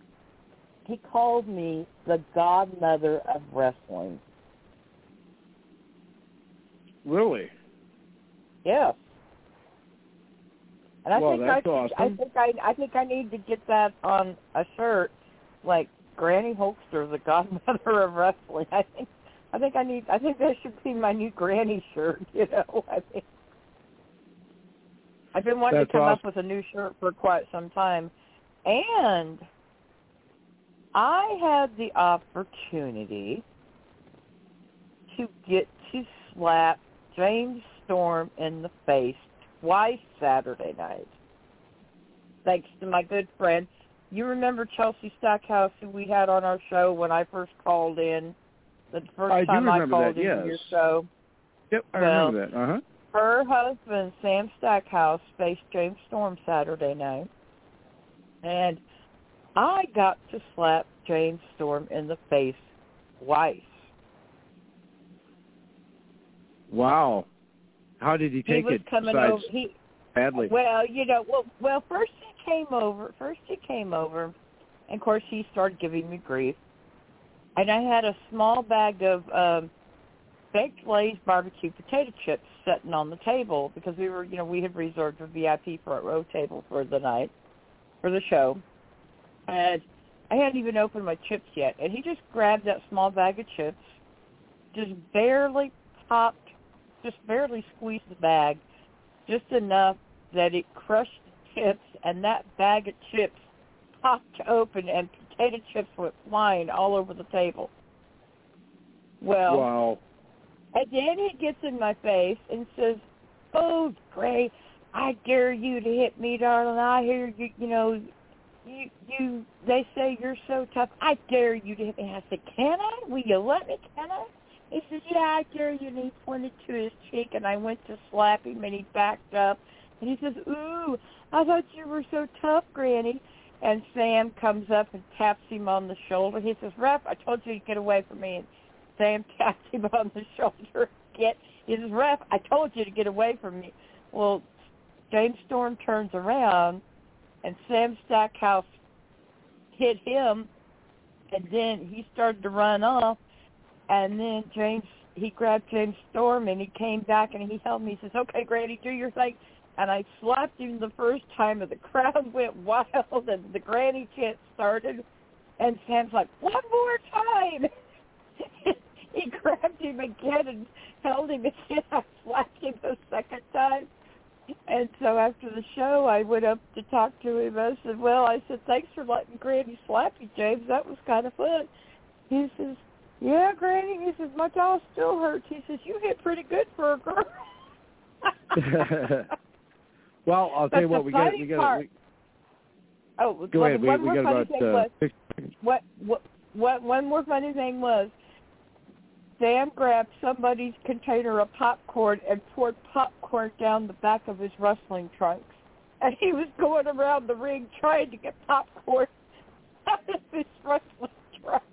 he called me the godmother of wrestling. Really? Yeah. And I Well, think that's I, awesome. I think I I think I need to get that on a shirt, like Granny Holster, the godmother of wrestling. I think I think I need I think that should be my new Granny shirt. You know, I think I've been wanting That's to come awesome. up with a new shirt for quite some time, and I had the opportunity to get to slap James Storm in the face twice Saturday night. Thanks to my good friend. You remember Chelsea Stackhouse who we had on our show when I first called in? The first I time I called that, into yes. your show. Yep, I Well, remember that. Uh huh. Her husband, Sam Stackhouse, faced James Storm Saturday night. And I got to slap James Storm in the face twice. Wow. How did he take he was it? coming over. He badly. Well, you know, well, well, first he came over. First he came over, and of course he started giving me grief. And I had a small bag of um baked Lay's barbecue potato chips sitting on the table because we were, you know, we had reserved a VIP a row table for the night for the show, and I hadn't even opened my chips yet, and he just grabbed that small bag of chips, just barely popped, just barely squeezed the bag, just enough that it crushed the chips, and that bag of chips popped open, and potato chips went flying all over the table. Well, wow. And then he gets in my face and says, "Oh, Gray, I dare you to hit me, darling. I hear you. You know, you you. They say you're so tough. I dare you to hit me." I said, "Can I? Will you let me? Can I?" He says, "Yeah, I dare you." And he pointed to his cheek, and I went to slap him, and he backed up, and he says, "Ooh, I thought you were so tough, Granny." And Sam comes up and taps him on the shoulder. He says, "Ref, I told you to get away from me." And Sam taps him on the shoulder. Get, he says, "Ref, I told you to get away from me." Well, James Storm turns around, and Sam Stackhouse hit him, and then he started to run off, and then James he grabbed James Storm and he came back and he held me. He says, "Okay, Granny, do your thing." And I slapped him the first time, and the crowd went wild, and the granny chant started. And Sam's like, "One more time!" he grabbed him again and held him again. I slapped him the second time. And so after the show, I went up to talk to him. I said, "Well, I said thanks for letting Granny slap you, James. That was kind of fun." He says, "Yeah, Granny." He says, "My jaw still hurts." He says, "You hit pretty good for a girl." well, I'll tell you what we got. We got. We, oh, go ahead. One we, more we got funny about thing uh, was, what, what, what, one more funny thing was, Sam grabbed somebody's container of popcorn and poured popcorn down the back of his wrestling trunks. And he was going around the ring trying to get popcorn out of his wrestling trunk.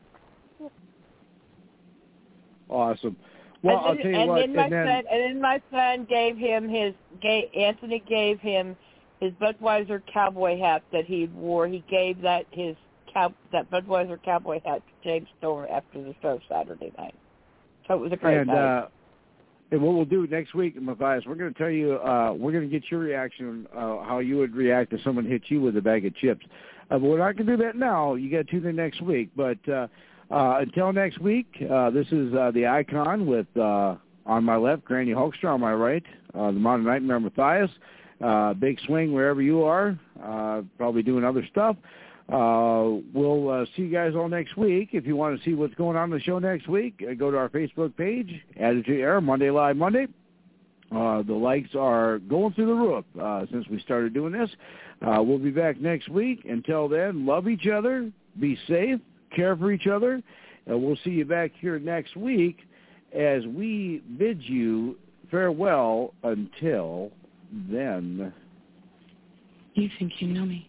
Awesome. Well, and I'll then, tell you and what. Then my and then, son, and then my son gave him his. Gave, Anthony gave him his Budweiser cowboy hat that he wore. He gave that his cow that Budweiser cowboy hat to James Storm after the show Saturday night. It was a great and, night. Uh, and what we'll do next week, Matthias, we're going to tell you, uh, we're going to get your reaction, uh, how you would react if someone hit you with a bag of chips. Uh, but we're not going to do that now. You got to tune in next week. But uh, uh, until next week, uh, this is uh, the icon with uh, on my left, Granny Hulkster on my right, uh, the Modern Nightmare Matthias. Uh, big swing wherever you are, uh, probably doing other stuff. Uh, we'll uh, see you guys all next week. If you want to see what's going on in the show next week, uh, go to our Facebook page, Attitude Era, Monday Live Monday. Uh, the likes are going through the roof uh, since we started doing this. Uh, we'll be back next week. Until then, love each other, be safe, care for each other, and we'll see you back here next week as we bid you farewell until then. You think you know me.